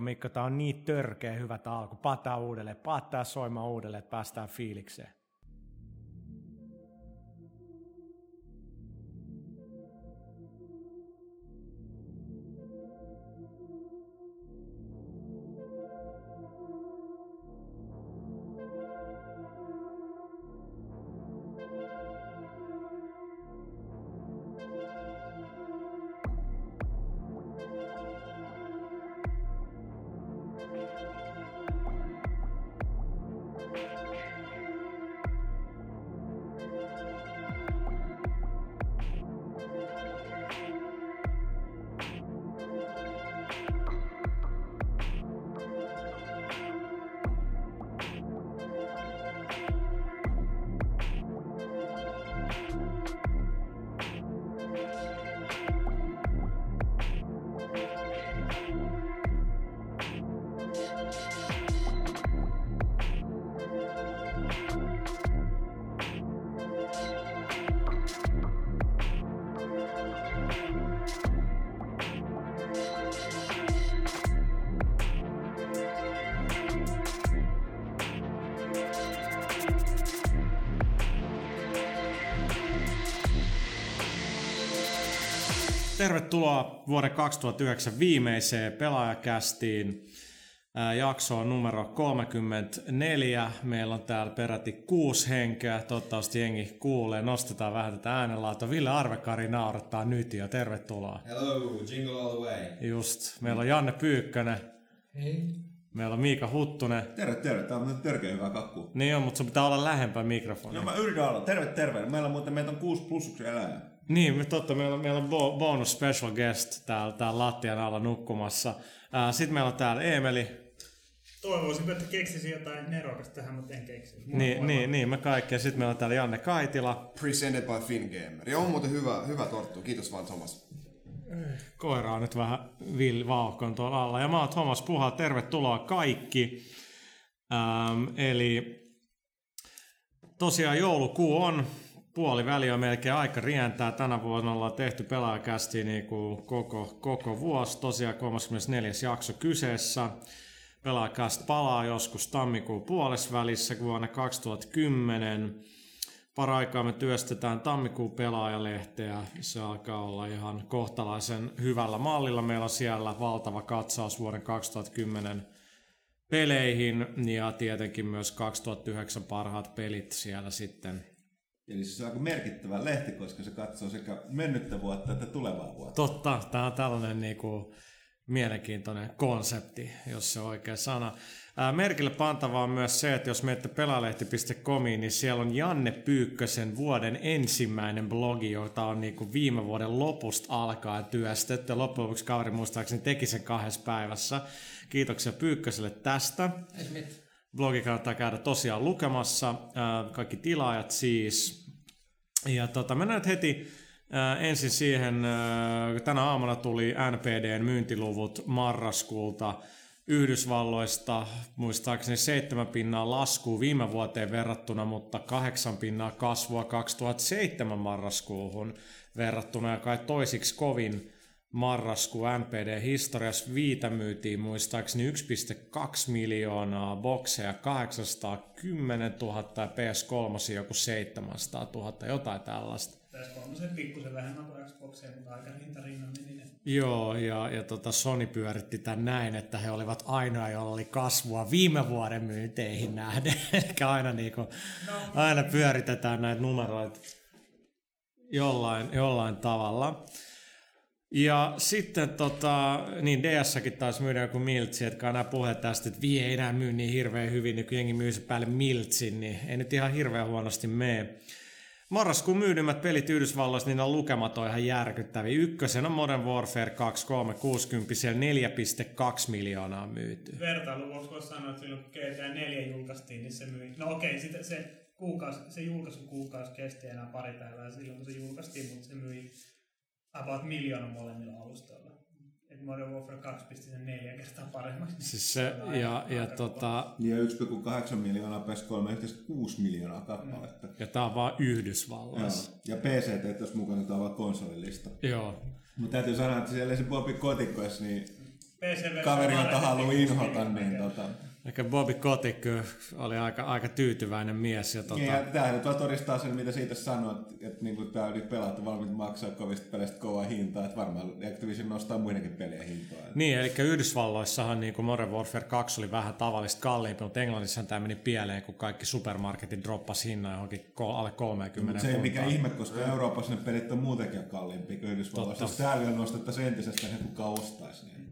Mikko, Mikko, tää on niin törkeä hyvä tää alku. Pataa uudelleen, pataa soimaan uudelleen, että päästään fiilikseen. Vuoden 2009 viimeiseen pelaajakästiin. Jakso on numero 34. Meillä on täällä peräti kuusi henkeä. Toivottavasti jengi kuulee. Nostetaan vähän tätä äänenlaatua. Ville Arvekari naurattaa nyt ja tervetuloa. Hello, jingle all the way. Just. Meillä on Janne Pyykkönen. Hei. Meillä on Miika Huttunen. Terve, terve. Tää on muuten törkeä hyvä kakku. Niin on, mutta sun pitää olla lähempää mikrofonia. No mä yritän olla. Terve, terve. Meillä on muuten, meitä on kuusi plussuksen eläjää. Niin, me totta, meillä on, meillä on bo- bonus special guest täällä, täällä lattian alla nukkumassa. Sitten meillä on täällä Eemeli. Toivoisin, että keksisin jotain nerokasta tähän, mutta en keksi. Niin, niin, niin, me kaikki. Ja sitten meillä on täällä Janne Kaitila. Presented by Fingamer. Ja on muuten hyvä, hyvä torttu. Kiitos vaan Thomas. Koira on nyt vähän vill vauhkon tuolla alla. Ja mä oon Thomas Puha, tervetuloa kaikki. Ähm, eli tosiaan joulukuu on puoli väliä on melkein aika rientää. Tänä vuonna ollaan tehty pelaajakästi niin kuin koko, koko vuosi. Tosiaan 34. jakso kyseessä. Pelaajakäst palaa joskus tammikuun puolesvälissä vuonna 2010. Paraikaa me työstetään tammikuun pelaajalehteä. Se alkaa olla ihan kohtalaisen hyvällä mallilla. Meillä on siellä valtava katsaus vuoden 2010 peleihin ja tietenkin myös 2009 parhaat pelit siellä sitten Eli se on aika merkittävä lehti, koska se katsoo sekä mennyttä vuotta että tulevaa vuotta. Totta, tämä on tällainen niin kuin mielenkiintoinen konsepti, jos se on oikea sana. Ää, merkille pantavaa on myös se, että jos menette pelalehti.comiin, niin siellä on Janne Pyykkösen vuoden ensimmäinen blogi, jota on niin kuin viime vuoden lopusta alkaen työstetty. Loppujen lopuksi kaveri muistaakseni teki sen kahdessa päivässä. Kiitoksia Pyykköselle tästä. Blogi kannattaa käydä tosiaan lukemassa. Ää, kaikki tilaajat siis. Ja tota, mennään nyt heti Äh, ensin siihen, äh, tänä aamuna tuli NPDn myyntiluvut marraskuulta Yhdysvalloista, muistaakseni seitsemän pinnaa laskuu viime vuoteen verrattuna, mutta kahdeksan pinnaa kasvua 2007 marraskuuhun verrattuna, ja kai toisiksi kovin marraskuu NPD-historiassa viitä myytiin muistaakseni 1,2 miljoonaa bokseja, 810 000 ja PS3 joku 700 000, jotain tällaista. PS3 pikkusen vähemmän kuin Xboxia, mutta aika rintarinnan Joo, ja, ja tota Sony pyöritti tämän näin, että he olivat ainoa, jolla oli kasvua viime vuoden myynteihin nähden. Eli aina, niin kuin, no. aina pyöritetään näitä numeroita jollain, jollain tavalla. Ja sitten tota, niin DS-säkin taas myydään joku miltsi, että nämä puheet tästä, että vie ei enää myy niin hirveän hyvin, niin kun jengi myy se päälle miltsin, niin ei nyt ihan hirveän huonosti mene. Marraskuun myydymät pelit Yhdysvalloissa, niin on lukemat on ihan järkyttäviä. Ykkösen on Modern Warfare 2 360, siellä 4,2 miljoonaa myyty. Vertailuvuoksi voisi sanoa, että silloin kun GTA 4 julkaistiin, niin se myi. No okei, okay, se, kuukausi, se kuukausi kesti enää pari päivää silloin, kun se julkaistiin, mutta se myi about miljoona molemmilla alustoilla. Et Modern Warfare 2 pisti sen neljä kertaa paremmaksi. Siis se, ja, ja, tota... Ja 1,8 miljoonaa PS3, yhteensä 6 miljoonaa kappaletta. Mm. Ja tää on vaan Yhdysvalloissa. Joo. Ja PC teet mukana, tää on vaan konsolilista. Joo. Mutta täytyy sanoa, että siellä se Bobby Kotikoissa, niin PC kaveri, jota haluaa inhota, niin tota, Ehkä Bobby Kotick oli aika, aika tyytyväinen mies. Ja tota, Niin, ja tämä nyt vaan todistaa sen, mitä siitä sanoit, että, että niin tämä oli pelattu valmiit maksaa kovista peleistä kovaa hintaa, että varmaan Activision nostaa muidenkin pelien hintoa. Niin, eli Yhdysvalloissahan niin kuin Modern Warfare 2 oli vähän tavallista kalliimpi, mutta Englannissa tämä meni pieleen, kun kaikki supermarketit droppasi hinnan johonkin alle 30 Mutta se ei mikä ihme, koska Euroopassa ne pelit on muutenkin kalliimpia kuin Yhdysvalloissa. Jos täällä nostettaisiin entisestään, niin kukaan ostaisi. Niin.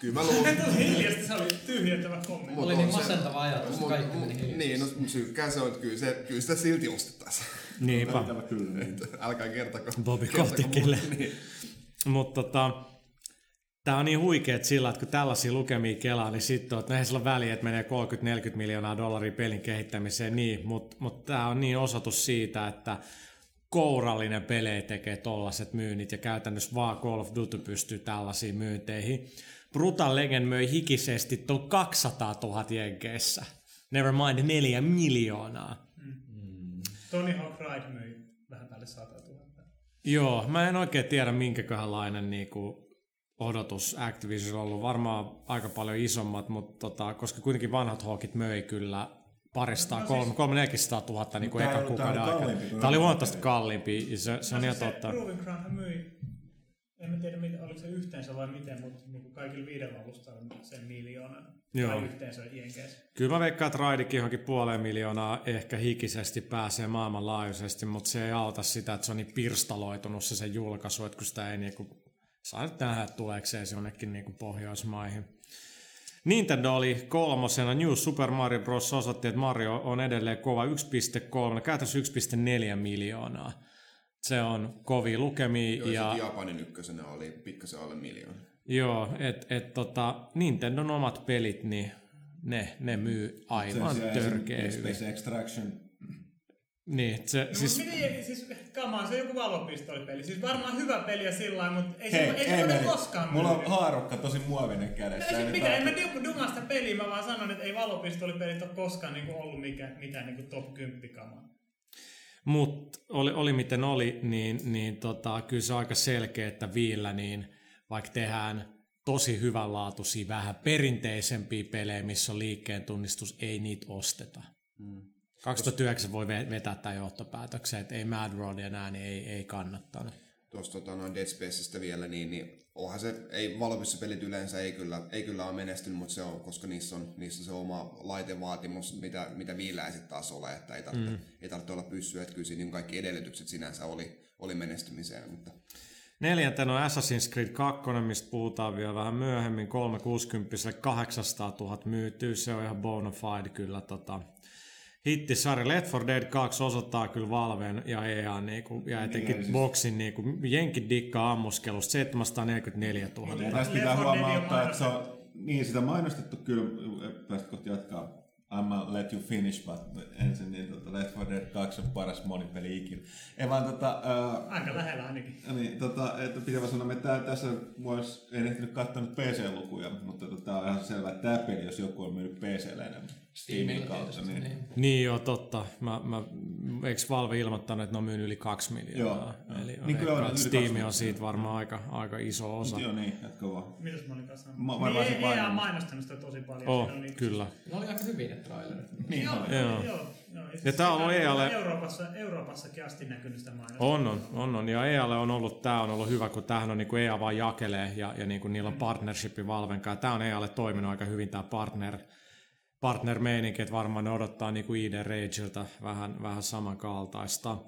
Kyllä mä luulen. Tosi hiljasta, se oli tyhjentävä kommentti. Mut Oli niin se- masentava ajatus, että kaikki meni hiljaksi. Niin, no syykkää se on, että kyllä, se, kyllä sitä silti ostettaisiin. Niinpä, Ikävä kyllä. Niin. Älkää kertako. Bobby kertako Kotickille. mulle. Niin. Mutta tota, tämä on niin huikeet sillä, että kun tällaisia lukemia kelaa, niin sitten on, että eihän sillä väliä, että menee 30-40 miljoonaa dollaria pelin kehittämiseen, niin, mutta mut tämä on niin osoitus siitä, että kourallinen pelejä tekee tollaset myynnit ja käytännössä vaan Call of Duty pystyy tällaisiin myynteihin. Brutal Legend möi hikisesti tuon 200 000 jenkeissä. Never mind neljä miljoonaa. Tony Hawk Ride myi vähän päälle 100 000. Joo, mä en oikein tiedä minkäköhänlainen niinku odotus Activision on ollut. Varmaan aika paljon isommat, mutta tota, koska kuitenkin vanhat Hawkit möi kyllä parista, No kolme, siis- kolme 400 000 niin kuin ekan kuukauden oli aikana. Tämä oli huomattavasti kalliimpi, se, se on No ihan siis totta. Se Proving Ground myi, en tiedä mitä, oliko se yhteensä vai miten, mutta niin kuin kaikilla viidellä alustalla sen miljoonan. Joo. Tai yhteensä jenkeissä. Kyllä mä veikkaan, että Raidikin johonkin puoleen miljoonaa ehkä hikisesti pääsee maailmanlaajuisesti, mutta se ei auta sitä, että se on niin pirstaloitunut se sen julkaisu, että kun sitä ei niinku, saa nyt nähdä, että tuleeko se jonnekin niinku Pohjoismaihin. Nintendo oli kolmosena. New Super Mario Bros. osoitti, että Mario on edelleen kova 1,3, no käytännössä 1,4 miljoonaa. Se on kovia lukemia. Joo, ja... ja Japanin ykkösenä oli pikkasen alle miljoona. Joo, että et, tota, Nintendon omat pelit, niin ne, ne myy aivan törkeä hyvin. Space Extraction. Niin, se, No, siis, miten, siis, come on, se on joku valopistolipeli. Siis varmaan hyvä peli ja sillä lailla, mutta ei, Hei, se, ei se ole Emeli, koskaan mulla on haarukka tosi muovinen No kädessä. ei sit nyt mitään, en mä ajattelin- du- dumaa sitä peliä, mä vaan sanon, että ei valopistolipelit ole koskaan niinku ollut mikä, mitään niinku top 10 kamaa. Mutta oli, oli miten oli, niin, niin tota, kyllä se on aika selkeä, että viillä niin vaikka tehdään tosi hyvänlaatuisia, vähän perinteisempiä pelejä, missä on liikkeen tunnistus, ei niitä osteta. Mm. 2009 voi ve- vetää tämän johtopäätöksen, että ei Mad Road enää, niin ei, ei kannattanut. Tuosta tota, noin Dead Spacesta vielä, niin, niin onhan se, ei pelit yleensä ei kyllä, ei kyllä ole menestynyt, mutta se on, koska niissä on, niissä on se oma laitevaatimus, mitä, mitä viillä ei sitten taas ole, että ei tarvitse, mm. ei tarvitse olla pyssyä, että kyllä siinä niin kaikki edellytykset sinänsä oli, oli menestymiseen, mutta Neljäntenä on Assassin's Creed 2, mistä puhutaan vielä vähän myöhemmin, 360 800 000 myytyy, se on ihan bona fide kyllä tota, hittisarja. Left 4 Dead 2 osoittaa kyllä Valven ja EA niinku, ja etenkin Niin, siis- Boxin niinku, jenkit dikkaa ammuskelusta 744 000. Ja tästä pitää 4 Dead on huomauttaa, että se on, niin sitä mainostettu kyllä, tästä kohta jatkaa, I'm let you finish, but ensin niin tota, Left 4 Dead 2 on paras monipeli ikinä. Ei vaan tota, uh, Aika lähellä ainakin. niin, tota, että pitää sanoa, että tää, tässä vois, en ehtinyt katsoa nyt PC-lukuja, mutta tota, on ihan selvä, että tämä peli, jos joku on myynyt PClle enemmän Steamin kautta, niin, niin. Niin joo, totta. Mä, mä, eikö Valve ilmoittanut, että ne on myynyt yli 2 miljoonaa? Joo, Eli niin kyllä on, Steam 2 on siitä varmaan aika, aika iso osa. Joo niin, jatka vaan. Mitäs mä olin kanssa Mä- varmaan niin, on mainos. mainostanut sitä tosi paljon. Oh, on niitä- kyllä. Ne oli aika hyviä ne trailerit. Niin, Joo, on. joo, Joo. Ja tää on ollut sitä EAlle- Euroopassa, Euroopassakin asti näkynyt sitä mainosta. On, on, on, on. Ja EAlle on ollut, tämä on ollut hyvä, kun tämähän on niin kuin EA vaan jakelee ja, ja niin kuin niillä on partnershipi Valven kanssa. Tämä on EAlle toiminut aika hyvin tämä partner, partner että varmaan ne odottaa niin kuin ID Rageilta vähän, vähän samankaltaista.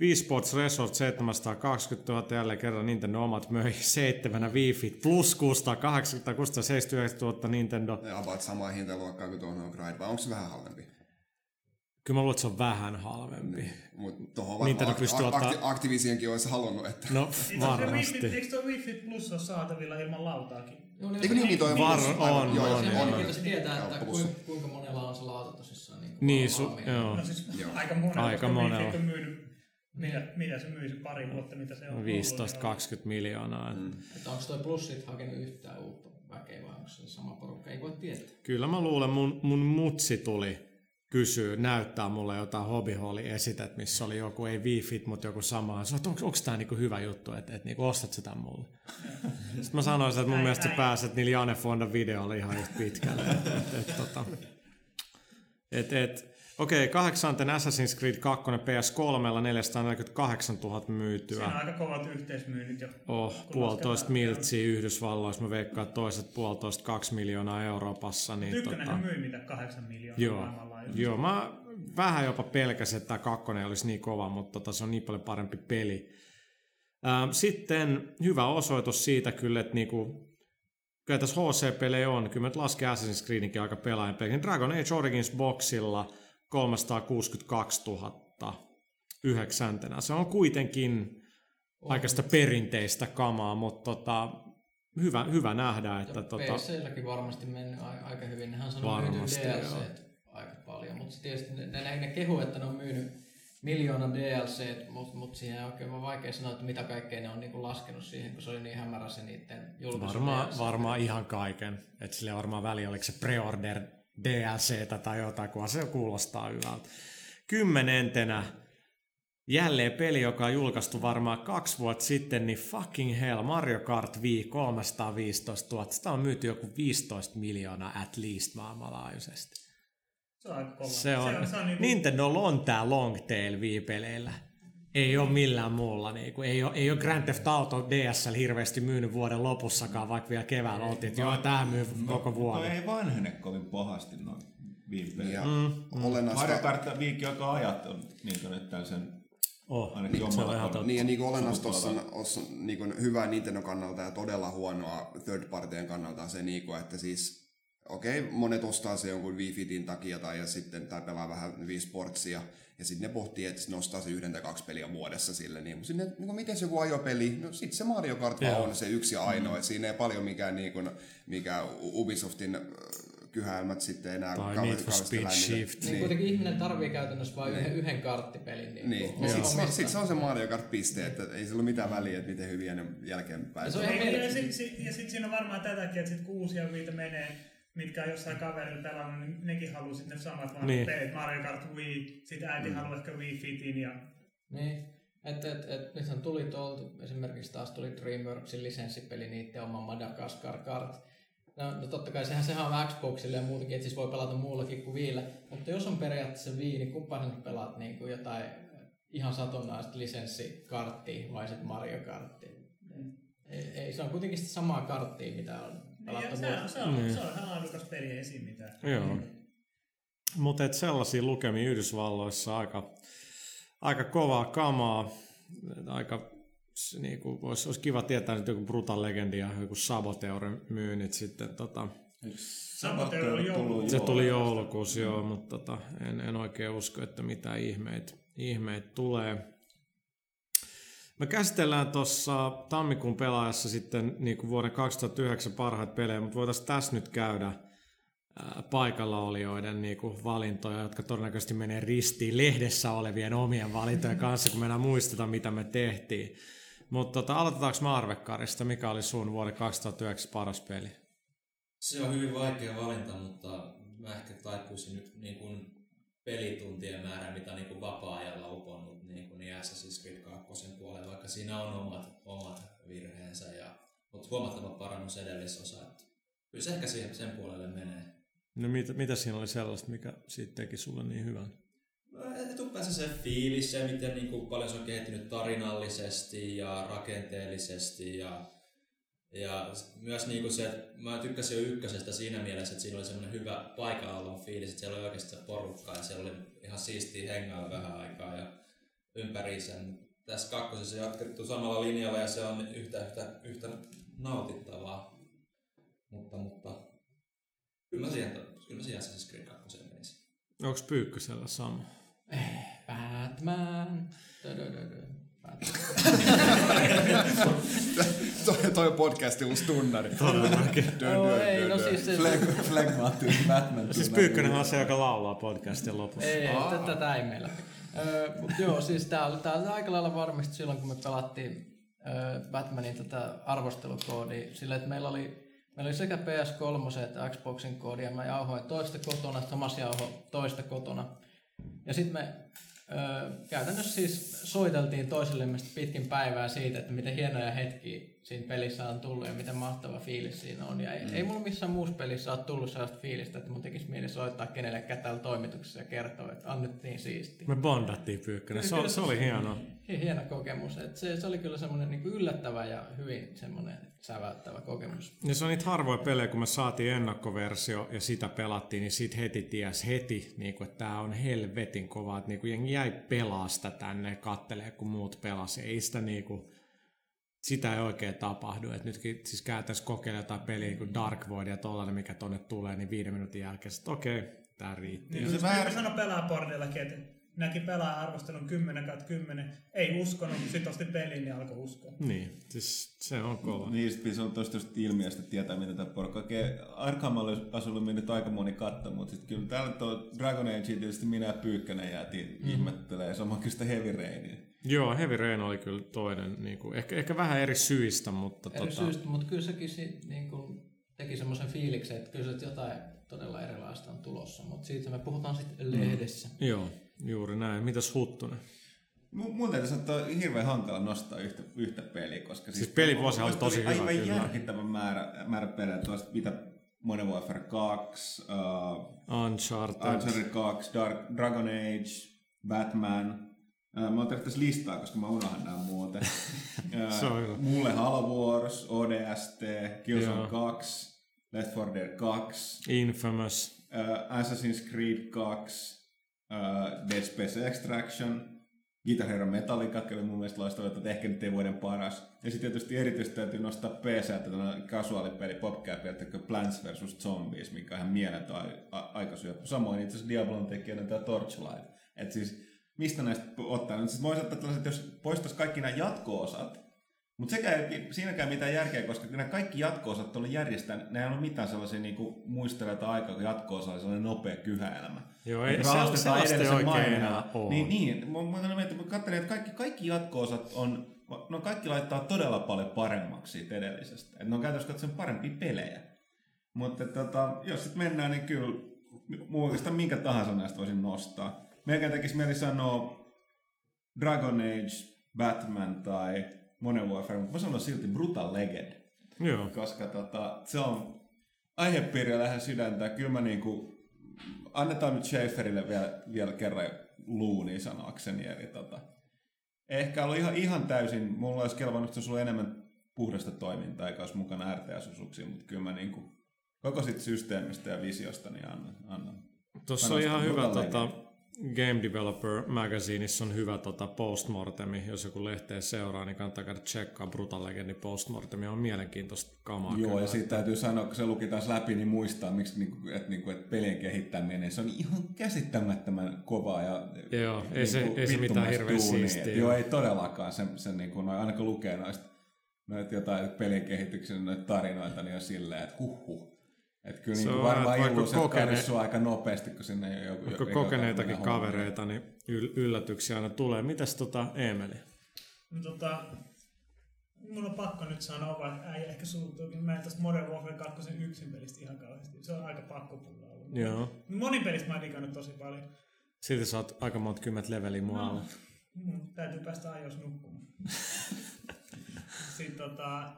Wii Sports Resort 720 000 jälleen kerran Nintendo omat möi seitsemänä Wii Fit plus 680 679 000 Nintendo. ne about samaa hintaluokkaa kuin tuohon Gride, vai onko se vähän halvempi? Kyllä mä luulen, että se on vähän halvempi. Mutta tuohon Nintendo varmaan pystyy Acti- ottaa- Acti- Activisionkin olisi halunnut, että... No varmasti. Eikö tuo Wii Fit Plus ole saatavilla ilman lautaakin? Joo, niin Eikö niinkin toi Var- Plus? on, Aivan, joo, on, joo, Se on, on on. tietää, että Joo, plus. kuinka, kuinka monella on se lauta tosissaan. Niin, Niin, su- joo. No siis Joo. aika monella, Aika monella. On myynyt, mitä, mitä se myy se pari vuotta, mitä se on ollut, 15-20 miljoonaa. Mm. Että onko toi plus sit hakenut yhtään uutta väkeä vai onko se sama porukka? Ei voi tietää. Kyllä mä luulen, mun, mun mutsi tuli kysyy, näyttää mulle jotain Hobby Holly esitet, missä oli joku, ei Wii-Fit, mutta joku sama. Sä onko, onko tämä niinku hyvä juttu, että et, niinku, ostat sitä mulle? Sitten mä sanoin, että mun Näin, mielestä sä näin. pääset niillä Jane Fonda videoilla ihan yhtä pitkälle. Et, et, tota, et, et, Okei, kahdeksanten Assassin's Creed 2 PS3 448 000 myytyä. Siinä on aika kovat yhteismyynnit jo. Oh, puolitoista miltsiä Yhdysvalloissa, mä veikkaan toiset puolitoista kaksi miljoonaa Euroopassa. Niin Ykkönenhän myi mitä kahdeksan miljoonaa Joo, maailmanlaajuisesti. joo, mä vähän jopa pelkäsin, että tämä kakkonen olisi niin kova, mutta tota, se on niin paljon parempi peli. Ähm, Sitten hyvä osoitus siitä kyllä, että niinku, kyllä tässä HC-pelejä on. Kyllä mä nyt lasken Assassin's Creedinkin aika pelaajan peliin. Dragon Age Origins Boxilla 362 000 yhdeksäntenä. Se on kuitenkin aika sitä perinteistä kamaa, mutta tota, hyvä, hyvä nähdä, että tota, PClläkin varmasti mennyt aika hyvin. Nehän sanoo Varmasti, DLC aika paljon, mutta tietysti ne, ne, ne kehu, että ne on myynyt miljoona DLC, mutta mut siihen on oikein vaikea sanoa, että mitä kaikkea ne on niinku laskenut siihen, kun se oli niin hämärä se niiden julkaisu Varmaan, DLC. varmaan ihan kaiken. Että sille varmaan väliä, oliko se preorder DLCtä tai jotain, kun se kuulostaa hyvältä. Kymmenentenä jälleen peli, joka on julkaistu varmaan kaksi vuotta sitten, niin fucking hell, Mario Kart Wii 315 000. Sitä on myyty joku 15 miljoonaa at least maailmanlaajuisesti. Se on. Se on, se on, se on niinku, Nintendolla on tää long tail Wii-peleillä. Ei ole millään muulla. Niinku. Ei, ole, ei ole Grand Theft Auto DSL hirveästi myynyt vuoden lopussakaan, vaikka vielä keväällä oltiin, että joo, tää myy koko No vuoden. ei vanhene kovin pahasti noin viime Ja Mm, Mario olennaista, Kart viikki aika ajat on niin kuin nyt tällaisen Oh, ainakin se on ihan totta. Niin, ja niin kuin olennaista tuossa on, ossa, niin kuin hyvää Nintendo kannalta ja todella huonoa third partien kannalta on se, niin kuin, että siis okei, okay, monet ostaa se jonkun Wii Fitin takia tai, ja sitten, tai pelaa vähän Wii Sportsia, ja sitten ne pohtii, että ne ostaa se yhden tai kaksi peliä vuodessa sille, niin, mutta sitten, niin kuin, miten se joku ajopeli, no sitten se Mario Kart vaan on se yksi ja ainoa, että siinä ei paljon mikään, niin kuin, mikä Ubisoftin äh, kyhäilmät sitten enää Tai Need for kauheasti Speed. Shift. Niin kuitenkin ihminen tarvii käytännössä vain yhden, yhden karttipelin. Niin, Niin, ja sitten sit se on se Mario Kart-piste, että ei sillä ole mitään väliä, että miten hyviä ne jälkeenpäin. Ja se on ja, ja, mielenkiintoista. sit, sit, ja sitten siinä on varmaan tätäkin, että sit kun uusia viitä menee, mitkä on jossain kaverilla pelannut, niin nekin haluaa sitten ne samat vanhat Niin. pelit, Mario Kart Wii, sitten äiti mm. haluaa ehkä Wii Fitin ja Niin. Et, et, et, nythän tuli tuolta, esimerkiksi taas tuli DreamWorksin lisenssipeli, niiden oma Madagascar Kart. No, no totta kai sehän, sehän on Xboxille ja muutenkin, että siis voi pelata muullakin kuin Viillä. Mutta jos on periaatteessa Wii, niin kumpa sä nyt pelaat niin kuin jotain ihan satunnaista lisenssikarttia vai sitten Mario Karttia? Ei, ei, se on kuitenkin sitä samaa karttia, mitä on pelattu ja se, on, se, on, Niin. se on ihan laadukas peli esim. mitä. Joo. Mutta sellaisia lukemia Yhdysvalloissa aika, aika kovaa kamaa. Aika, s- niinku, olisi, olisi kiva tietää nyt joku Brutal Legend ja joku Saboteuren myynnit sitten. Tota, Saboteur oli joulukuussa. se tuli joulukuussa, joo, mutta tota, en, en oikein usko, että mitä ihmeitä ihmeet tulee. Me käsitellään tuossa tammikuun pelaajassa sitten niin kuin vuoden 2009 parhaat pelejä, mutta voitaisiin tässä nyt käydä paikalla olijoiden niin kuin valintoja, jotka todennäköisesti menee ristiin lehdessä olevien omien valintojen kanssa, kun me enää muisteta, mitä me tehtiin. Mutta tota, aloitetaanko Marvekkarista? Mikä oli sun vuoden 2009 paras peli? Se on hyvin vaikea valinta, mutta mä ehkä taipuisin nyt niin kuin pelituntien määrä, mitä niin kuin vapaa-ajalla uponnut niin kuin niin Assassin's Creed 2 puolella, vaikka siinä on omat, omat virheensä, ja, mutta huomattava parannus edellisosa. Että kyllä se ehkä siihen, sen puolelle menee. No mitä, mitä siinä oli sellaista, mikä siitä teki sulle niin hyvän? Etupäässä se fiilis, se miten niin kuin paljon se on kehittynyt tarinallisesti ja rakenteellisesti ja, ja myös niin kuin se, että mä tykkäsin jo ykkösestä siinä mielessä, että siinä oli semmoinen hyvä paikallaolon fiilis, että siellä oli oikeasti se porukka ja siellä oli ihan siistiä hengaa vähän aikaa ja ympäri sen. Tässä kakkosessa jatkettu samalla linjalla ja se on yhtä, yhtä, yhtä nautittavaa. Mutta, mutta kyllä mä siihen, kyllä mä siihen Assassin's Creed 2 menisin. Onko Pyykkösellä sama? Batman. Dö-dö-dö-dö. Batman. Toi, toi podcasti uusi tunnari. Todellakin. No ei, no siis se... Fleg- Flegmaattinen Batman. Siis Pyykkönenhän on se, joka laulaa podcastin lopussa. Ei, Aa. tätä ei meillä. Öö, mutta joo, siis tää oli, tää oli aika lailla varmasti silloin, kun me pelattiin öö, Batmanin tätä arvostelukoodia, sillä että meillä oli Meillä oli sekä PS3 että Xboxin koodia. Mä jauhoin toista kotona, Thomas jauho toista kotona. Ja sitten me käytännössä siis soiteltiin toisillemme pitkin päivää siitä, että miten hienoja hetkiä siinä pelissä on tullut ja miten mahtava fiilis siinä on. Ja ei, mm. ei mulla missään muussa pelissä ole tullut sellaista fiilistä, että mun tekisi mieli soittaa kenellekään täällä toimituksessa ja kertoa, että on nyt niin siisti. Me bondattiin Pyykkönen, se, se oli hienoa. Hieno kokemus. Et se, se oli kyllä semmoinen niin yllättävä ja hyvin semmoinen säväyttävä kokemus. Ja se on niitä harvoja pelejä, kun me saatiin ennakkoversio ja sitä pelattiin, niin sit heti ties heti, niin kuin, että tämä on helvetin kova, että niin kuin jengi jäi pelaa sitä tänne kattelee, kun muut pelasi. Ei sitä niin kuin, sitä ei oikein tapahdu. Et nytkin siis käytäisiin kokeilla jotain peliä kuin Dark Void ja tollainen, mikä tonne tulee, niin viiden minuutin jälkeen että okei, okay, tää riitti. Niin, se vähän... sano pelaapornillakin, että näki pelaaja arvostelun 10 kautta 10, ei uskonut, mutta sitten osti pelin ja alkoi uskoa. Niin, siis se on kova. Niin, se on tosta ilmiöstä tietää, mitä tämä porukka. Okei, Arkhamalla asulla mennyt aika moni katto, mutta sitten kyllä täällä tuo Dragon Age tietysti minä ja Pyykkönen jäätiin mm-hmm. ihmettelee, samoin kyllä sitä Heavy Rainia. Joo, Heavy Rain oli kyllä toinen, niin kuin, ehkä, ehkä vähän eri syistä, mutta... Eri tota... syistä, mutta kyllä sekin niin kuin, teki semmoisen fiiliksen, että kyllä se jotain todella erilaista on tulossa, mutta siitä me puhutaan sitten lehdessä. Mm. Joo, juuri näin. Mitäs Huttunen? Mun täytyy sanoa, että on hirveän hankala nostaa yhtä, yhtä peliä, koska siis, siis pelivuosi on tosi hyvä. Aivan järkittävän määrä, määrä pelejä, tuosta mitä Modern Warfare 2, uh, Uncharted. Uncharted 2, Dark, Dragon Age, Batman, Mä oon tehnyt tässä listaa, koska mä unohan nämä muuten. Mulle Halo Wars, ODST, Killzone 2, Left 4 Dead 2, Infamous, uh, Assassin's Creed 2, uh, Dead Space Extraction, Guitar Hero Metallica, oli mun mielestä loistava, että ehkä nyt ei vuoden paras. Ja sitten tietysti erityisesti täytyy nostaa PC, että kasuaalipeli PopCap, että Plants vs. Zombies, mikä on ihan mieletön aikasyöppö. Samoin itse asiassa Diablon tekijänä tämä Torchlight. Et siis mistä näistä ottaa. Nyt siis voisi ottaa tällaiset, jos poistaisi kaikki nämä jatko-osat, mutta sekä ei siinäkään mitään järkeä, koska nämä kaikki jatko-osat oli järjestää, ne ei ole mitään sellaisia niin muisteleita aikaa, kun jatko-osa oli sellainen nopea kyhäelämä. Joo, ei, se, se ei oikein enää ole. Niin, niin mä, mä, mä, mä katselin, että kaikki, kaikki jatko-osat on, no kaikki laittaa todella paljon paremmaksi siitä edellisestä. Et ne on käytössä katsoen parempia pelejä. Mutta tota, jos sitten mennään, niin kyllä oikeastaan minkä tahansa näistä voisin nostaa. Melkein tekisi mieli sanoa Dragon Age, Batman tai Modern Warfare, mutta mä sanon silti Brutal Legend. Joo. Koska tota, se on aihepiiriä lähes sydäntä. Kyllä mä niinku, annetaan nyt Schaeferille vielä, vielä kerran luuni sanakseni. Eli tota, ehkä ollut ihan, ihan täysin, mulla olisi kelvannut, jos sulla enemmän puhdasta toimintaa, eikä olisi mukana RTS-osuuksia, mutta kyllä mä niinku, koko sit systeemistä ja visiosta niin annan. annan. Tuossa on ihan hyvä tota, Game Developer Magazineissa on hyvä tota postmortemi, jos joku lehteä seuraa, niin kannattaa käydä tsekkaa Brutal Legendin postmortemi, on mielenkiintoista kamaa. Joo, kyllä. ja siitä täytyy sanoa, kun se luki taas läpi, niin muistaa, miksi, niinku, että, niinku, että pelien kehittäminen, se on ihan käsittämättömän kovaa ja Joo, ei niinku, se, ei se mitään hirveän siistiä. Joo, ei todellakaan, se, se niinku, aina kun lukee noista noita jotain pelien kehityksen noita tarinoita, niin on silleen, että huh huh että kyllä niin varmaan illuuset kokene... aika nopeasti, kun sinne ei joku... Vaikka kokeneitakin kavereita, niin yllätyksiä aina tulee. Mitäs tota Eemeli? No tota, mun on pakko nyt sanoa, vaikka äijä ehkä suuttuu, niin mä en tästä Modern Warfare 2 yksin pelistä ihan kauheasti. Se on aika pakko pulla ollut. Joo. Monin pelistä mä oon tosi paljon. Silti sä oot aika monta kymmentä leveliä muualla. No, mun täytyy päästä ajoissa nukkumaan. Sitten tota,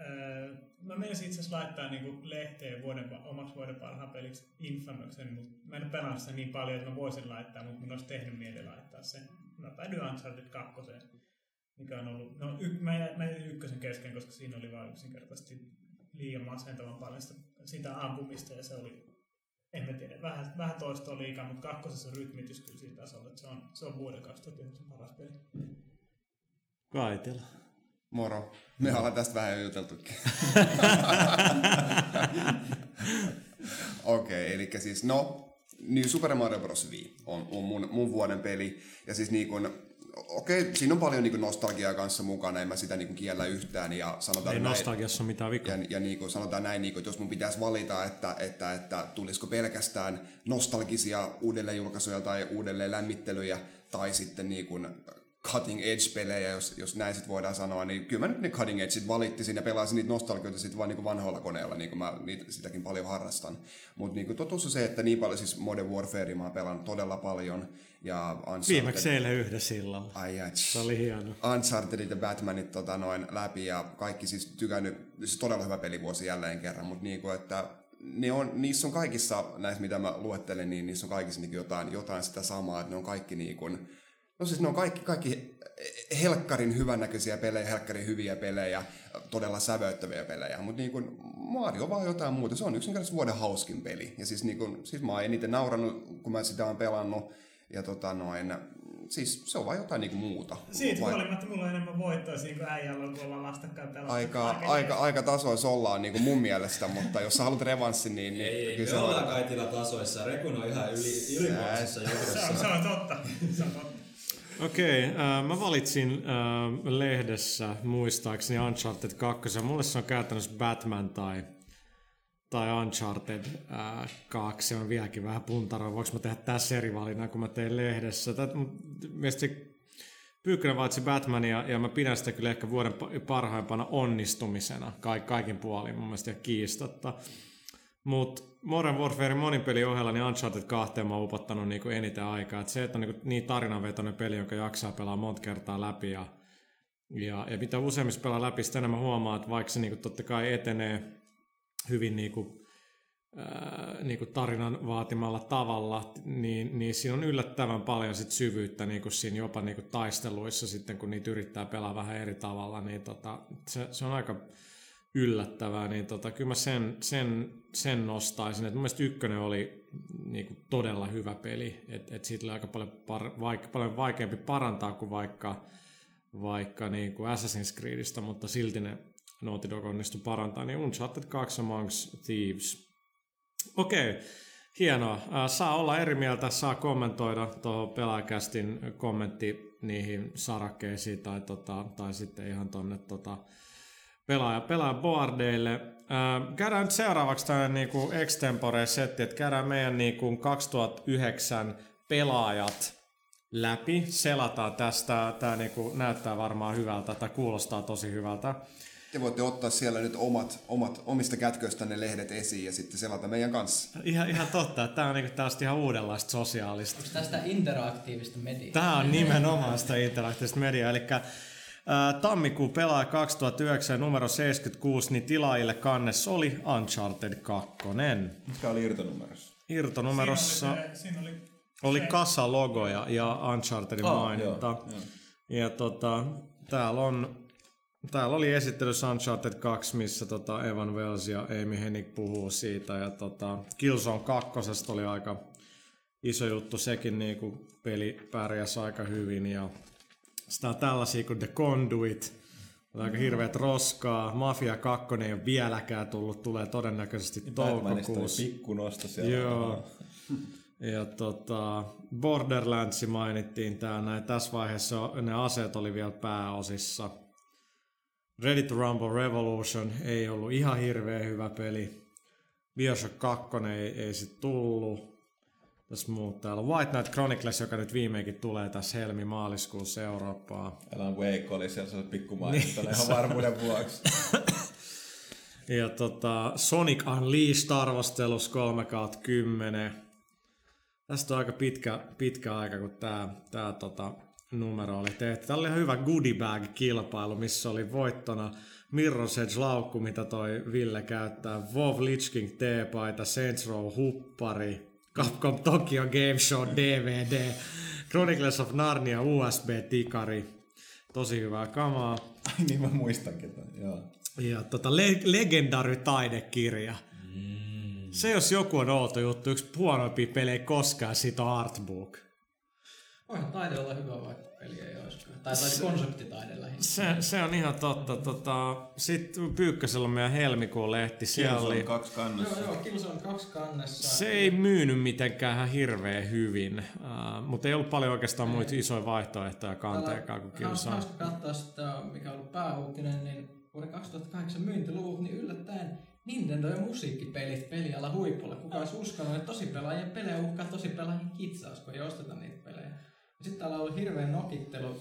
Öö, mä menisin itse asiassa laittaa niinku lehteen vuoden, omaksi vuoden parhaan peliksi Infamousen, mutta mä en pelaa sitä niin paljon, että mä voisin laittaa, mutta mun olisi tehnyt mieli laittaa sen. Mä päädyin Uncharted 2, mikä on ollut, no y, mä, mä jäin ykkösen kesken, koska siinä oli vain yksinkertaisesti liian masentavan paljon sitä, sitä ampumista ja se oli, en mä tiedä, vähän, vähän toista liikaa, mutta kakkosessa rytmitys kyllä siinä tasolla, että se on, se on vuoden 2009 paras peli. Kaitila. Moro. Me ollaan tästä vähän juteltukin. Okei, okay, eli siis no, niin Super Mario Bros. Wii on, on mun, mun vuoden peli. Ja siis niin kun, okei, okay, siinä on paljon niin nostalgiaa kanssa mukana, en mä sitä niin kiellä yhtään. Ja sanotaan Ei näin, nostalgiassa ole mitään vikaa. Ja, ja niin kuin sanotaan näin, niin kuin, että jos mun pitäisi valita, että, että, että tulisiko pelkästään nostalgisia uudelleenjulkaisuja tai uudelleen lämmittelyjä, tai sitten niin kuin cutting edge-pelejä, jos, jos näin sit voidaan sanoa, niin kyllä mä nyt ne cutting edge sit valittisin ja pelasin niitä nostalgioita sitten vaan niin vanhoilla koneilla, niin kuin mä niitä, sitäkin paljon harrastan. Mutta niin totuus on se, että niin paljon siis Modern Warfare mä oon pelannut todella paljon. Ja Uncharted, Viimeksi eilen yhdessä illalla. Ai jaa, Se oli hieno. Unchartedit ja Batmanit tota, noin läpi ja kaikki siis tykännyt, siis todella hyvä pelivuosi jälleen kerran, mutta niinku, että ne on, niissä on kaikissa näissä, mitä mä luettelen, niin niissä on kaikissa niin jotain, jotain sitä samaa, että ne on kaikki niin kuin, no siis ne on kaikki, kaikki helkkarin hyvännäköisiä pelejä, helkkarin hyviä pelejä, todella sävöittäviä pelejä, mutta niin kuin Mario on vaan jotain muuta, se on yksinkertaisesti vuoden hauskin peli, ja siis, niin kuin, siis mä oon eniten naurannut, kun mä sitä oon pelannut, ja tota noin, siis se on vaan jotain niinku muuta. Siitä Vai- huolimatta mulla on enemmän voittoa siinä kuin äijällä on, kun ollaan vastakkain pelattu. aika, Aika aika, aika tasoissa ollaan niin kuin mun mielestä, mutta jos sä haluat revanssin, niin, niin Ei, ei, kyllä me se on- ollaan kaikilla tasoissa. Rekun on ihan yli, ylivuosissa Se on, johdossa. se on totta. Se on totta. Okei, äh, mä valitsin äh, lehdessä muistaakseni Uncharted 2. Mulle se on käytännössä Batman tai, tai Uncharted äh, 2. Se on vieläkin vähän puntaroa. Voinko mä tehdä tässä eri valinnan, kun mä tein lehdessä? Mielestäni Pyykkönen valitsi Batmania ja mä pidän sitä kyllä ehkä vuoden pa- parhaimpana onnistumisena ka- kaikin puolin mun mielestä ihan kiistatta. Mutta Modern Warfare monin pelin ohella, niin Uncharted 2 mä oon upottanut niinku eniten aikaa. Et se, että on niinku niin tarinanvetoinen peli, jonka jaksaa pelaa monta kertaa läpi ja, ja, ja mitä useammin se pelaa läpi, sitä enemmän huomaa, että vaikka se niinku totta kai etenee hyvin niinku, ää, niinku tarinan vaatimalla tavalla, niin, niin siinä on yllättävän paljon sit syvyyttä niinku siinä jopa niinku taisteluissa sitten, kun niitä yrittää pelaa vähän eri tavalla, niin tota, se, se on aika yllättävää, niin tota, kyllä mä sen, sen, sen nostaisin. Et mun mielestä ykkönen oli niinku todella hyvä peli, että et siitä oli aika paljon, par, vaik, paljon vaikeampi parantaa kuin vaikka, vaikka niinku Assassin's Creedistä, mutta silti ne Naughty Dog onnistui parantaa, niin Uncharted 2 Amongst Thieves. Okei, hienoa. Äh, Saa olla eri mieltä, saa kommentoida tuohon pelaajakästin kommentti niihin sarakkeisiin tai, tota, tai sitten ihan tonne tota, pelaaja, pelaaja boardeille. Äh, käydään nyt seuraavaksi tämmöinen niinku extempore setti, että käydään meidän niinku 2009 pelaajat läpi, selataan tästä, tämä niinku näyttää varmaan hyvältä, tai kuulostaa tosi hyvältä. Te voitte ottaa siellä nyt omat, omat omista kätköistänne lehdet esiin ja sitten selata meidän kanssa. Ihan, ihan totta, että tämä on niinku tällaista ihan uudenlaista sosiaalista. Onko tästä interaktiivista mediaa? Tämä on nimenomaan sitä interaktiivista mediaa, eli tammikuun pelaaja 2009 numero 76, niin tilaajille kannes oli Uncharted 2. Mikä oli irtonumerossa? Irtonumerossa Siinä oli, se, siinä oli, oli se- kasalogoja ja Unchartedin Ah, maininta. joo, joo. Ja tota, täällä on Täällä oli esittelyssä Uncharted 2, missä tota Evan Wells ja Amy Hennig puhuu siitä. Ja tota, Killzone 2 oli aika iso juttu sekin, niin kuin peli pärjäsi aika hyvin. Ja sitä on tällaisia kuin The Conduit, on aika hirveät roskaa. Mafia 2 ei ole vieläkään tullut, tulee todennäköisesti oli toukokuussa. pikku nosto siellä. Joo. Ja tota, Borderlands mainittiin tää näin. Tässä vaiheessa ne aseet oli vielä pääosissa. Ready to Rumble Revolution ei ollut ihan hirveän hyvä peli. Bioshock 2 ei, ei sit tullut. Tässä muut täällä. White Knight Chronicles, joka nyt viimeinkin tulee tässä helmi-maaliskuussa Eurooppaan. Alan Wake oli siellä se pikku maininta Niin, ihan varmuuden vuoksi. Ja tota, Sonic Unleashed arvostelus 3 10. Tästä on aika pitkä, pitkä aika, kun tämä tää, tota, numero oli tehty. Tämä oli ihan hyvä goodie bag-kilpailu, missä oli voittona Mirror's Edge-laukku, mitä toi Ville käyttää, WoW Lich King T-paita, Saints Row huppari, Capcom Tokyo Game Show DVD, Chronicles of Narnia USB-tikari. Tosi hyvää kamaa. Ai niin mä muistankin tämän, joo. Ja tota, le- legendary taidekirja. Se jos joku on outo juttu, yksi huonoimpia pelejä koskaan, siitä on artbook. Voihan taide olla hyvä, vaikka peli ei olisikaan. Tai, tai konseptitaide lähinnä. Se, se on ihan totta. Tota, Sitten Pyykkösellä on meidän helmikuun lehti. Siellä Siellä oli, kaksi kannassa. Joo, joo, Killzone kaksi kannessa. se ei myynyt mitenkään ihan hirveän hyvin, uh, mutta ei ollut paljon oikeastaan muita isoja vaihtoehtoja kanteekaan kuin Killzone. Hauska katsoa sitä, mikä on ollut pääuutinen, niin vuoden 2008 myyntiluvut, niin yllättäen Nintendo ja musiikkipelit peliala huipulla. Kuka olisi uskonut, että tosipelaajien pelejä uhkaa tosipelaajien kitsaus, kun ei osteta niitä pelejä. Sitten täällä on ollut hirveän nokittelu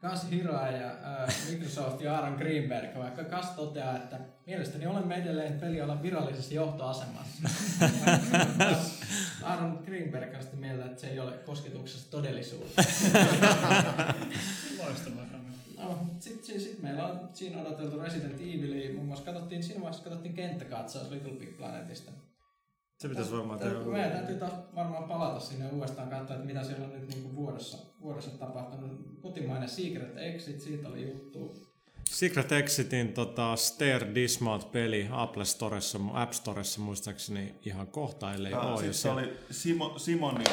Kas Hiroa ja äh, Microsoft ja Aaron Greenberg, vaikka Kas toteaa, että mielestäni olemme edelleen pelialan virallisessa johtoasemassa. Aaron Greenberg on sitä mieltä, että se ei ole kosketuksessa todellisuutta. Loistavaa. No, sitten sit, sit meillä on siinä odoteltu Resident Evilia, muun muassa katsottiin, siinä vaiheessa katsottiin kenttäkatsaus Little Big Planetista. Se pitäisi varmaan Tää- tehdä. Meidän täytyy taas varmaan palata sinne uudestaan katsoa, että mitä siellä on nyt niin kuin vuodessa, vuodessa tapahtunut. Kotimainen Secret Exit, siitä oli juttu. Secret Exitin tota, Stair Dismount-peli Apple Storessa, App Storessa muistaakseni ihan kohta, ellei Ah, ole. se se- oli Simo, Simonin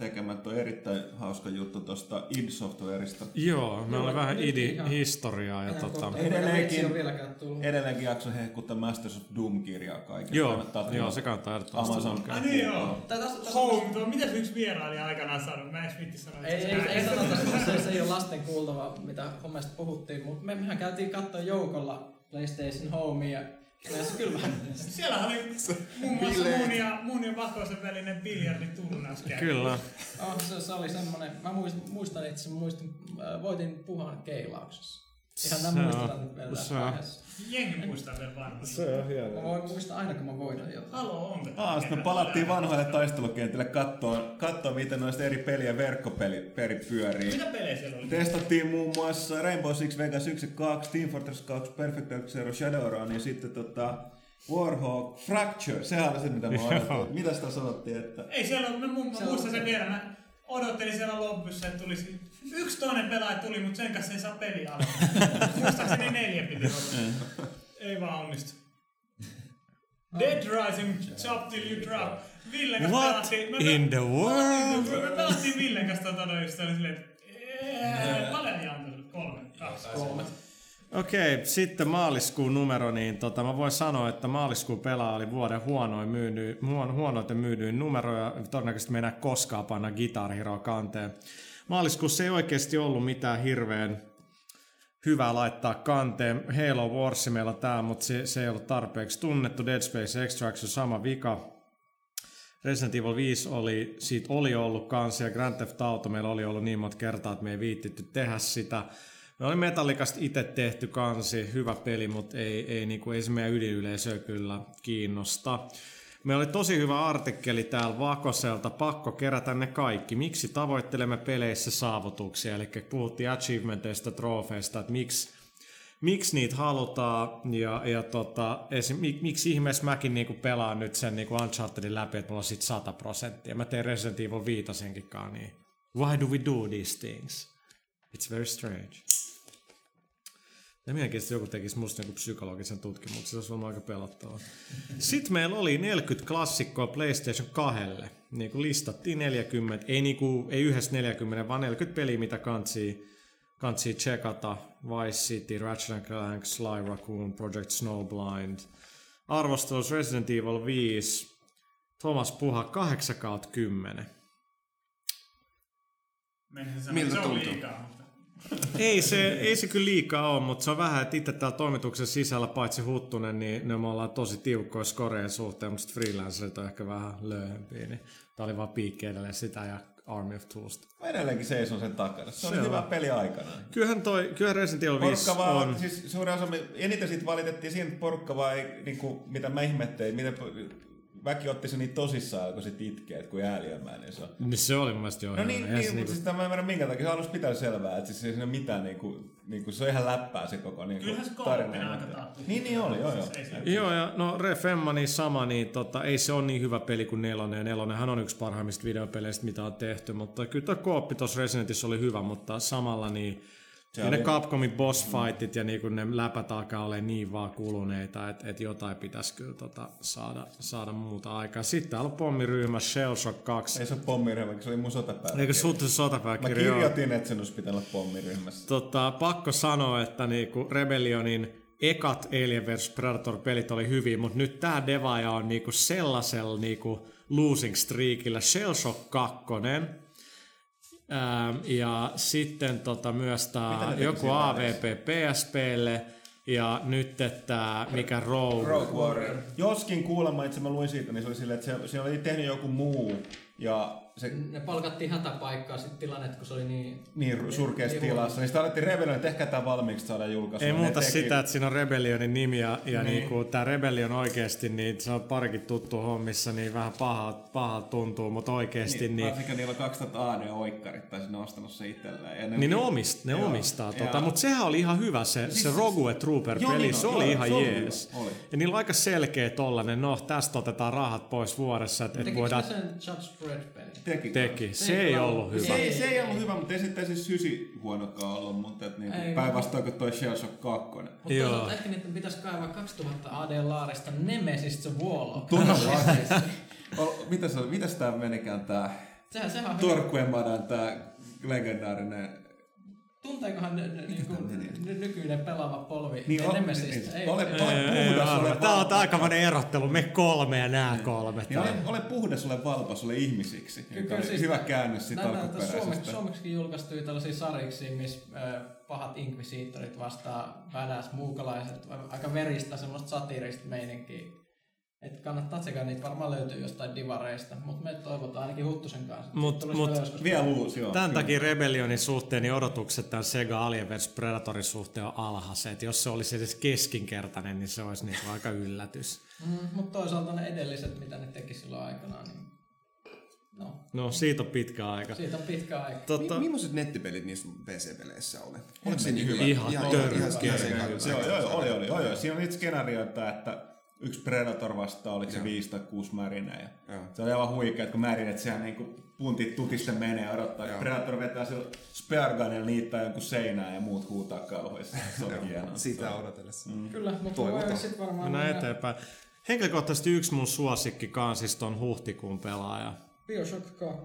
tekemä toi erittäin hauska juttu tuosta id Softwareista. Joo, me oli vähän nyt idi ihan- historiaa. Ja tota. Edelleenkin-. Edelleenkin jakso hehkuttaa Masters of Doom-kirjaa kaikille. joo, joo, se kannattaa ehdottomasti Amazon. Ai niin joo. Home, tuo, mitäs yksi vierailija aikanaan sanoi? Mä en viitti sanoa. Ei, ei, ei sanota, se, se ei ole lasten kuultava, mitä hommesta puhuttiin, mutta me, mehän käytiin katsoa joukolla PlayStation Homea. Ja se kyllä vähän... Siellä oli muun muassa mun ja, mun ja Vakosen välinen biljarditurnaus käyty. Kyllä. Oh, se, se, oli semmonen, mä muistan, muistan itse, muistin, äh, voitin puhan keilauksessa. Ihan Se nämä on- muistan nyt vielä se on-. Jengi muistaa vielä varmasti. on Mä hieno. voin muistaa aina, kun mä voitan jotain. Halo, onko Aa, sitten me palattiin vanhoille taistelukentille katsoa, katsoa miten noista eri pelien verkkopeli peri pyörii. Mitä pelejä siellä oli? Testattiin muun muassa Rainbow Six Vegas 1 ja 2, Team Fortress 2, Perfect Dark Zero, Shadowrun ja sitten tota Warhawk Fracture. Sehän oli se, mitä mä odotin. Mitä sitä sanottiin, että... Ei siellä ole, mä, mä Se on muistan se. sen vielä, mä odottelin siellä lopussa, että tulisi yksi toinen pelaaja tuli, mutta sen kanssa ei saa peliä aloittaa. Muistaakseni neljä piti olla. Ei vaan onnistu. Dead Rising, chop till you drop. Villen kanssa What pelattiin. me in pe- the world? Me pelattiin Villen kanssa tota noin, just oli silleen, että paljon ei? Kolme, kaksi. Kolme. Okei, sitten maaliskuun numero, niin tota, mä voin sanoa, että maaliskuun pelaa oli vuoden huonoin myydy, huon, huonoiten myydyin numero ja todennäköisesti me ei enää koskaan panna Guitar Hero kanteen. Maaliskuussa ei oikeasti ollut mitään hirveän hyvää laittaa kanteen. Halo Wars meillä tää, mutta se, se ei ollut tarpeeksi tunnettu. Dead Space Extraction sama vika. Resident Evil 5 oli, siitä oli ollut kanssa ja Grand Theft Auto meillä oli ollut niin monta kertaa, että me ei viittitty tehdä sitä. Me oli Metallicasta itse tehty kansi, hyvä peli, mutta ei, ei, niinku, ei se meidän ydinyleisöä kyllä kiinnosta. Me oli tosi hyvä artikkeli täällä Vakoselta, pakko kerätä ne kaikki. Miksi tavoittelemme peleissä saavutuksia? Eli puhuttiin achievementeista, trofeista, että miksi, miksi niitä halutaan ja, ja tota, esim, mik, miksi ihmeessä mäkin niinku pelaan nyt sen niinku Unchartedin läpi, että mulla on sit 100 prosenttia. Mä teen Resident Evil 5 niin why do we do these things? It's very strange. Ja mielenkiintoista joku tekisi musta joku psykologisen tutkimuksen, se olisi varmaan aika pelottavaa. Sitten meillä oli 40 klassikkoa PlayStation 2. Niin kuin listattiin 40, ei, niin kuin, ei yhdessä 40, vaan 40 peliä, mitä kantsii, kantsii checkata. Vice City, Ratchet Clank, Sly Raccoon, Project Snowblind. Arvostelus Resident Evil 5. Thomas Puha 8 kautta 10. Menisin sanoa, Miltä se tuntuu? liikaa. Ei se, ei se kyllä liikaa ole, mutta se on vähän, että itse täällä toimituksen sisällä, paitsi Huttunen, niin ne me ollaan tosi tiukkoja skoreen suhteen, mutta freelancerit on ehkä vähän löyhempiä, niin tää oli vaan piikki edelleen sitä ja Army of Tools. Mä edelleenkin seison sen takana. Se, Se on. hyvä peli aikanaan. Kyllähän toi, kyllähän Resident Evil 5 Porukka vaan, on, siis suurin osa, eniten siitä valitettiin siinä, että porukka vaan ei, niin kuin, mitä mä ihmettelin, miten väki otti sen niin tosissaan, alkoi sit itkeä, että kuin ääliömäinen se on. niin se oli mun mielestä jo No niin, niin mutta niinku- siis mä en ymmärrä minkä takia, se alussa pitää selvää, että siis ei siinä ole mitään niinku, niinku, se on ihan läppää se koko niinku, Kyllähän se tarina. aika taattu. Niin, niin oli, joo joo. Siis ei se- Joo, ja no Refemma niin sama, niin tota, ei se ole niin hyvä peli kuin nelonen, ja nelonenhan on yksi parhaimmista videopeleistä, mitä on tehty, mutta kyllä tuo kooppi tuossa Residentissä oli hyvä, mutta samalla niin Se ja ne oli- Capcomin boss fightit ja niinku ne läpät alkaa olla niin vaan kuluneita, että et jotain pitäisi kyllä tota saada, saada muuta aikaa. Sitten täällä on pommiryhmä Shellshock 2. Ei se ole pommiryhmä, se oli mun sotapäivä. Eikö sut se Mä sotapääkirja ole? kirjoitin, että sen olisi pitänyt olla pommiryhmässä. Tota, pakko sanoa, että niinku Rebellionin ekat Alien vs Predator-pelit oli hyviä, mutta nyt tää devaaja on niinku sellaisella niinku losing streakillä. Shellshock 2. Ja sitten tota myös tää joku AVP PSPlle ja nyt tämä mikä Rogue. Rogue Warrior. Joskin kuulemma, itse mä luin siitä, niin se oli silleen, että se, se oli tehnyt joku muu. Ja se Ne palkattiin hätäpaikkaa sitten tilanne, kun se oli niin... niin surkeassa niin tilassa, niin sitä alettiin Rebellion, että ehkä tämä valmiiksi saada julkaisua. Ei muuta teki- sitä, että siinä on Rebellionin nimi ja, ja Niin. niin. niinku, tämä Rebellion oikeasti, niin se on parikin tuttu hommissa, niin vähän pahalta paha tuntuu, mutta oikeasti Niin, niin, Varsinkin niillä 2000 AD-oikkarit, tai sinne ostanut se itselleen. Ja ne, niin ne, omist, ne Joo, omistaa ja- tota, mutta sehän oli ihan hyvä se, se Rogue Trooper-peli, Joo, niin se on, oli joo, ihan se oli jees. hyvä, oli. Ja niillä on aika selkeä tollanen, no tästä otetaan rahat pois vuodessa, että et voidaan... sen Judge Dredd-pelin? Teki. Teki, Se se ei ollut ollut- hyvä. Se ei, se ei ollut hyvä, mutta ei sitten siis sysi huonokaan ollut, mutta et niin, päinvastoin kuin toi Shell Shock 2. Mutta Joo. toisaalta ehkä niiden pitäisi kaivaa 2000 AD Laarista Nemesis the Warlock. Todella. Mitäs, on- mitäs tää menikään tää Sehän, sehän on. Torquemadan tää legendaarinen... Tunteekohan ny, ny, niinku, ny, nykyinen pelaava polvi Niin, ne on- Nemesistä? niin, Ei, ole- ei. ole Ei, puhdas, ei, ole. Tää on valpas. aikamoinen erottelu, me kolme ja nää kolme. Niin ole, ole puhdas, ole valpas, ole ihmisiksi. Kyllä, oli siis hyvä käännös siitä alkuperäisestä. Suomeksi, suomeksikin julkaistui tällaisia sarjiksi, missä äh, pahat inkvisiittorit vastaa badass muukalaiset. Aika veristä semmoista satiirista meininkiä. Et kannattaa tsekata, niitä varmaan löytyy jostain divareista, mutta me toivotaan ainakin Huttusen kanssa. Mut- mut- vielä uusi, joo. Tämän kyllä. takia Rebellionin suhteen niin odotukset tämän Sega Alien vs Predatorin suhteen on alhaiset. Jos se olisi edes keskinkertainen, niin se olisi niinku aika yllätys. Mm, mutta toisaalta ne edelliset, mitä ne teki silloin aikanaan, niin no, No siitä on pitkä aika. siitä on pitkä aika. Totta, Mi- millaiset nettipelit niissä PC-peleissä oli? Hemmetin niinku hyvä. Ihan törkeä. ihan Joo, joo, joo, oli, oli, oli, oli. Siinä on niitä skenaarioita, että yksi Predator vastaa, oliko se viisi tai kuusi märinää. Ja Joo. se oli aivan huikea, että kun märinet sehän niinku puntit tutisten menee ja odottaa. Joo. Predator vetää sillä speargunilla niittää jonkun seinään ja muut huutaa kauheasti. Se on hienoa. Sitä odotellessa. Mm. Kyllä, mutta voi sitten varmaan mennään mennä eteenpäin. Henkilökohtaisesti yksi mun suosikki kansista on huhtikuun pelaaja. Bioshock 2.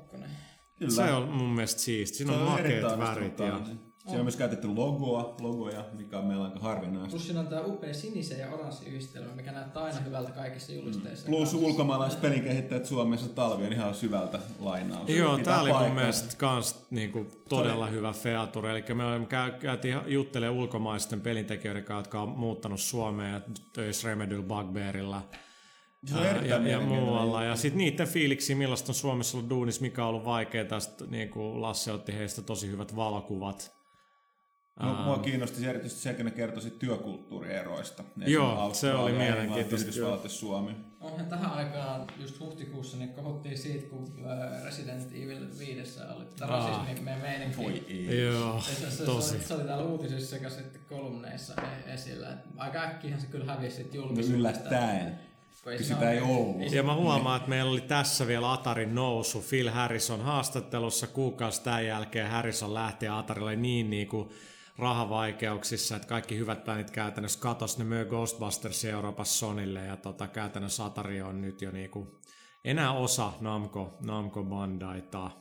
Kyllä. Se on mun mielestä siisti. Siinä on, on makeat värit. Ja... onnistunut. Siellä on myös käytetty logoa, logoja, mikä on meillä aika harvinaista. Plus siinä on tää upea sinisen ja oranssi yhdistelmä, mikä näyttää aina hyvältä kaikissa julisteissa. Plus ulkomaalaiset pelinkehittäjät Suomessa talvi on ihan syvältä lainaus. Joo, Pitää tää oli mun mielestä kans niinku todella hyvä feature. Eli me käytiin juttelemaan ulkomaisten pelintekijöiden kanssa, jotka on muuttanut Suomeen ja töissä Remedyl Bugbearilla ää, ja, ja mielenkiintoinen muualla. Ja sitten niiden fiiliksi, millaista on Suomessa ollut duunis, mikä on ollut vaikeaa. Tästä niin kuin Lasse otti heistä tosi hyvät valokuvat. No, mua kiinnosti erityisesti se, kun ne kertoisi työkulttuurieroista. Ne Joo, se oli mielenkiintoista, Yhdysvallat ja Suomi. Onhan tähän aikaan, just huhtikuussa, niin kohuttiin siitä, kun Resident Evil 5 oli tätä Aa. rasismi me meininki. Voi ei. Joo, Se, se, tosi. se, oli, se oli täällä uutisissa sekä sitten kolumneissa e- esillä. Aika äkkiähän se kyllä hävisi sitten No julkisuudesta. yllättäen. ei kun siinä sitä ei ollut. Ja mä huomaan, että meillä oli tässä vielä Atarin nousu. Phil Harrison haastattelussa kuukausi tämän jälkeen Harrison lähti ja Atari oli niin, niin kuin rahavaikeuksissa, että kaikki hyvät plänit käytännössä katos. Ne myö Ghostbusters Euroopassa Sonille ja tota, käytännössä Atari on nyt jo niin kuin enää osa Namco, Namco Bandaita.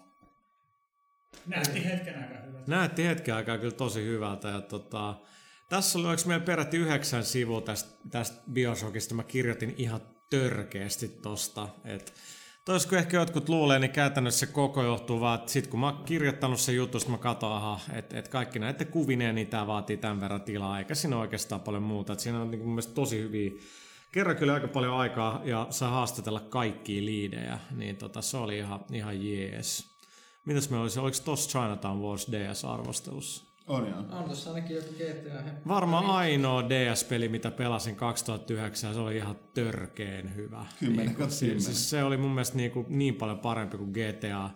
Näytti hetken aikaa hyvältä. Näytti hetken aikaa kyllä tosi hyvältä. Ja tota, tässä oli, oliko meillä peräti yhdeksän sivua tästä, tästä Bioshockista. Mä kirjoitin ihan törkeästi tosta. Et, toisin kuin ehkä jotkut luulee, niin käytännössä se koko johtuu vaan, että sit kun mä oon kirjoittanut sen jutun, mä katson, aha, että et kaikki näette kuvineen, niin tää vaatii tämän verran tilaa, eikä siinä oikeastaan paljon muuta. Et siinä on niin mun mielestä tosi hyviä kerran kyllä aika paljon aikaa ja saa haastatella kaikkia liidejä, niin tota, se oli ihan, ihan jees. Mitäs me olisi, oliko tossa Chinatown Wars DS-arvostelussa? On joo. On tossa ainakin joku GTA. Varmaan ainoa DS-peli, mitä pelasin 2009, se oli ihan törkeen hyvä. Kymmenen Niinku, kautta siis, kymmenen. siis se oli mun mielestä niinku niin paljon parempi kuin GTA,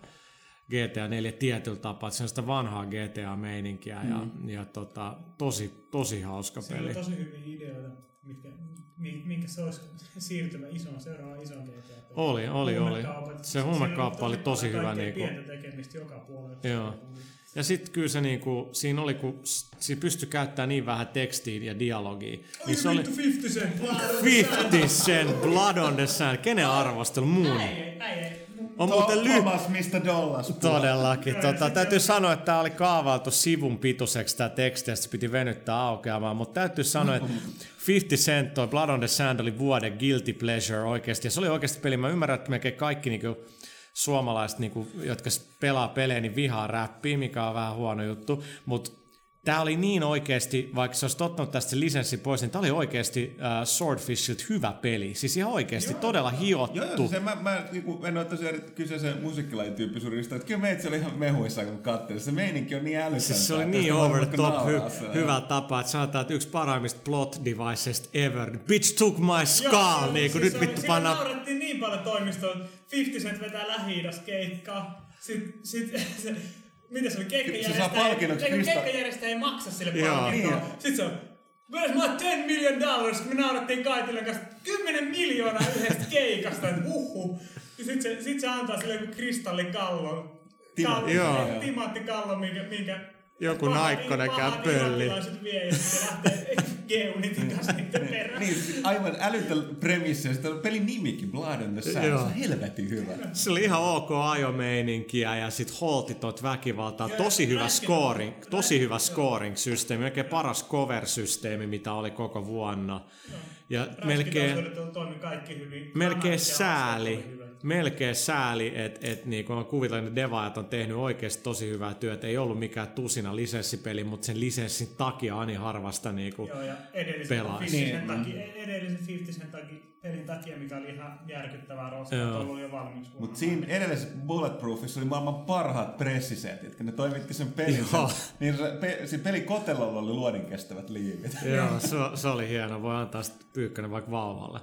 GTA 4 tietyllä tapaa, että se on sitä vanhaa GTA-meininkiä ja, ja tota, tosi, tosi hauska Siellä peli. on tosi hyviä ideoita, mitkä, mi- minkä se olisi siirtymä isoon, seuraavaan isoon GTA. Oli, oli, oli. Se Siellä huumekauppa oli tosi hyvä. kaikkea Niinku. Pientä tekemistä joka puolella. Joo. Ja sitten kyllä se niinku, siinä oli, kun siinä pystyi käyttämään niin vähän tekstiä ja dialogia. Niin se oli 50 sen 50 Cent Blood on the Sand. Kenen arvostelu? Mun. Ei, ei, ei. On muuten ly- Thomas, mistä dollas? Todellakin. Tota, täytyy sanoa, että tämä oli kaavailtu sivun pituiseksi tämä teksti, ja se piti venyttää aukeamaan, mutta täytyy sanoa, että 50 Cent, toi Blood on the Sand oli vuoden guilty pleasure oikeasti, ja se oli oikeasti peli. Mä ymmärrän, että melkein kaikki niinku, suomalaiset, niinku, jotka s- pelaa pelejä, niin vihaa räppiä, mikä on vähän huono juttu, mutta tämä oli niin oikeasti, vaikka se olisi ottanut tästä se lisenssi pois, niin tämä oli oikeasti uh, Swordfishilta hyvä peli. Siis ihan oikeasti joo, todella hiottu. Joo, joo se, mä, mä niin en ole tosiaan kyseisen musiikkilajin tyyppisuudesta, että kyllä meitä oli ihan mehuissa, kun katselin. Se meininki on niin älytöntä. Siis se oli niin over the top hy- hyvä tapa, että sanotaan, että yksi parhaimmista plot deviceista ever. Bitch took my skull, joo, niin kuin siis nyt vittu pannaan... naurettiin niin paljon toimistoon. 50 Cent vetää lähi keikkaa. Sitten sit, se, miten se oli, keikkajärjestäjä, se saa keikkajärjestäjä ei maksa sille palkintoa. Niin. Sitten se on, Where's my 10 million dollars? Me naurattiin Kaitilan kanssa 10 miljoonaa yhdestä keikasta, että uhu. Ja sit se, sit se antaa sille joku kristallikallon. Timatti, joo. Timanttikallon, minkä, minkä joku naikkonen käy pölli. Geunitin kanssa niiden perään. niin, aivan älytön premissi. Sitten pelin nimikin, Blood and the Sand. Se on helvetin hyvä. Se oli ihan ok ajomeininkiä ja sit holtitot väkivaltaa. Tosi hyvä scoring, tosi hyvä scoring-systeemi. Melkein paras cover-systeemi, mitä oli koko vuonna. Ja melkein, melkein sääli, melkein sääli, että et, niinku on kuvitellut, että devaajat on tehnyt oikeasti tosi hyvää työtä. Ei ollut mikään tusina lisenssipeli, mutta sen lisenssin takia Ani harvasta niinku Joo, ja edellisen pelaisi. Niin. Takia, edellisen 50 takia, pelin takia, mikä oli ihan järkyttävää roskaa, että oli jo valmiiksi Mutta siinä edellisessä Bulletproofissa oli maailman parhaat pressisetit, kun ne toimitti sen pelin. Sen, niin se, pe, se peli kotelolla oli luodin kestävät liivit. Joo, se, se, oli hieno. Voi antaa sitten pyykkönen vaikka vauvalle.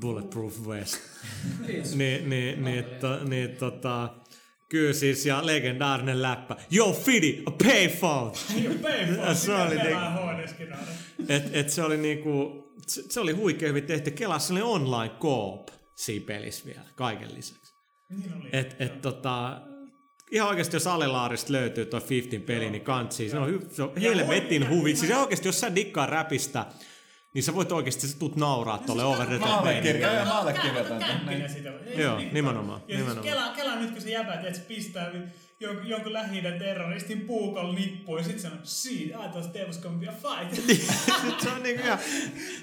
Bulletproof West. niin, niin, niin, to, niin tota, kyllä siis, ja legendaarinen läppä. Yo, Fidi, a payphone! payphone, se oli niinku, et, et se oli niinku, se, se oli huikea hyvin tehty. Kelassa oli online coop siinä pelissä vielä, kaiken lisäksi. Niin oli. Et, et, tota, ihan oikeasti jos Alelaarista löytyy tuo 15 peli, niin kantsii. Se on, se on helvetin huvit. Siis oikeasti jos sä dikkaa räpistä, niin sä voit oikeasti, sä tuut nauraa tuolle over the top meininkiin. Mä allekirjoitan. Joo, nimenomaan. Ja siis Kela, Kela nyt kun se jäbä, että se pistää jonkun, jonkun lähi terroristin puukolla nippuun ja sit sanoo, see, I thought there was gonna be a fight. sit se on niinku ihan,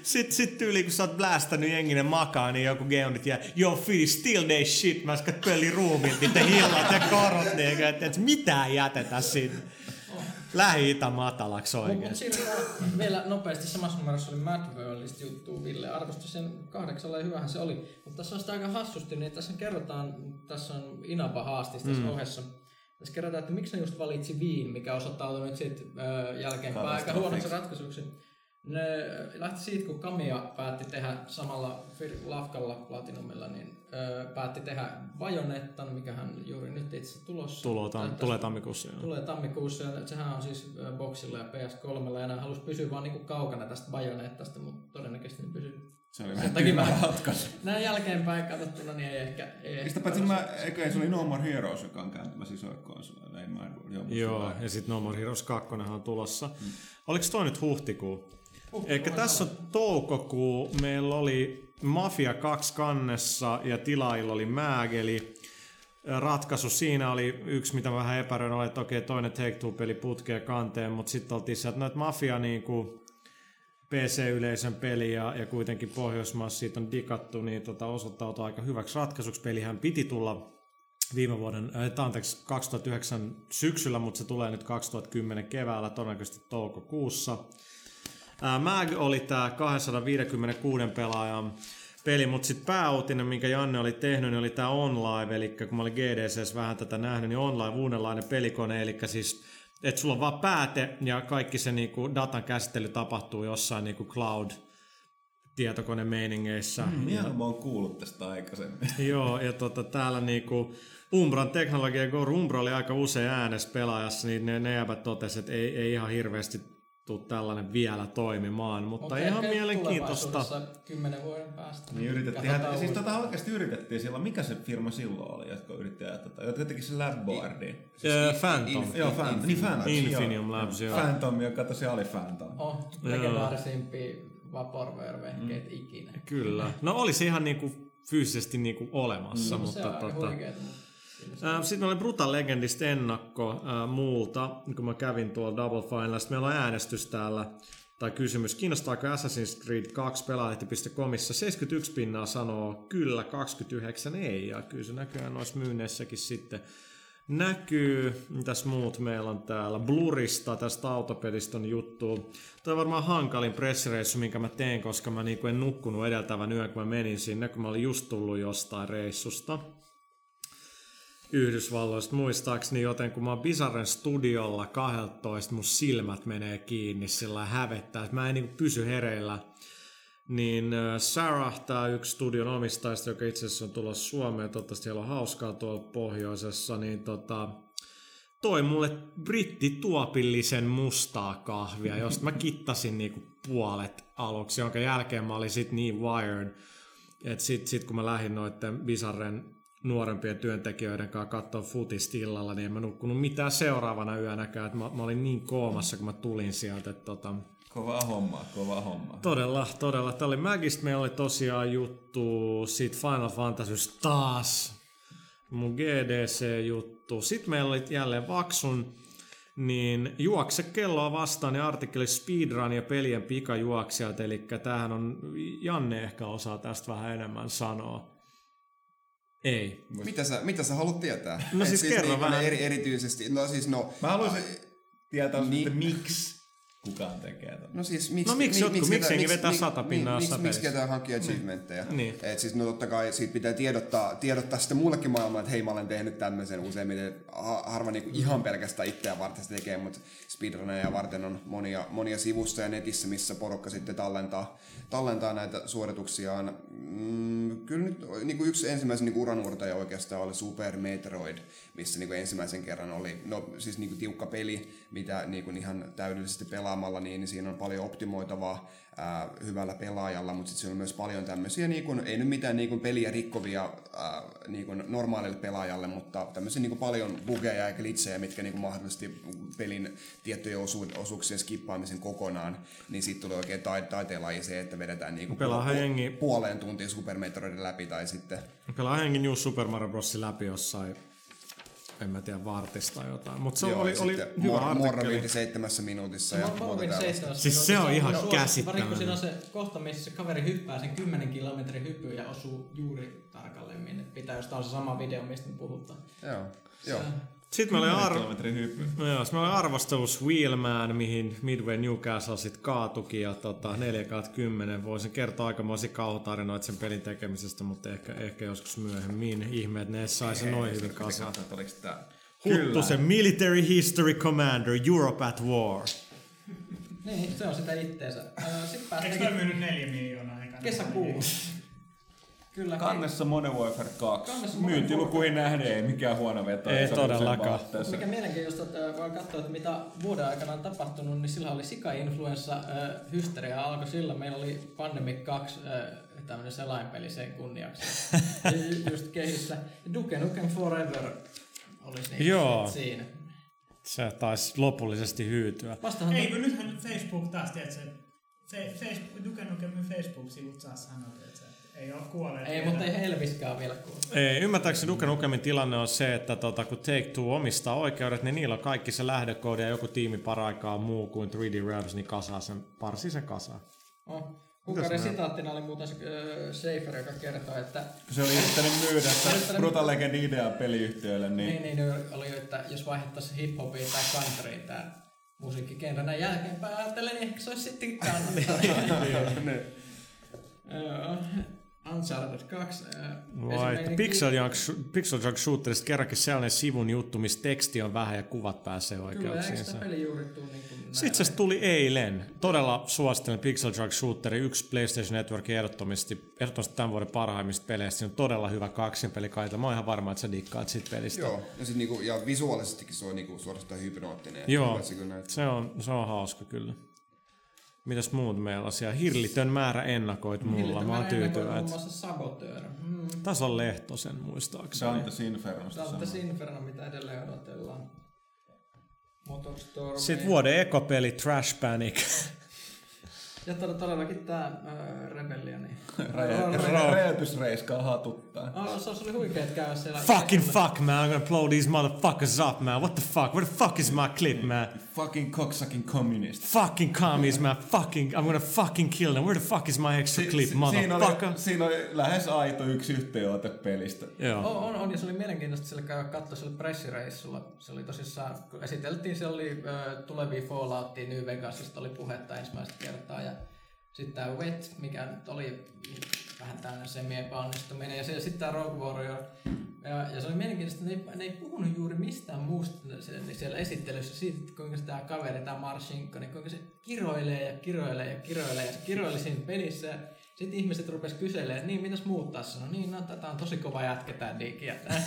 sit, sit tyyli kun sä oot blästänyt jenginen makaa, niin joku geonit jää, yo, feel still they shit, mä äsken pölli ruumiin, niiden hillat ja korot, niin, että et mitään jätetä sinne. Lähi-itä matalaksi oikein. Mutta vielä nopeasti samassa numerossa oli Mad Worldista juttu, Ville arvosti sen kahdeksalla ja hyvähän se oli. Mutta tässä on sitä aika hassusti, niin tässä kerrotaan, tässä on Inaba haastis tässä mm. ohessa. Tässä kerrotaan, että miksi ne just valitsi Viin, mikä osoittautui nyt sitten jälkeenpäin aika huonoksi ratkaisuksi. Ne lähti siitä, kun Kamia päätti tehdä samalla Lafkalla Platinumilla, niin öö, päätti tehdä Bajonettan, mikä hän juuri nyt itse tulossa. Tulo, tam, tulee tammikuussa. Joo. Tulee tammikuussa ja sehän on siis Boxilla ja PS3 ja nämä halusi pysyä vaan niin kuin kaukana tästä Bajonettasta, mutta todennäköisesti ne pysyy se oli vähän tyhmä ratkaisu. Näin jälkeenpäin katsottuna niin ei ehkä... Ei Mistä paitsi mä, eikö se oli No More Heroes, joka on kääntymässä ei mä Joo, joo ja sitten No More Heroes 2 on tulossa. Hmm. Oliko toi nyt huhtikuu? Eikä tässä on toukokuu. Meillä oli Mafia 2 kannessa ja tilailla oli Määgeli. Ratkaisu siinä oli yksi, mitä vähän epäröin, oli, että okei, toinen Take-Two-peli putkee kanteen, mutta sitten oltiin sieltä, että Mafia niin kuin PC-yleisön peli ja, ja kuitenkin Pohjoismaassa siitä on dikattu, niin tota, osoittautui aika hyväksi ratkaisuksi. Pelihän piti tulla viime vuoden, äh, anteeksi, 2009 syksyllä, mutta se tulee nyt 2010 keväällä, todennäköisesti toukokuussa. Mag oli tämä 256 pelaajan peli, mutta sitten pääuutinen, minkä Janne oli tehnyt, niin oli tämä online, eli kun mä olin GDCs vähän tätä nähnyt, niin online uudenlainen pelikone, eli siis että sulla on vaan pääte ja kaikki se niinku datan käsittely tapahtuu jossain niinku cloud tietokone meiningeissä. Mm, ja, mä oon kuullut tästä aikaisemmin. Joo, ja tota, täällä niinku Umbran teknologia Go Umbra oli aika usein äänessä pelaajassa, niin ne, ne jäbät totesi, että ei, ei ihan hirveästi tuu tällainen vielä toimimaan, mutta, mutta ihan mielenkiintoista. kymmenen vuoden päästä. Niin yritettiin, hän, siis tota oikeasti yritettiin silloin, mikä se firma silloin oli, jotka yritti tota, jotka teki sen Labboardin. Siis uh, Phantom. Inf- joo, Phantom. Niin Phantom. Infinium Labs, joo. Phantom, joka tosiaan oli Phantom. Oh, legendaarisimpi Vaporware-vehkeet mm. ikinä. Kyllä. No olisi ihan niinku fyysisesti niinku olemassa, mm, mutta... Se on tota, huikeeta, sitten oli Brutal Legendista ennakko äh, muulta, kun mä kävin tuolla Double Finalista. Meillä on äänestys täällä, tai kysymys, kiinnostaako Assassin's Creed 2 pelaajalehti.comissa? 71 pinnaa sanoo kyllä, 29 ei, ja kyllä se näköjään noissa myynneissäkin sitten näkyy. Mitäs muut meillä on täällä? Blurista, tästä autopelistä on juttu. Tämä on varmaan hankalin pressireissu, minkä mä teen, koska mä niinku en nukkunut edeltävän yön, kun mä menin sinne, kun mä olin just tullut jostain reissusta. Yhdysvalloista muistaakseni, joten kun mä oon Bizarren studiolla 12, mun silmät menee kiinni sillä hävettää, että mä en niinku pysy hereillä. Niin Sarah, tämä yksi studion omistajista, joka itse asiassa on tulossa Suomeen, toivottavasti siellä on hauskaa tuolla pohjoisessa, niin tota, toi mulle brittituopillisen mustaa kahvia, josta mä kittasin niinku puolet aluksi, jonka jälkeen mä olin sit niin wired, että sit, sit kun mä lähdin noitten Bizarren nuorempien työntekijöiden kanssa katsoa futista illalla, niin en mä nukkunut mitään seuraavana yönäkään. että mä, mä, olin niin koomassa, kun mä tulin sieltä. Että tota, Kovaa hommaa, kovaa hommaa. todella, todella. Tämä oli Magist, meillä oli tosiaan juttu siitä Final Fantasy taas. Mun GDC-juttu. Sitten meillä oli jälleen Vaksun niin juokse kelloa vastaan ja artikkeli Speedrun ja pelien pikajuoksijat, eli tämähän on, Janne ehkä osaa tästä vähän enemmän sanoa. Ei. Mitä sä, mitä sä haluat tietää? No Et siis kerro niinku vähän. Eri, erityisesti, no siis no... Mä haluaisin tietää, Niin. niin. miksi kukaan tekee tätä. No siis miksi, No miksi jotkut- miksi jengi vetää miksi- sata pinnaa miksi, miksi ketään hankkia achievementteja? Niin. Et siis no totta kai siitä pitää tiedottaa, tiedottaa sitten muullekin maailmaa, että hei mä olen tehnyt tämmöisen useimmiten ha- harva niinku ihan pelkästään itseään varten sitä tekee, mutta speedrunneja varten on monia, monia sivustoja netissä, missä porukka sitten tallentaa, tallentaa näitä suorituksiaan. Mm, kyllä nyt niinku yksi ensimmäisen niinku uranuurtaja oikeastaan oli Super Metroid, missä niinku ensimmäisen kerran oli, no siis niinku tiukka peli, mitä niinku ihan täydellisesti pelaamalla, niin, niin siinä on paljon optimoitavaa ää, hyvällä pelaajalla, mutta sitten siinä on myös paljon tämmöisiä, niinku, ei nyt mitään niinku peliä rikkovia ää, niinku normaalille pelaajalle, mutta tämmöisiä niinku paljon bugeja ja glitchejä, mitkä niinku mahdollisesti pelin tiettyjä osu- osuuksien skippaamisen kokonaan, niin sitten tulee oikein ta- taiteenlaji se, että vedetään niinku Pelaahan jengi- puoleen tuntiin Super Metroidin läpi tai sitten Pelaa henkin New Super Mario Bros. läpi jossain, en mä tiedä, vartista tai jotain. Mutta se Joo, oli, oli hyvä Mor- artikkeli. Morrowind seitsemässä minuutissa ja Morrowind. 7 Siis se on ihan suosittu, käsittämätön. Varikko siinä on se kohta, missä se kaveri hyppää sen 10 kilometrin hypyyn ja osuu juuri tarkalleen minne pitää, jos tää on se sama video, mistä me puhutaan. Joo, joo. Sitten meillä oli, no joo, sit meillä oli arvostelus Wheelman, mihin Midway Newcastle sit kaatukin ja tota, 4 10 Voisin kertoa aikamoisia kauhutarinoita sen pelin tekemisestä, mutta ehkä, ehkä joskus myöhemmin. Ihme, että ne sai sen noin hyvin kasaan. Että oliko tää? Huttu se Military History Commander, Europe at War. Niin, se on sitä itteensä. Sitten Eikö toi myynyt neljä miljoonaa ekana? Kyllä. Kannessa Modern Warfare 2. Kannessa Modern Myyntilukuihin nähden ei mikään huono veto. Ei se on sen todellakaan. vaatteessa. Mikä mielenkiintoista, että voi katsoa, että mitä vuoden aikana on tapahtunut, niin sillä oli sika-influenssa äh, hysteria alkoi silloin. Meillä oli Pandemic 2, äh, tämmöinen selainpeli sen kunniaksi. Ju- Just kehissä. Duke Nukem Forever olisi niin Joo. siinä. Se taisi lopullisesti hyytyä. Vastahan Ei, kun nythän Facebook taas, tiedät se, fe, Facebook, Duke Nukemin Facebook-sivut saa sanoa, että ei ole kuolleet. ei, vielä. mutta ei Helviskään vielä kuullut. Ei, ymmärtääkseni Duke Nukemin tilanne on se, että tota, kun Take-Two omistaa oikeudet, niin niillä on kaikki se lähdekoodi ja joku tiimi paraikaa muu kuin 3D Realms, niin kasaa sen, parsi sen kasaan. Oh. Kuukauden sitaattina oli muuten se äh, Schaefer, joka kertoi, että Se oli yrittänyt myydä sitä Brutal Legend idea peliyhtiöille, niin, niin, niin, niin oli, että jos vaihdettaisiin hip-hopiin tai countryin tää musiikkikenrä näin jälkeenpäin ajattelen, niin ehkä se olisi sitten kannattaa. Joo. Uncharted 2. äh, Vai, että Pixel Junk, Pixel Junk Shooterista kerrankin sellainen sivun juttu, missä teksti on vähän ja kuvat pääsee Kyllä, eikö oikeuksiinsa. sitä peli juuri tuu niin kuin näin? Sitten se tuli eilen. Todella suosittelen Pixel Junk Shooteri, yksi PlayStation Networkin ehdottomasti, ehdottomasti tämän vuoden parhaimmista peleistä. Siinä on todella hyvä kaksinpeli kaita. Mä oon ihan varma, että sä dikkaat siitä pelistä. Joo, ja, sit niinku, ja visuaalisestikin se on niinku suorastaan hypnoottinen. Joo, se kyllä se on, se on hauska kyllä. Mitäs muut meillä on siellä? Hirlitön määrä ennakoit mulla. Mä oon tyytyväinen. Muun muassa Saboteur. Mm. Tässä on Lehtosen muistaakseni. Dantes Infernosta Dantes. Inferno, mitä edelleen odotellaan. Motorstorm. Sitten vuoden ekopeli Trash Panic. Ja tod- todellakin tämä äh, Rebellion. Niin. Hatuttaa. Oh, se, se oli huikea käydä siellä. Fucking fuck, man. I'm gonna blow these motherfuckers up, man. What the fuck? Where the fuck is my clip, man? Fucking cocksucking communist. Fucking commies, man. Fucking, I'm gonna fucking kill them. Where the fuck is my extra clip, siinä, motherfucker? oli, siinä oli lähes aito yksi yhteenote pelistä. Joo. On, on, on, ja se oli mielenkiintoista sillä käydä katsoa sillä pressireissulla. Se oli tosissaan, kun esiteltiin, se oli ö, tulevia Falloutia New Vegasista oli puhetta ensimmäistä kertaa. Ja sitten tämä Wet, mikä nyt oli vähän tämmöinen semi-epäonnistuminen. Ja sitten tämä Rogue Warrior. Ja, ja se oli mielenkiintoista, että ne ei, ne ei puhunut juuri mistään muusta siellä, siellä esittelyssä siitä, kuinka tämä kaveri, tämä Marshinkko, niin kuinka se kiroilee ja kiroilee ja kiroilee. Ja se kiroili siinä pelissä. Sitten ihmiset rupes kyselemään, että niin, mitäs muut on? No niin, no tätä on tosi kova jätkä tää digi. Ja tää-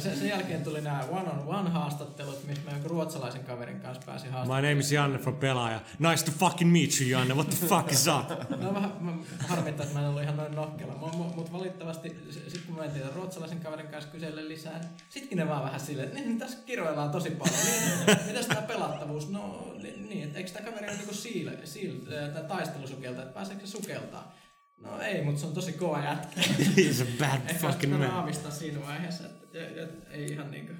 sen, sen, jälkeen tuli nämä one-on-one haastattelut, missä mä jonkun ruotsalaisen kaverin kanssa pääsin My haastattelemaan. name is Janne from Pelaaja. Nice to fucking meet you, Janne. What the fuck is up? No vähän mä harmittaa, että mä en ollut ihan noin nokkela. Mutta mut valitettavasti, sitten kun mä mentiin ruotsalaisen kaverin kanssa kyselle lisää, niin sittenkin ne vaan vähän silleen, että niin, tässä kiroillaan tosi paljon. Niin, mitäs tää pelattavuus? No niin, että eikö tää kaveri ole niinku siil, siil, tää taistelusukelta, että pääseekö se sukeltaa? No ei, mutta se on tosi kova jätkä. He's a bad Ehkä fucking man. aamistaa siinä vaiheessa, että et, et, ei ihan niinku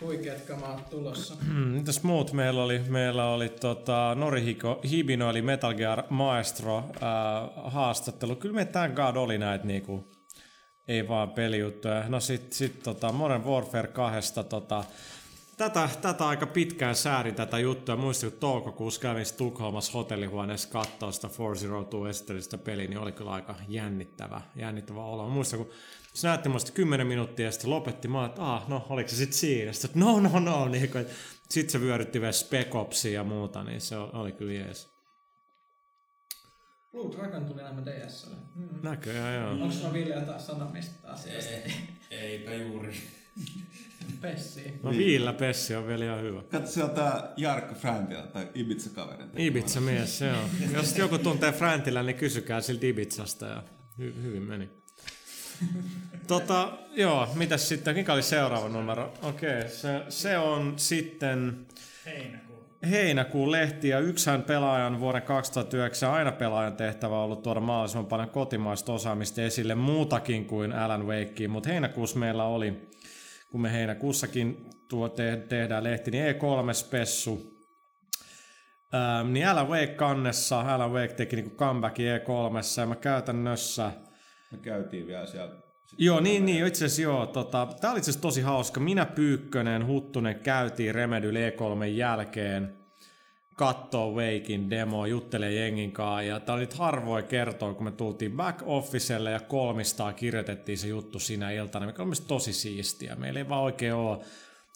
huikeat kamaat tulossa. Hmm, mitäs muut meillä oli? Meillä oli tota, Norihiko Hibino eli Metal Gear Maestro äh, haastattelu. Kyllä me tän God oli näitä niinku, ei vaan pelijuttuja. No sit, sit tota, Modern Warfare 2 tota, tätä, tätä aika pitkään säädin tätä juttua. Muistin, kun toukokuussa kävin Tukholmassa hotellihuoneessa katsoa sitä 402 esittelystä peliä, niin oli kyllä aika jännittävä, jännittävä olo. Mä Muistan, kun se näytti musta 10 minuuttia ja sitten lopetti. Mä olin, että ah, no oliko se sitten siinä? Sitten, no, no, no. Niin, sitten se vyörytti vielä Spec Opsia ja muuta, niin se oli kyllä jees. Blue Dragon tuli enemmän DSlle. Mm. Näköjään joo. Onko sulla Ville jotain sanomista asiasta? Ei, eipä juuri. Pessi. No Viillä Pessi on vielä ihan hyvä. Katso, se on tää Jarkko Fräntilä, tai Ibiza-kaverin. Ibiza mies, se on. Jos joku tuntee Fräntilän, niin kysykää siltä Ibizasta ja hy- hyvin meni. Tota, joo, mitäs sitten, mikä oli seuraava numero? Okei, okay, se, se on sitten Heinäkuu. heinäkuun lehti ja yksihän pelaajan vuoden 2009 aina pelaajan tehtävä on ollut tuoda mahdollisimman paljon kotimaista osaamista esille muutakin kuin Alan Wakea, mutta heinäkuussa meillä oli, kun me heinäkuussakin tuo te- tehdään lehti, niin E3-spessu, Ähm, niin Alan Wake kannessa, Alan Wake teki niinku comebackin E3 ja mä käytännössä Me käytiin vielä siellä. Joo, niin, niin itse asiassa joo. Tota, Tämä oli itse asiassa tosi hauska. Minä, Pyykkönen, Huttunen käytiin Remedy E3 jälkeen kattoo Wakein demo, juttelee jengin kanssa. Ja tämä oli harvoin kertoa, kun me tultiin back officelle ja kolmistaan kirjoitettiin se juttu siinä iltana, mikä on mielestäni tosi siistiä. Meillä ei vaan oikein ole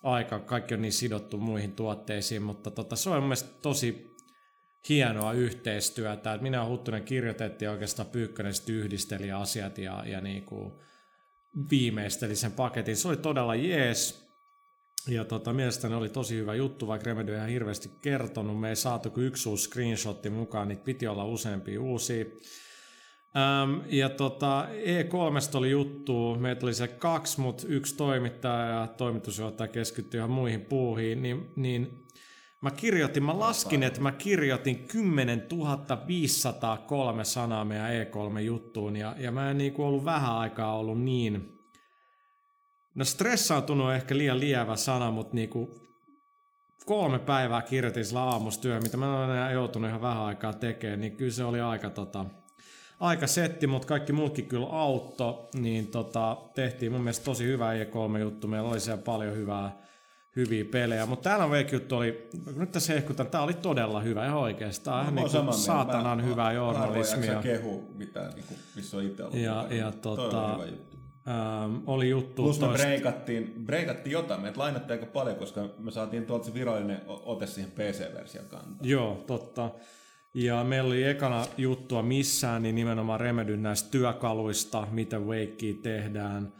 aika, kaikki on niin sidottu muihin tuotteisiin, mutta tota, se on mielestä tosi hienoa yhteistyötä. Et minä ja Huttunen kirjoitettiin oikeastaan Pyykkönen yhdisteli asiat ja, ja niinku viimeisteli sen paketin. Se oli todella jees. Ja tota, mielestäni oli tosi hyvä juttu, vaikka Remedy ihan hirveästi kertonut. Me ei saatu kuin yksi uusi screenshotti mukaan, niitä piti olla useampia uusia. Ähm, ja tota, E3 oli juttu, meitä oli se kaksi, mutta yksi toimittaja ja toimitusjohtaja keskittyi ihan muihin puuhiin, niin, niin mä kirjoitin, mä laskin, että mä kirjoitin 10 503 sanaa meidän E3-juttuun, ja, ja mä en niinku ollut vähän aikaa ollut niin, no stressaantunut on ehkä liian lievä sana, mutta niinku kolme päivää kirjoitin sillä aamustyö, mitä mä olen enää joutunut ihan vähän aikaa tekemään, niin kyllä se oli aika tota, aika setti, mutta kaikki muutkin kyllä autto, niin tota, tehtiin mun mielestä tosi hyvä E3-juttu. Meillä oli siellä paljon hyvää, hyviä pelejä, mutta täällä Wake-juttu oli, nyt tässä hehkutan, tämä oli todella hyvä ihan oikeasti. Tämä on Mä oon niin saatanan Mä- hyvää mä journalismia. jaksa kehu, mitä, niin kuin, missä on itse ollut. Ja, mukana. ja tota, hyvä juttu. Ähm, oli juttu Plus me toista- breikattiin, breikattiin jotain, meitä lainattiin aika paljon, koska me saatiin tuolta se virallinen ote siihen PC-version kantaan. Joo, totta. Ja meillä oli ekana juttua missään, niin nimenomaan Remedyn näistä työkaluista, miten Wakea tehdään.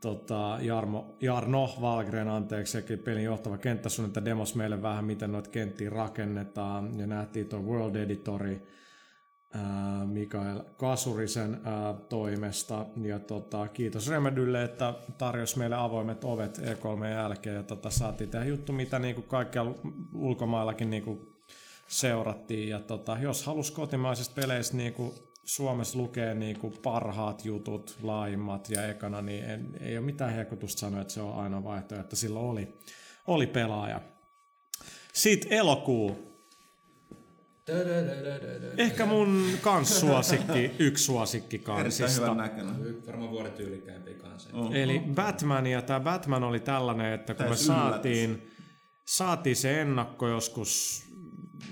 Tota, Jarmo, Jarno Valgren, anteeksi, sekin pelin johtava kenttäsuunnitelma demos meille vähän, miten noita kenttiä rakennetaan. Ja nähtiin tuon World Editori Mikael Kasurisen ää, toimesta. Ja tota, kiitos Remedylle, että tarjosi meille avoimet ovet E3 jälkeen. Ja tota, saatiin tehdä juttu, mitä niinku kaikkialla ulkomaillakin niinku seurattiin. Ja tota, jos halus kotimaisista peleistä niin kuin Suomessa lukee niin kuin parhaat jutut, laajimmat ja ekana, niin en, ei ole mitään hekutusta sanoa, että se on aina vaihtoehto, että sillä oli, oli pelaaja. Sitten elokuu. Ehkä mun kans suosikki, yksi suosikki Erittäin kansista. hyvän näköinen. Varmaan vuoden tyylikkäimpiä kanssa. On. Eli Batman ja tämä Batman oli tällainen, että kun me Täys saatiin, saatiin se ennakko joskus,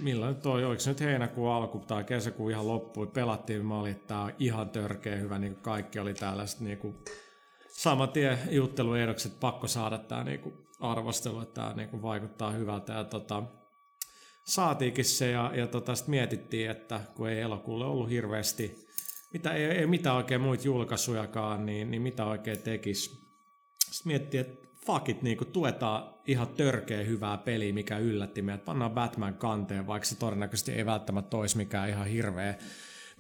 milloin nyt oli, oliko se nyt heinäkuun alku tai kesäkuun ihan loppu, pelattiin, mä olin, että on ihan törkeä hyvä, niin kuin kaikki oli tällaiset niin kuin, saman tien jutteluehdokset, pakko saada tämä niin kuin, arvostelu, että tämä niin kuin, vaikuttaa hyvältä ja tota, saatiinkin se ja, ja tota, sitten mietittiin, että kun ei elokuulle ollut hirveästi, mitä, ei, ei mitään oikein muita julkaisujakaan, niin, niin mitä oikein tekisi. Sitten miettii, että fuck it, niin tuetaan ihan törkeä hyvää peliä, mikä yllätti meidät. Pannaan Batman kanteen, vaikka se todennäköisesti ei välttämättä olisi mikään ihan hirveä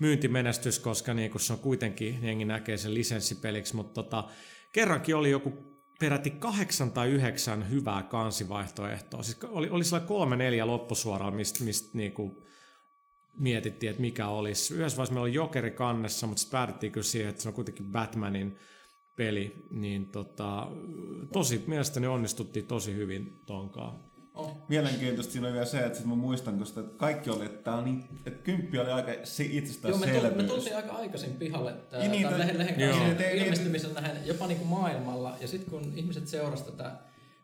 myyntimenestys, koska niin se on kuitenkin, jengi näkee sen lisenssipeliksi, mutta tota, kerrankin oli joku peräti kahdeksan tai yhdeksän hyvää kansivaihtoehtoa. Siis oli, oli sellainen kolme neljä loppusuoralla, mistä mist niinku mietittiin, että mikä olisi. Yhdessä vaiheessa meillä oli Jokeri kannessa, mutta sitten päädyttiin kyllä siihen, että se on kuitenkin Batmanin peli, niin tota, tosi, mielestäni onnistuttiin tosi hyvin tonkaan. Oh. Mielenkiintoista siinä oli vielä se, että sit mä muistan, koska kaikki oli, että, tää on niin, että kymppi oli aika se itsestään Joo, me, tuli, me tultiin aika aikaisin pihalle Ja tämän niin, niin, lehen, lehen Niin, ilmestymisen nähden jopa niin kuin maailmalla. Ja sitten kun ihmiset seurasivat tätä...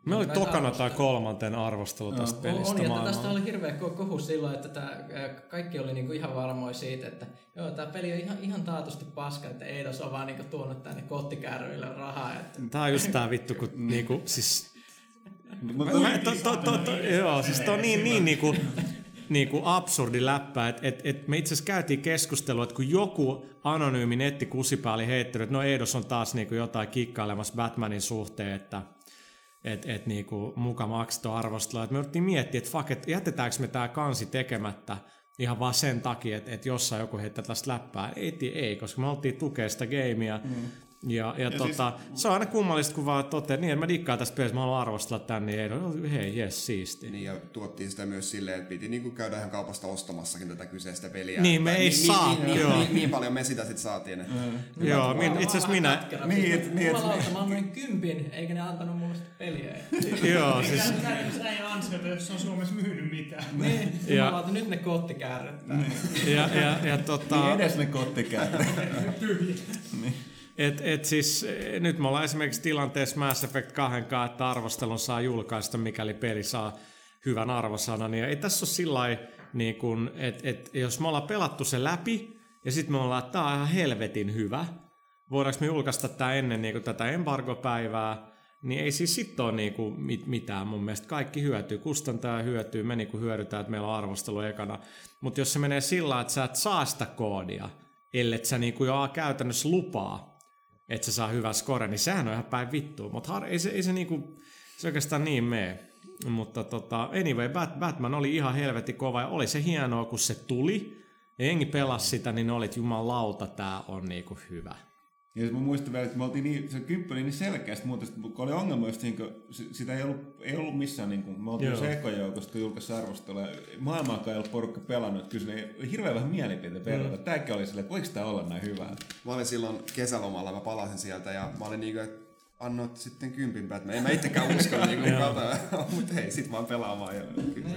Me oli tokana tai arvosteluja- kolmanten arvostelu tästä On, pelistä on ja maailmalla. tästä oli hirveä ko- kohu silloin, että tää, ää, kaikki oli niinku ihan varmoja siitä, että joo, tämä peli on ihan, ihan taatusti paska, että Eidos on vaan niinku tuonut tänne kottikärryille rahaa. Että, Tää on just tää vittu, kun niinku, siis Mutta Mä, to, to, to, to, joo, siis toi on niin, niin niinku, niinku absurdi läppä, että et, et me itse asiassa käytiin keskustelua, että kun joku anonyymi nettikusipää oli heittänyt, että no Eidos on taas niinku jotain kikkailemassa Batmanin suhteen, että et, et niinku muka maksettu arvostelua. Et me yritettiin miettiä, että fuck, et jätetäänkö me tää kansi tekemättä ihan vaan sen takia, että, että jossain joku heittää tästä läppää. Ei, ei koska me oltiin tukea sitä gameia. Mm. Ja, ja, ja tota, siis... se on aina kummallista, kun vaan toteaa, niin että mä dikkaan tästä pelistä, mä haluan arvostella tän, niin ei, no, hei, jes, siisti. Niin, ja tuottiin sitä myös silleen, että piti niinku käydä ihan kaupasta ostamassakin tätä kyseistä peliä. Niin, me Että ei niin, saa, Niin, niin, joo. niin, niin, paljon me sitä sitten saatiin. Mm. Joo, min, itse asiassa minä, Niin, niin, Jumalauta, mä annoin kympin, eikä ne antanut mulle sitä peliä. joo, siis. Käytännössä ei ansiota, jos se on Suomessa myynyt mitään. niin, Ja- jumalauta, nyt ne kottikärryt. ja, ja, ja niin tota, edes ne kottikäännöt. et, et siis, eh, nyt me ollaan esimerkiksi tilanteessa Mass Effect 2, että arvostelun saa julkaista, mikäli peli saa hyvän arvosanan. Ja ei tässä ole sillä niin että et, jos me ollaan pelattu se läpi, ja sitten me ollaan, että tämä on ihan helvetin hyvä, voidaanko me julkaista tämä ennen niin tätä embargopäivää, niin ei siis sitten ole niinku mit, mitään mun mielestä. Kaikki hyötyy, kustantaja hyötyy, me niinku hyödytään, että meillä on arvostelu ekana. Mutta jos se menee sillä että sä et saa sitä koodia, ellei sä niinku jo käytännössä lupaa, että se saa hyvän score, niin sehän on ihan päin vittua. Mutta ei se, ei se, niinku, se oikeastaan niin mene. Mutta tota, anyway, Bat, Batman oli ihan helvetin kova ja oli se hienoa, kun se tuli. Ja jengi pelasi sitä, niin olit jumalauta, tää on niinku hyvä. Ja sit mä muistan vielä, että me oltiin niin, se kymppi oli niin selkeästi muuta, kun oli ongelma just niin kuin, si- sitä ei ollut, ei ollut missään niin kuin, me oltiin se ekojoukosta, kun julkaisi arvostelua. Maailmankaan ei ollut porukka pelannut, että kyllä se oli hirveän vähän mielipiteitä verrata. Mm. Tämäkin oli silleen, että voiko tämä olla näin hyvää? Mä olin silloin kesälomalla, mä palasin sieltä ja mä olin niinku, että annoit sitten kympin Batman. En mä itsekään usko, niinku, mutta hei, sit vaan pelaamaan. Ja, kyllä.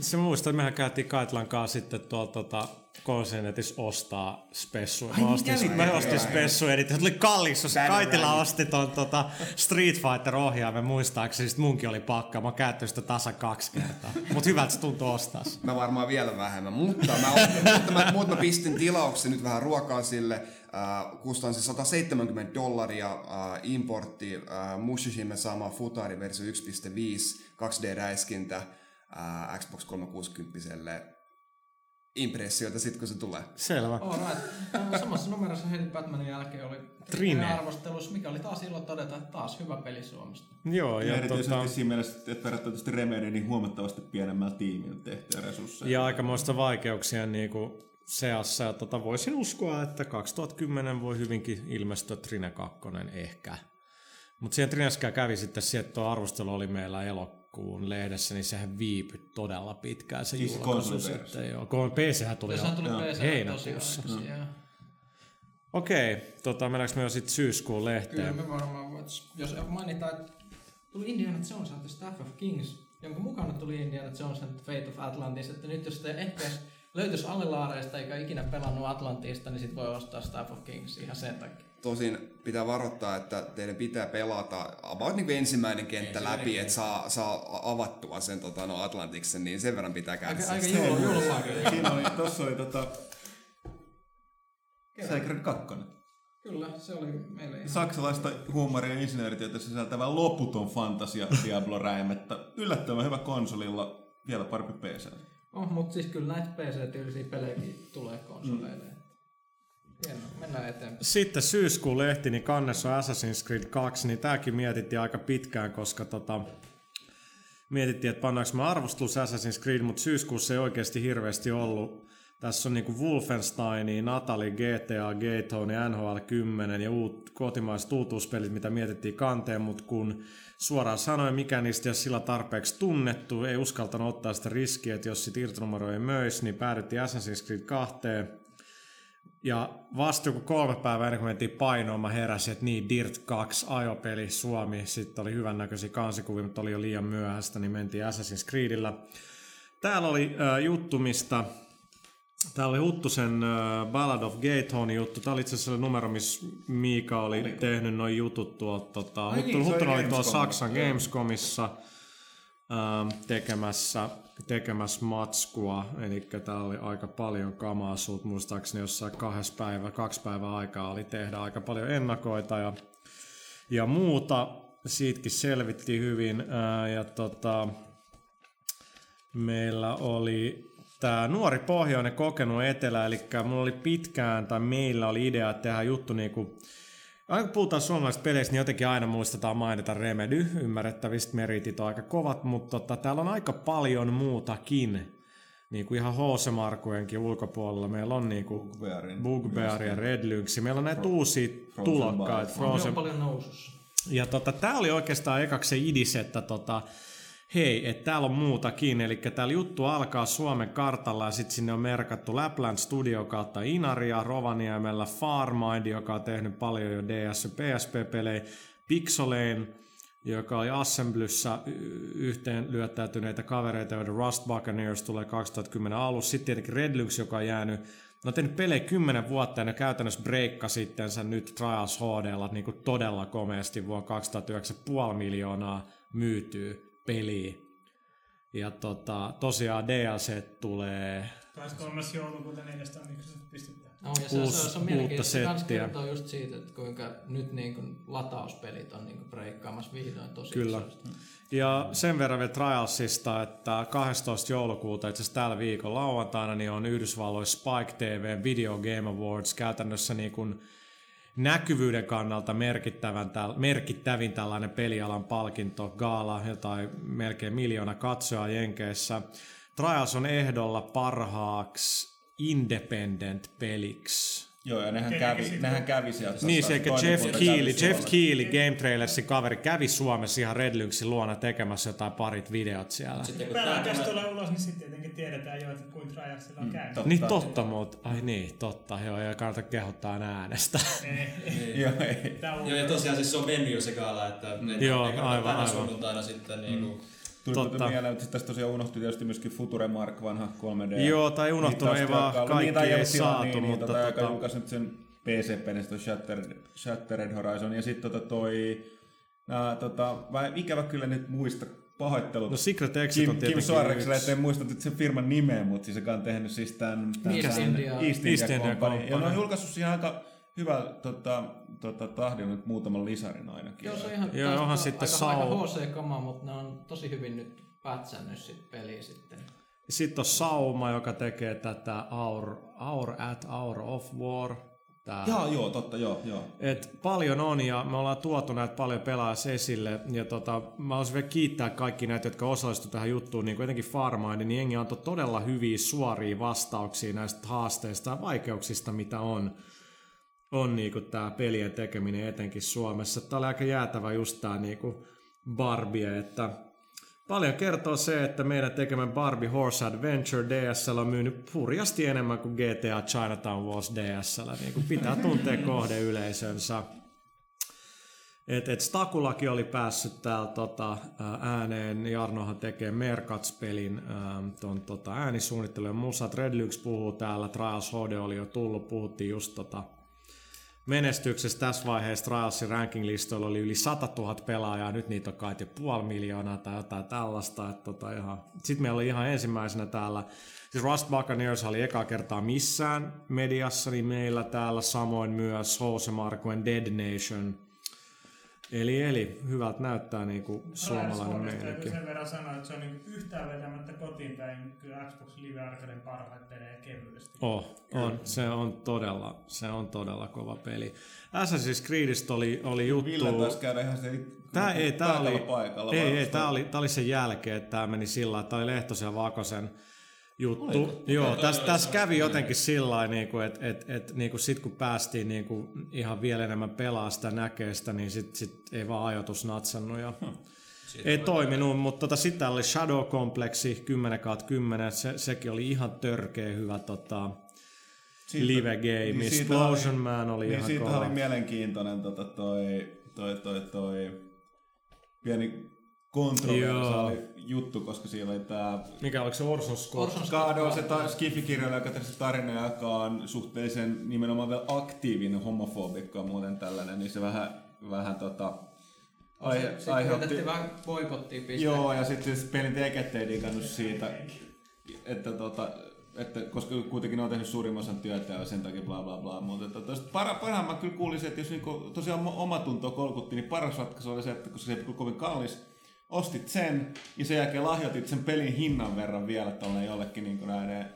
Se muista, että mehän käytiin Kaitlan kanssa sitten tuolta tota, Konsenetissa ostaa spessuja. Mä ostin, kävitte? mä ostin spessuja, eli se tuli kallis, jos Bad Kaitila osti ton tota, Street Fighter ohjaamme muistaakseni, sit munkin oli pakka. Mä oon käyttänyt sitä tasa kaksi kertaa. Mut hyvältä se tuntui ostaa. Mä varmaan vielä vähemmän, mutta mä, mutta mä, mutta mä pistin tilauksen nyt vähän ruokaa sille. Äh, kustansi 170 dollaria äh, importti, äh, Mushishime sama Futari versio 1.5, 2D-räiskintä äh, Xbox 360 impressioita sit kun se tulee. Selvä. All right. Äh, Samassa numerossa heti Batmanin jälkeen oli Trine. arvostelussa, mikä oli taas ilo todeta, että taas hyvä peli Suomesta. Joo, Ja, ja, erityisesti tota, siinä mielessä, että verrattuna tietysti Remedy, niin huomattavasti pienemmällä tiimillä tehtyjä resursseja. ja aikamoista vaikeuksia niinku seassa. Ja tota, voisin uskoa, että 2010 voi hyvinkin ilmestyä Trine 2 ehkä. Mutta siihen Trineskään kävi sitten se, että tuo arvostelu oli meillä elo, lokakuun lehdessä, niin sehän viipyi todella pitkään se Siis julkaisu sitten. Joo. Kun PC tuli tuli jo tosi heinäkuussa. Okei, tota, mennäänkö me jo sitten syyskuun Kyllä lehteen? me varmaan voitaisiin, jos mainitaan, että tuli Indiana Jones and the Staff of Kings, jonka mukana tuli Indiana Jones and the Fate of Atlantis, että nyt jos te ehkä löytyisi alilaareista eikä ikinä pelannut Atlantista, niin sit voi ostaa Staff of Kings ihan sen takia. Tosin pitää varoittaa, että teidän pitää pelata about niin ensimmäinen kenttä Ensimmäinen läpi, kenttä. että saa, saa avattua sen tota, no Atlantiksen, niin sen verran pitää Aika, kärsiä. aika sitä. jul, julmaa kyllä. Siinä oli, tossa oli tota... Sacred 2. Kyllä, se oli meille ihan... Saksalaista huumoria ja insinööritietä sisältävä loputon fantasia Diablo-räimettä. Yllättävän hyvä konsolilla, vielä parempi PC. Oh, mutta siis kyllä näitä PC-tyylisiä pelejäkin tulee konsoleille. Mm. Hienoa, mennään eteenpäin. Sitten syyskuun lehti, niin kannessa on Assassin's Creed 2, niin tämäkin mietittiin aika pitkään, koska tota, mietittiin, että pannaanko me arvostelus Assassin's Creed, mutta syyskuussa ei oikeasti hirveästi ollut. Tässä on niinku Wolfenstein, Natalie, GTA, Gaytone, NHL 10 ja uut, kotimaiset uutuuspelit, mitä mietittiin kanteen, mutta kun suoraan sanoen, mikä niistä ole sillä tarpeeksi tunnettu, ei uskaltanut ottaa sitä riskiä, että jos sit irtonumero ei möisi, niin päädyttiin Assassin's Creed 2. Ja vasta joku kolme päivää ennen kuin mentiin painoon, mä heräsin, että niin, Dirt 2, ajopeli, Suomi. Sitten oli hyvännäköisiä kansikuvia, mutta oli jo liian myöhäistä, niin mentiin Assassin's Creedillä. Täällä oli äh, juttu, mistä... Täällä oli Huttusen äh, Ballad of Gatehone juttu. Tämä oli itse asiassa numero, missä Miika oli Oliko? tehnyt noin jutut tuolta. Tota, Huttu, niin, Huttunen oli tuolla. Saksan. Gamescomissa ähm, tekemässä, tekemässä matskua, eli täällä oli aika paljon kamaa sut, muistaakseni jossain kahdessa päivä, kaksi päivää aikaa oli tehdä aika paljon ennakoita ja, ja muuta. Siitäkin selvittiin hyvin ää, ja tota, meillä oli tämä nuori pohjoinen kokenut etelä, eli mulla oli pitkään, tai meillä oli idea, että tehdään juttu niinku Aina kun puhutaan suomalaisista peleistä, niin jotenkin aina muistetaan mainita Remedy. Ymmärrettävistä meritit on aika kovat, mutta tota, täällä on aika paljon muutakin. Niin kuin ihan Hoosemarkujenkin ulkopuolella. Meillä on niin kuin Bugbearin. Bugbear ja Red Lynx. Meillä on näitä uusia Frozen tulokkaita. On Frozen on paljon nousussa. ja tota, tää oli oikeastaan ekaksi se idis, että tota, hei, että täällä on muutakin. Eli täällä juttu alkaa Suomen kartalla ja sitten sinne on merkattu Lapland Studio kautta Inaria, Rovaniemellä Farmind, joka on tehnyt paljon jo DS- ja PSP-pelejä, Pixelane, joka oli Assemblyssä yhteen lyöttäytyneitä kavereita, joiden Rust Buccaneers tulee 2010 alussa. Sitten tietenkin Red Lynx, joka on jäänyt Ne on tehnyt pelejä kymmenen vuotta ja ne käytännössä breikka sitten sen nyt Trials HDlla niin kuin todella komeasti vuonna 2009 puoli miljoonaa myytyy peliä. Ja tota, tosiaan DLC tulee 23. joulukuuta 400 Microsoft pistetään. No, ja se, se, se on mielenkiintoista. Se kans kertoo just siitä, että kuinka nyt niin kuin latauspelit on niin kuin breikkaamassa vihdoin tosi Kyllä. isosti. Ja sen verran vielä Trialsista, että 12. joulukuuta, itse asiassa tällä viikolla lauantaina, niin on Yhdysvalloissa Spike TV Video Game Awards käytännössä niin kuin näkyvyyden kannalta merkittävän, merkittävin tällainen pelialan palkinto, gaala, jotain melkein miljoona katsoa Jenkeissä. Trials on ehdolla parhaaksi independent-peliksi. Joo, ja nehän kävi, nehän kävi sieltä. Niin, se Jeff Keely, Jeff. Keely, Game Trailersin kaveri, kävi Suomessa ihan Red Lynxin luona tekemässä jotain parit videot siellä. Sitten kun tää tästä tulee- ulos, niin sitten tietenkin tiedetään jo, että kuinka Trialsilla on käynyt. totta. Niin totta, mutta ai niin, totta, joo, ei kannata kehottaa äänestä. Ei, Joo, ei. Joo, ja tosiaan siis se on mennyt jo se gaala, että mm. Joo, eikä aivan, tänä aivan. sunnuntaina sitten mm. Tuli Totta. Mieleen, että tästä tosiaan unohtui tietysti myöskin Future Mark, vanha 3D. Joo, tai unohtunut, ei vaan kaikki ei saatu, niin, mutta tota, tota- tota... julkaisi nyt sen PC-pelin, toi Shattered, Shattered Horizon, ja sitten tota toi, nää, tota, vähän ikävä kyllä nyt muista pahoittelut. No Secret Exit Kim, on Kim tietenkin Suorekselle, yksi. ettei muista nyt sen firman nimeä, mutta siis joka on tehnyt siis tämän, tämän East tämän India. East India, East India Company. Ja ne Company. on julkaissut siihen aika hyvä tota, tota, tahdin nyt muutaman lisarin ainakin. Joo, se on ihan Joo, onhan sitten aika, Sau- aika HC-kama, mutta ne on tosi hyvin nyt pätsännyt sit peliä sitten. Sitten on Sauma, joka tekee tätä Hour, Hour at Hour of War. Tää. Joo, joo, totta, joo, joo. Et paljon on ja me ollaan tuotu näitä paljon pelaajia esille. Ja tota, mä haluaisin vielä kiittää kaikki näitä, jotka osallistuivat tähän juttuun, niin kuin etenkin Farmind, niin jengi antoi todella hyviä suoria vastauksia näistä haasteista ja vaikeuksista, mitä on, on niin kuin tämä pelien tekeminen etenkin Suomessa. Tämä oli aika jäätävä just tämä niin kuin Barbie, että Paljon kertoo se, että meidän tekemä Barbie Horse Adventure DSL on myynyt hurjasti enemmän kuin GTA Chinatown Wars DSL. Niin kuin pitää tuntea kohdeyleisönsä. Et, et Stakulakin oli päässyt täällä tota, ää, ääneen. Jarnohan tekee Merkats-pelin ton, tota, äänisuunnittelu ja musat. Redlyx puhuu täällä. Trials HD oli jo tullut. Puhuttiin just tota, menestyksestä tässä vaiheessa Trialsin ranking-listoilla oli yli 100 000 pelaajaa, nyt niitä on kai puoli miljoonaa tai jotain tällaista. Että tota ihan... Sitten meillä oli ihan ensimmäisenä täällä, siis Rust Buccaneers oli eka kertaa missään mediassa, niin meillä täällä samoin myös Jose Marcoen Dead Nation. Eli, eli hyvältä näyttää niin kuin suomalainen meininki. sen verran sanoa, että se on niin yhtään vetämättä kotiin päin, niin kyllä Xbox Live Arcaden parhaat pelejä kevyesti. Oh, on. Se on todella, se on todella kova peli. Assassin's Creedistä oli, oli juttu. Ville taas käydä ihan se Tää ei, tää oli, paikalla. ei, ei, tää oli, tää oli sen jälkeen, että tää meni sillä lailla, että tää oli Lehtosen ja Vakosen juttu. Oliko? Joo, tässä toi täs kävi jotenkin sillä lailla, niinku, että et, et, niinku sit kun päästiin niinku ihan vielä enemmän pelaa sitä näkee sitä, niin sit, sit ei vaan ajoitus natsannut. Ja Siitä ei toiminut, mutta tota, sitten oli Shadow Complexi 10 10 se, sekin oli ihan törkeä hyvä tota, Siitä- live game. niin Explosion oli- Man oli niin ihan siitä kova. oli mielenkiintoinen tota, toi, toi, toi, toi, pieni kontroversaali juttu, koska siellä oli tää Mikä oliko se Orson Scott? Orson Kado on se ta- skifikirjailija, joka tehnyt tarina, joka on suhteellisen nimenomaan vielä aktiivinen homofobikko ja muuten tällainen, niin se vähän, vähän tota, aihe, Sitten aiheutti... yritettiin vähän boikottia pistää. Joo, ja sitten siis pelin tekijät ei digannut siitä, että, tota, että koska kuitenkin ne on tehnyt suurimman osan työtä ja sen takia bla bla bla. Mutta tota, sit para, parhaimman kyllä kuulisin, että jos niinku, tosiaan oma tuntoa kolkutti, niin paras ratkaisu oli se, että koska se ei kovin kallis, ostit sen ja sen jälkeen lahjoitit sen pelin hinnan verran vielä tuolle jollekin niin näiden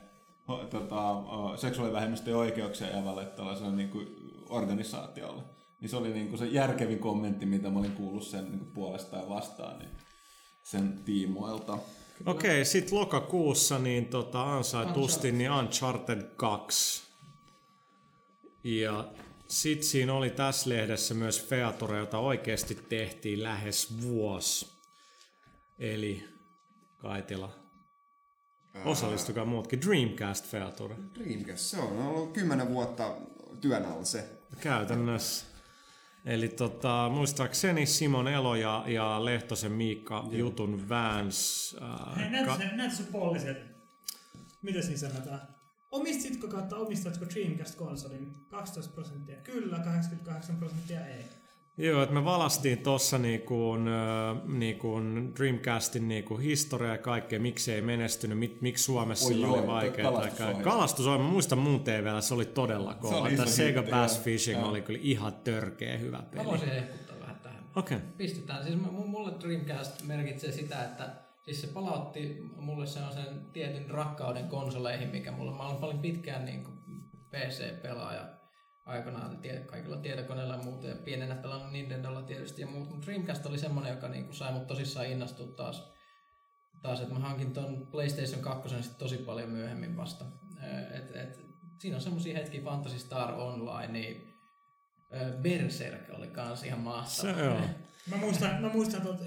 tota, seksuaalivähemmistöjen oikeuksia javalle tällaiselle niin kuin organisaatiolle. Niin se oli niin kuin se järkevin kommentti, mitä mä olin kuullut sen niin kuin puolesta ja vastaan niin sen tiimoilta. Okei, sitten lokakuussa niin tota, ansaitusti niin Uncharted 2. Ja sitten siinä oli tässä lehdessä myös Feature, jota oikeasti tehtiin lähes vuosi. Eli Kaitila. Osallistukaa muutkin. Dreamcast Feature. Dreamcast, se on ollut kymmenen vuotta työn alla se. Käytännössä. Eli tota, muistaakseni Simon Elo ja, ja Lehtosen Miikka jutun Vans. Hei, Ää, näytä ka- se, näytä se polli sieltä. Mitä siinä sanotaan? Omistitko kautta omistatko Dreamcast-konsolin? 12 prosenttia kyllä, 88 prosenttia ei. Joo, että me valastiin tuossa niinku, niinku Dreamcastin niinku historia ja kaikkea, miksi ei menestynyt, mit, miksi Suomessa Oi joo, oli vaikeaa. kalastusohjelma. Kalastusohjelma, mä muistan muun TVllä, se oli todella Se kova. oli Tämä Sega hitti, Bass joo. Fishing Joo. oli kyllä ihan törkeä hyvä Mä peli. voisin hehkuttaa vähän tähän. Okei. Okay. Pistetään. Siis mu- mulle Dreamcast merkitsee sitä, että siis se palautti mulle sellaisen tietyn rakkauden konsoleihin, mikä mulla, mä olen paljon pitkään niin PC-pelaaja aikanaan tie, kaikilla tietokoneilla ja muuta, ja pienenä pelannut Nintendolla tietysti ja muut, mutta Dreamcast oli semmonen, joka niin kuin sai mut tosissaan innostua taas, taas että mä hankin ton PlayStation 2 sitten tosi paljon myöhemmin vasta. Ö, Et, et, siinä on semmosia hetkiä Fantasy Star Online, niin ö, Berserk oli kans ihan mahtava. Se joo. Mä muistan, mä muistan tuolta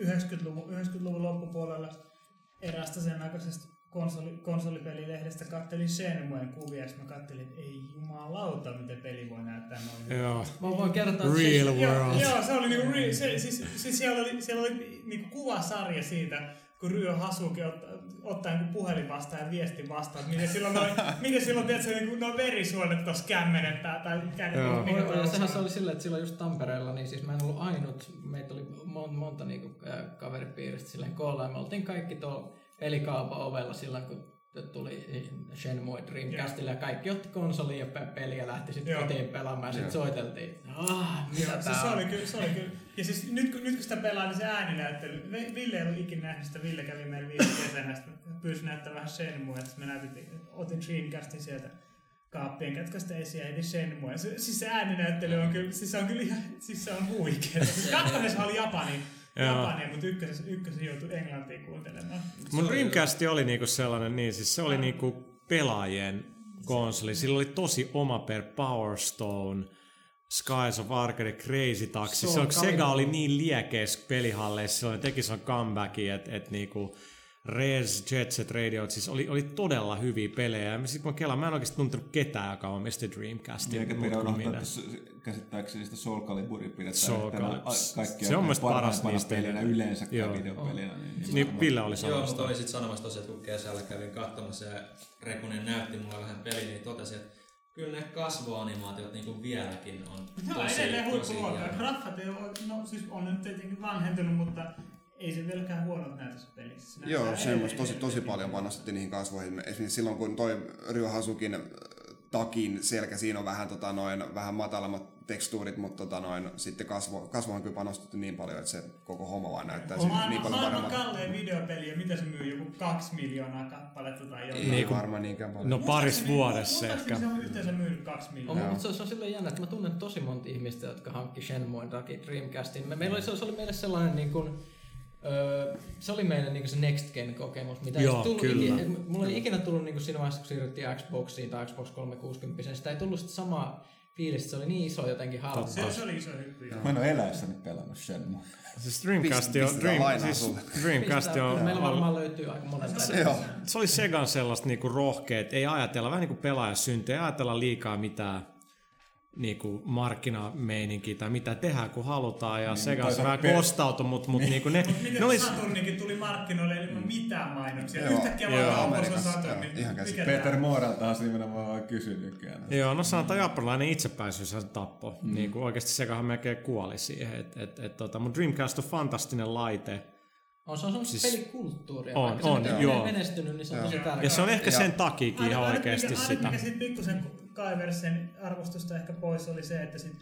90-luvun, 90-luvun loppupuolella eräästä sen aikaisesta konsoli, konsolipelilehdestä kattelin Shenmuen kuvia, ja mä kattelin, että ei jumalauta, miten peli voi näyttää noin. Joo. Mä voin kertoa, Real se, Joo, world. joo, se oli niinku, re, se, siis, siis siellä oli, siellä oli niinku kuvasarja siitä, kun Ryo Hasuki ottaa, ottaa niinku puhelin vastaan ja viesti vastaan, että miten silloin noin, miten silloin, tiedätkö, niinku, noin verisuonet tuossa kämmenettä tai Joo. mikä Joo, ja sehän se oli silleen, että silloin just Tampereella, niin siis mä en ollut ainut, meitä oli mon, monta niinku, äh, kaveripiiristä silleen koolla, ja me oltiin kaikki tuolla pelikaupan ovella silloin, kun tuli Shenmue Dreamcastille, ja kaikki otti konsolin ja pe- peliä lähti sitten kotiin pelaamaan, ja sitten soiteltiin, ah, mitä Joo, siis tää se on? oli kyllä, se oli kyllä. Ja siis nyt, kun- nyt kun sitä pelaa, niin se ääninäyttely, Vi- Ville ei ollut ikinä nähnyt sitä, Ville kävi meillä viime kesänä, sitten pyysi näyttää vähän Shenmue, että me näytettiin, otin Dreamcastin sieltä kaappien kätköstä esiin ja etin Shenmue. Se, siis se ääninäyttely on kyllä, siis se on kyllä ihan, siis se on huikea. Siis kakkosessa oli Japani, Joo. Japani, mutta ykkösessä, ykkösessä joutui englantiin kuuntelemaan. Mun Dreamcast oli niinku sellainen, niin siis se oli niinku pelaajien konsoli. Sillä oli tosi oma per Power Stone. Skies of Arcade Crazy Taxi. Se on, Sega oli niin liekeis pelihalleissa, silloin teki sen comebackin, että et niinku Res, Jet Set Radio, siis oli, oli todella hyviä pelejä. Ja sit mä kelaan, mä en oikeasti tuntenut ketään, joka omisti Dreamcastin. Eikä mut pidä unohtaa, minä. että käsittääkseni sitä Soul Caliburia pidetään Soul Se on mielestä paras pelinä niistä. yleensä Joo. videopelinä. Niin, Niin Ville oli Joo, sanomassa. mutta olin sitten sanomassa tosiaan, kun kesällä kävin katsomassa ja Rekunen näytti mulle vähän peli, niin totesin, että kyllä ne kasvoanimaatiot niin kuin vieläkin on on tosi, edelleen tosi huippuluokkaa. Graffat ei ole, no siis on nyt tietenkin vanhentunut, mutta ei se vieläkään huonot näytössä pelissä. Se Joo, näyttää semmoista tosi, tosi paljon panostettiin niihin kasvoihin. Esimerkiksi silloin, kun toi Ryo Hasukin äh, takin selkä, siinä on vähän, tota, noin, vähän matalammat tekstuurit, mutta tota, noin, sitten kasvo, kasvoihin kyllä panostettu niin paljon, että se koko homma vaan näyttää On niin, maailman, niin paljon maailman paremmalta. kallein videopeli ja mitä se myy? Joku kaksi miljoonaa kappaletta tai jotain. Ei Niin kuin- varmaan niinkään paljon. No paris vuodessa muistaakseni ehkä. se on yhteensä myynyt kaksi On, miljoonaa. mutta se, se on silleen jännä, että mä tunnen tosi monta ihmistä, jotka hankki Shenmuen takia Dreamcastin. Me, meillä oli, se, se oli meille sellainen niin kuin, öö, se oli meille niin se Next Gen kokemus, mitä ei Joo, sit tullut kyllä. Ikinä, mulla ei ikinä tullut niin kuin siinä vaiheessa, kun siirryttiin Xboxiin tai Xbox 360, sitä ei tullut sitä samaa fiilistä, se oli niin iso jotenkin halpa. Se, se oli iso hyppy. Mä en ole eläessäni pelannut Shenmue. Siis Dreamcast on, Dream, siis. Dreamcast Pistää- on, Meillä varmaan löytyy aika monet. Joo. se oli Segan sellaista niinku rohkeet, ei ajatella, vähän niin kuin pelaaja syntyy, ei ajatella liikaa mitään niinku markkinameininkiä tai mitä tehdään kun halutaan ja niin, Sega se vähän pe- kostautui, mutta mut niinku ne, Miten ne olis, Saturnikin tuli markkinoille ilman mitään mainoksia. Joo, Yhtäkkiä joo, vaan Amerikassa, Saturn. joo, ihan käsi. mikä Peter tää? Moraltahan se nimenomaan vaan kysynytkään. Joo, no sanotaan japanilainen itsepäisyys se tappoi. Mm. Niin kuin oikeasti Segahan melkein kuoli siihen. Et, et, et, tota, mutta Dreamcast on fantastinen laite. On, se on semmoista Siis- pelikulttuuria. On, on, joo. on menestynyt, niin se on tosi tärkeää. Ja se on ehkä Ja- sen takiakin ihan oikeasti sitä. Mikä siitä pikkusen kaiveri sen arvostusta ehkä pois oli se, että sit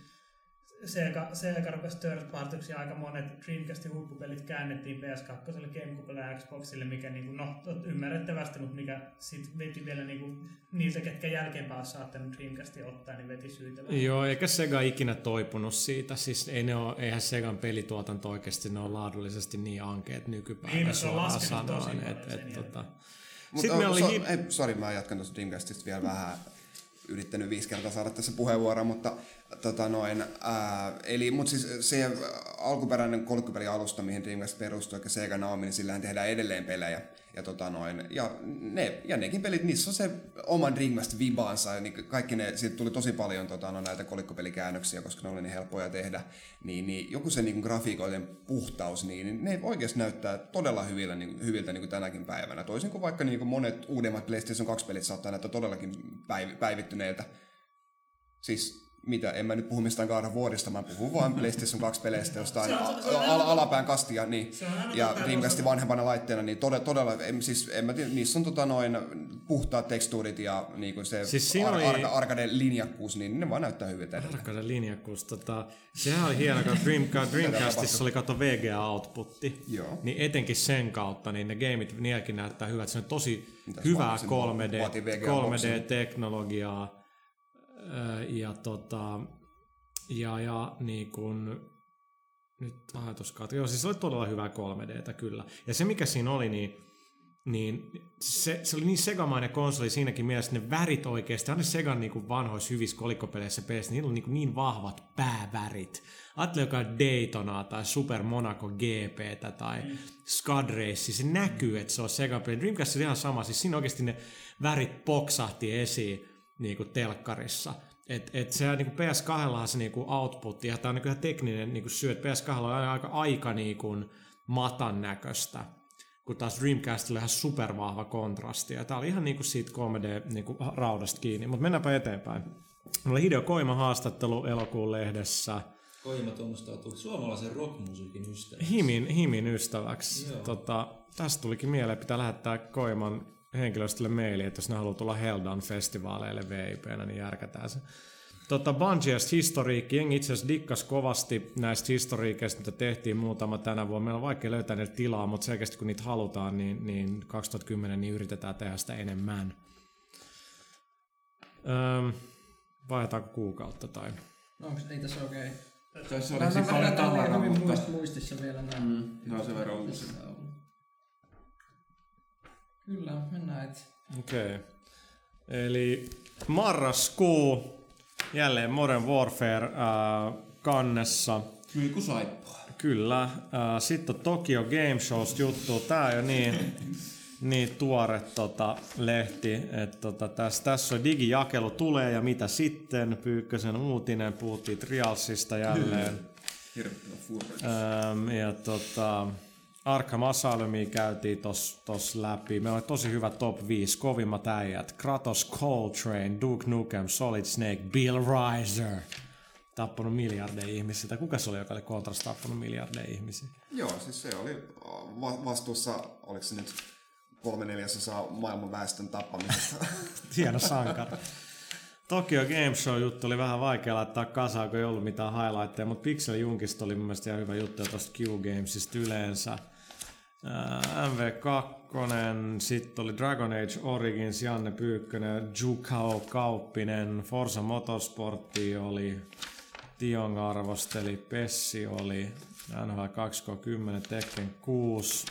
Sega, Sega rupesi third partyksi aika monet Dreamcastin huippupelit käännettiin PS2, Gamecubelle ja Xboxille, mikä niinku, no, ymmärrettävästi, mutta mikä sit veti vielä niinku, niiltä, ketkä jälkeenpäin olisi saattanut Dreamcastia ottaa, niin veti syytä. Joo, eikä Sega ikinä toipunut siitä. Siis ei ne ole, eihän Segan pelituotanto oikeasti ne on laadullisesti niin ankeet nykypäivänä Niin, no se on suoraan laskenut tosi sanoen. paljon Et, et, tota. Mutta Sitten meillä oli... so, hi- ei, sorry, mä jatkan tuosta Dreamcastista vielä vähän yrittänyt viisi kertaa saada tässä puheenvuoroa, mutta tota noin, ää, eli mut siis se alkuperäinen kolkkupelialusta, mihin Dreamcast perustuu, eli Sega Naomi, niin sillähän tehdään edelleen pelejä. Ja, tota noin, ja, ne, ja nekin pelit, niissä on se oman Dreamcast vibaansa, ja niin kaikki ne, siitä tuli tosi paljon tota, no, näitä kolikkopelikäännöksiä, koska ne oli niin helppoja tehdä, niin, niin joku se niin grafiikoiden puhtaus, niin, niin ne oikeasti näyttää todella hyviltä, niin, hyviltä niin kuin tänäkin päivänä. Toisin kuin vaikka niin kuin monet uudemmat PlayStation 2-pelit saattaa näyttää todellakin päiv- päivittyneiltä. Siis mitä, en mä nyt puhu mistään God of Warista, mä puhun vaan PlayStation 2-peleistä jostain Se on- se- se on al- alapään kastia, niin, ja Dreamcastin vanhempana laitteena, niin todella, todella en, siis en mä tiedä, niissä on tota noin puhtaat tekstuurit ja niin kuin se Siis ar- oli- arca- arcade-linjakkuus, niin ne vaan näyttää hyviltä edelleen. Rakkauden linjakkuus. Tota, sehän oli hieno, kun Dreamcast, Dreamcastissa oli kato VGA-outputti. Joo. Niin etenkin sen kautta, niin ne gameit niilläkin näyttää hyvät. Se on tosi Mitäs hyvää vaatii sen 3D, vaatii VGA 3D-teknologiaa. Ja, tota, ja, ja niin kun, nyt ajatuskautta. Joo, siis se oli todella hyvää 3Dtä kyllä. Ja se mikä siinä oli, niin niin se, se oli niin segamainen konsoli siinäkin mielessä, että ne värit oikeasti, aina Segan niin kuin vanhoissa hyvissä kolikkopeleissä peleissä, niillä on niin, kuin niin vahvat päävärit. Ajattele joka Daytonaa tai Super Monaco GPtä tai mm. Scud Race, se näkyy, että se on Sega peli. Dreamcast on ihan sama, siis siinä oikeasti ne värit poksahti esiin niin kuin telkkarissa. Et, et se niin kuin PS2 se niin kuin output, ja tämä on niin kuin tekninen niin kuin syy, että PS2 on aina aika, aika niin kuin matan näköistä kun taas Dreamcastilla ihan supervahva kontrasti. Ja tää oli ihan niinku siitä 3D niinku raudasta kiinni. Mutta mennäänpä eteenpäin. Mulla oli Hideo Koima haastattelu elokuun lehdessä Koima tunnustautui suomalaisen rockmusiikin ystävä. Himin, Himin ystäväksi. Joo. Tota, tästä tulikin mieleen, pitää lähettää Koiman henkilöstölle maili, että jos ne haluaa tulla Heldan festivaaleille VIPnä, niin järkätään se. Tota, Bungiesta historiikki, jengi itse asiassa dikkas kovasti näistä historiikeista, mitä tehtiin muutama tänä vuonna. Meillä on vaikea löytää niitä tilaa, mutta selkeästi kun niitä halutaan, niin, niin 2010 niin yritetään tehdä sitä enemmän. Öm, vaihdetaanko kuukautta tai... No, onko ei tässä okei? Tässä Mä olisi mä paljon tavaraa, mutta... muist, muistissa vielä näin. Mm, se on sen verran uusi. Kyllä, mennään et. Okei. Okay. Eli marraskuu jälleen Modern Warfare äh, kannessa. Kuin saippua. Kyllä. Äh, Sitten on Tokyo Game Shows juttu. Tää on jo niin, niin tuore tota, lehti, että tota, tässä, tässä on digijakelu tulee ja mitä sitten. Pyykkösen uutinen, puhuttiin Trialsista jälleen. Hirvittävä. Ähm, ja tota, Arkham Asylumia käytiin tos, tos läpi. Meillä oli tosi hyvä top 5 kovimmat äijät. Kratos Coltrane, Duke Nukem, Solid Snake, Bill Riser. Tappanut miljardeja ihmisiä. Kuka se oli, joka oli Contras tappanut miljardeja ihmisiä? Joo, siis se oli va- vastuussa, oliko se nyt kolme neljäsosaa maailman väestön tappamisesta. Hieno sankari. Tokyo Game Show juttu oli vähän vaikea laittaa kasaan, kun ei ollut mitään highlightteja, mutta Pixel Junkista oli mun mielestä ihan hyvä juttu tuosta Q-Gamesista yleensä. Ää, MV2, sitten oli Dragon Age Origins, Janne Pyykkönen, Jukao Kauppinen, Forza Motorsportti oli, Tiong arvosteli, Pessi oli, NHL 2K10, Tekken 6.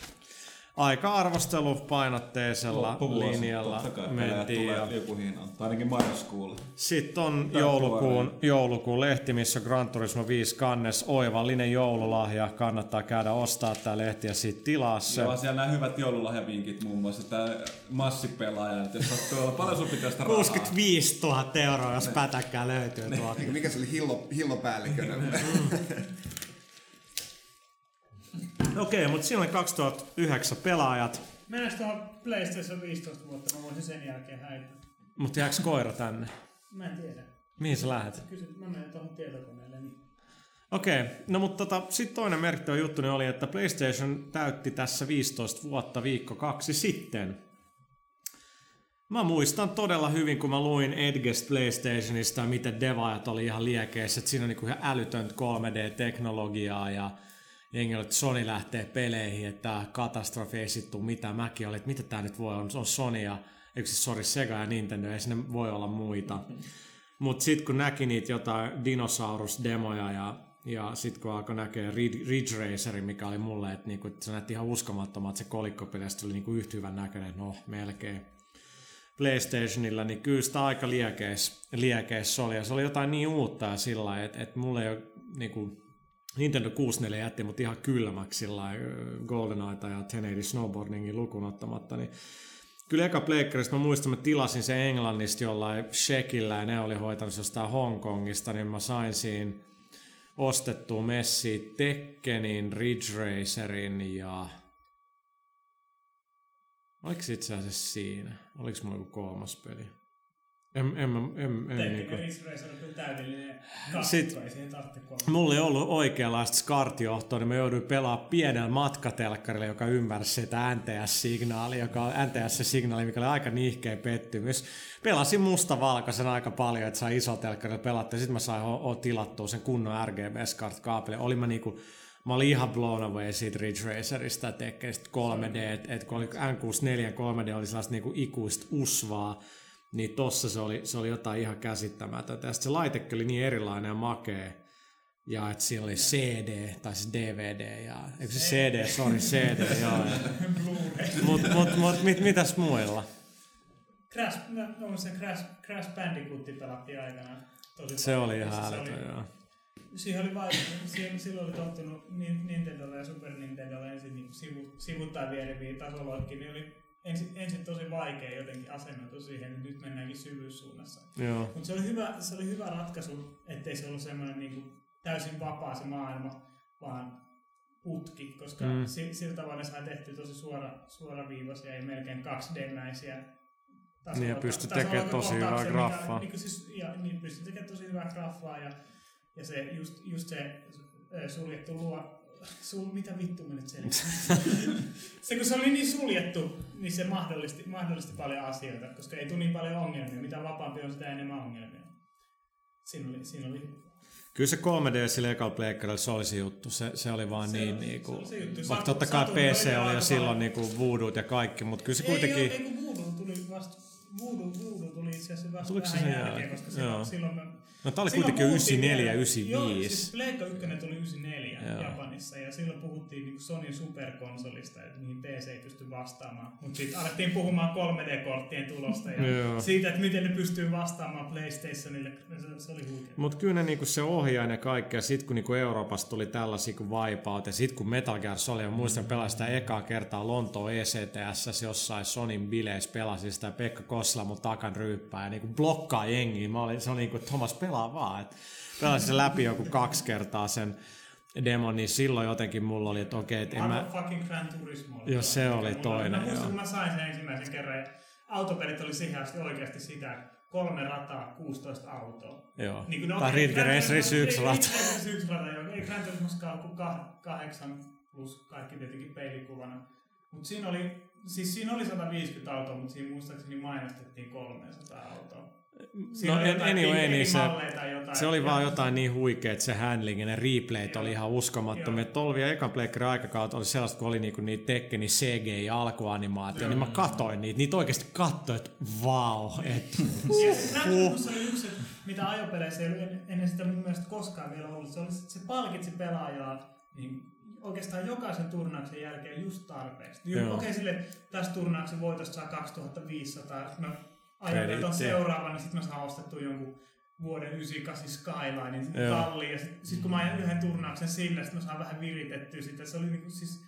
Aika arvostelupainotteisella linjalla Totta kai mentiin. tulee Ja joku hinnan. Tai ainakin marraskuulla. sitten on joulukuun, joulukuun lehti, missä on Gran Turismo 5 kannes. Oivallinen joululahja. Kannattaa käydä ostaa tämä lehti ja sitten tilaa se. Joo, siellä nämä hyvät joululahjavinkit, muun muassa tämä massipelaaja, että jos sattuu olla paljon sun pitää sitä rahaa. 65 000 euroa, jos pätäkkää löytyy tuolta. Eikä mikä se oli hillo, hillopäällikönä? Okei, mutta siinä oli 2009 pelaajat. Mennään tuohon PlayStation 15 vuotta, mä voisin sen jälkeen häipyä. Mutta jääkö koira tänne? Mä en tiedä. Mihin sä lähdet? Kysy, mä menen tuohon tietokoneelle. Niin. Okei, no mutta tota, sitten toinen merkittävä juttu oli, että PlayStation täytti tässä 15 vuotta viikko kaksi sitten. Mä muistan todella hyvin, kun mä luin Edgest PlayStationista, miten devaajat oli ihan liekeissä, että siinä on niinku ihan älytöntä 3D-teknologiaa ja jengi oli, että Sony lähtee peleihin, että katastrofi ei sit tuu mitään. Mäkin olin, että mitä tää nyt voi on, se on Sony ja, eikö siis sorry, Sega ja Nintendo, ei sinne voi olla muita. Mutta sitten kun näki niitä jotain dinosaurusdemoja ja, ja sitten kun alkoi näkeä Ridge, Racerin, mikä oli mulle, että niinku, että se näytti ihan uskomattomalta, se kolikkopeleistä oli niinku yhtä hyvän näköinen, no melkein. PlayStationilla, niin kyllä sitä aika liekeis, liekeis oli. Ja se oli jotain niin uutta ja sillä että, että mulle ei ole niinku, Nintendo 64 jätti mut ihan kylmäksi sillä lailla, GoldenEyeta ja 1080 Snowboardingin lukuun ottamatta, niin Kyllä eka pleikkarista mä muistan, mä tilasin sen Englannista jollain shekillä ja ne oli hoitanut jostain Hongkongista, niin mä sain siinä ostettua messi Tekkenin, Ridge Racerin ja... Oliko se itse asiassa siinä? Oliko mulla joku kolmas peli? En, en, en, en, en Tekken ja Ridge Racer on kyllä täydellinen kaksikko, Sit- ei siihen tarvitse kolme. Mulla ei ollut oikeanlaista SCART-johtoa, niin mä jouduin pelaamaan pienellä matkatelkkarilla, joka ymmärsi sitä NTS-signaalia, joka on NTS-signaali, mikä oli aika nihkeä pettymys. Pelasin mustavalkoisen aika paljon, että sai iso telkkarilla pelattua, ja sitten mä sain o- o- tilattua sen kunnon RGB SCART-kaapeli. Olin mä niinku, mä olin ihan blown away siitä Ridge Racerista Tekkenistä 3D, että et kun oli N64 3D oli sellaista niinku ikuista usvaa, niin tossa se oli, se oli jotain ihan käsittämätöntä. Ja se laitekin oli niin erilainen ja makea, ja että siinä oli CD, tai siis DVD, ja eikö se CD, sorry, CD, joo. Mut, mut, mut mit, mitäs muilla? Crash, no, no, se Crash, Crash Bandicoot pelattiin aikanaan. Tosi Se paljon. oli ihan älytön, joo. Siihen oli vaikea. Siihen, silloin oli tottunut Nin- Nintendolle ja Super Nintendolle ensin niin sivu, sivuttaa viereviä tasoloikkiin, niin oli ensin, ensin tosi vaikea jotenkin asennoitua siihen, että nyt mennäänkin syvyyssuunnassa. Mutta se oli hyvä, se oli hyvä ratkaisu, ettei se ollut semmoinen niin täysin vapaa se maailma, vaan putki, koska Mm. si, sillä tavalla sai tehty tosi suora, suoraviivaisia ja melkein 2D-mäisiä tasolla- Niin, ja pystyi tasolla tekemään tosi hyvää graffaa. Niin, siis, ja niin pystyi tekemään tosi hyvää graffaa ja, ja se, just, just se suljettu luo, sul, mitä vittu mä nyt selitän? se kun se oli niin suljettu, niin se mahdollisti, mahdollisti paljon asioita, koska ei tule niin paljon ongelmia. Mitä vapaampi on, sitä enemmän ongelmia. Siinä oli, siinä oli Kyllä se 3D sillä ekalla pleikkarilla, se oli se juttu. Se, se oli vaan Se niin, oli- niinku, se oli se juttu. vaikka totta kai PC oli oli jo silloin paljon- niinku voodoo ja kaikki, mutta kyllä se Ei, kuitenkin... Ei, ei kun Voodoo tuli vasta, Voodoo, Voodoo tuli itse asiassa vasta Tuliko se vähän jälkeen, jälkeen? koska silloin, Joo. silloin me No tää oli Silloin kuitenkin puhuttiin 94 vielä- 95. Joo, siis Pleikka 1 tuli 94 Joo. Japanissa ja silloin puhuttiin niin Sonyn superkonsolista, että mihin PC ei pysty vastaamaan. Mutta sitten alettiin puhumaan 3D-korttien tulosta ja Joo. siitä, että miten ne pystyy vastaamaan PlayStationille. Se, se oli huikea. Mutta kyllä ne niinku se ohjaaja ja kaikki, ja sitten kun niinku Euroopassa tuli tällaisia kuin Wipeout, ja sitten kun Metal Gear Solid, ja muistan pelasin sitä ekaa kertaa Lontoon ECTS jossain Sonin bileissä, pelasin sitä ja Pekka Kossila mun takan ryyppää, ja niinku blokkaa jengiä. Mä olin, se on niinku, Thomas pelaa vaan, että pelasin sen läpi joku kaksi kertaa sen demon, niin silloin jotenkin mulla oli, että okei, että en mä... fucking Gran Turismo oli toinen, se oli toinen, Mä muistan, mä sain sen ensimmäisen kerran autopelit oli siihen asti oikeasti sitä, että kolme rataa, 16 autoa. Joo. Niin kuin, no, tai Ridge Racerissa yksi ei- rata. Ridge yksi rata, joo. Ei Gran Turismossakaan ole kuin kah- kahdeksan plus kaikki tietenkin peilikuvana. Mutta siinä oli, siis siinä oli 150 autoa, mutta siinä muistaakseni mainostettiin 300 autoa. Siinä No en- jotain anyway, niin se, jotain. se oli vaan jotain niin huikea, että se handling ja ne replayt oli ihan uskomattomia. Joo. Tolvi ja ekan pleikkarin aikakautta oli sellaista, kun oli niinku niitä Tekkeni CGI alkuanimaatio, niin mä katoin niitä. Niitä oikeasti katsoin, että vau, että Ja se Gran Turismossa oli yksi, mitä ajopeleissä ei ollut en- ennen sitä mun mielestä koskaan vielä ollut. Se, oli, että se palkitsi pelaajaa niin oikeastaan jokaisen turnauksen jälkeen just tarpeeksi. Joo. Okei, okay, sille, tässä turnauksen voitosta saa 2500, sitten ton seuraavan, niin sitten mä saan ostettua jonkun vuoden 98 Skylinein talliin. Ja sitten sit kun mä ajan yhden turnauksen sille, sitten mä saan vähän viritettyä sitä. Se oli niinku siis,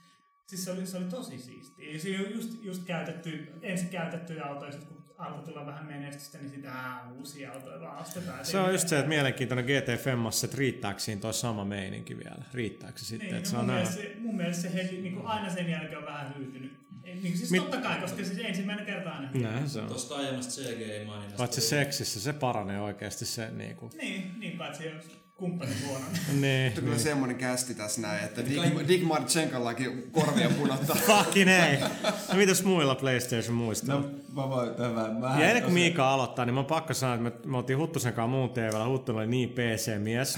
siis se oli, se oli tosi siistiä. Ja siinä on just, just käytetty, ensin käytettyjä autoja, sit kun alkoi tulla vähän menestystä, niin sitä ää, uusia autoja vaan ostetaan. Et se on just se, että mielenkiintoinen GT Femmassa, että riittääkö siinä toi sama meininki vielä. Riittääkö se sitten, Niin, että no se on mun, mielestä se, mun mielestä se heti, niin kuin aina sen jälkeen on vähän hyytynyt. Ei, niin, siis Mit- totta kai, koska siis ensimmäinen kerta aina. Näin se on. Tuosta aiemmasta CGI-maininnasta. Paitsi seksissä, se paranee oikeasti se niinku. Niin, niin paitsi jos kumppani huono. Niin. Mutta kyllä semmonen kästi tässä näin, että Dig, Dig Marchenkallakin korvia punottaa. Fucking ei. No mitäs muilla PlayStation muistaa? No, mä voin tämän. Mä Ja ennen kuin Miika aloittaa, niin mä oon pakko sanoa, että me, me oltiin Huttusen kanssa muun TVllä. Huttunen oli niin PC-mies.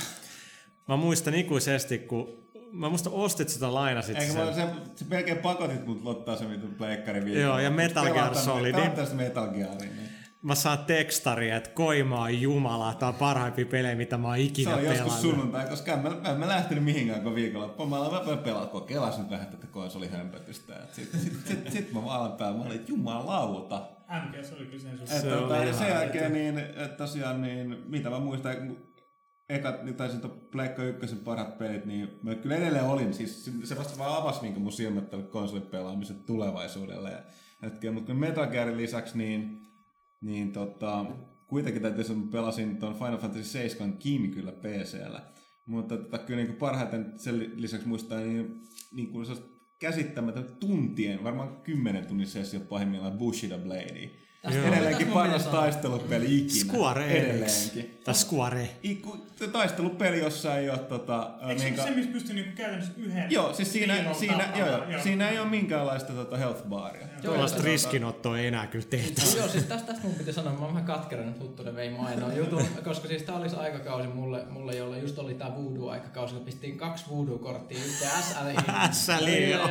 Mä muistan ikuisesti, kun mä muista ostit sitä lainasit Eikö sen. se, se melkein pakotit mut ottaa se vitun pleikkari viikolla. Joo, ja Metal Gear Pelataan- Solidin. pelataan tästä Metal Gearin. Niin. Mä saan tekstaria, että Koima on jumala. Tää on parhaimpia pelejä, mitä mä oon Se ikinä on joskus pelannut. sunnuntai, koska en mä, mä, en mä lähtenyt mihinkään kun viikolla. Mä aloin mä pelaa, kokeilas nyt vähän tätä konsolihömpötystä. Sitten sit, sit, sit, mä päällä. Mä olin, että jumalauta. MGS oli kyllä sen Et, suhteen. Se tota, sen jälkeen niin, tosiaan niin, mitä mä muistan, ekat, niin taisin Pleikka ykkösen parhaat pelit, niin mä kyllä edelleen olin, siis se- vasta vaan avasi minkä mun silmät tälle konsolipelaamisen tulevaisuudelle. Ja, hetkeä, mutta Metal Gearin lisäksi, niin, niin tota, kuitenkin täytyy sanoa, että pelasin tuon Final Fantasy 7 Kin kyllä PCllä. Mutta tota, kyllä niin kuin parhaiten sen li- lisäksi muistaa niin, niin kuin käsittämätön tuntien, varmaan 10 tunnin sessio pahimmillaan Bushido Bladea. Joo. Edelleenkin paras taistelupeli ikinä. Square. Edelleenkin. Tai Square. Iku, se taistelupeli, jossa ei ole tota... Eikö se minkä- se, missä pystyy niinku käytännössä yhden Joo, siis siinä, siinä, joo, tappamaan? joo, siinä ei ole minkäänlaista tota health baria. Tuollaista joo. riskinottoa ei enää kyllä tehtä. Joo, siis tästä, tästä mun piti sanoa, mä oon vähän katkeran, että Huttunen vei mainoa jutun, koska siis tää oli se aikakausi mulle, mulle jolle just oli tää voodoo-aikakausi, kun pistiin kaksi voodoo-korttia yhteen SLI. SLI, joo.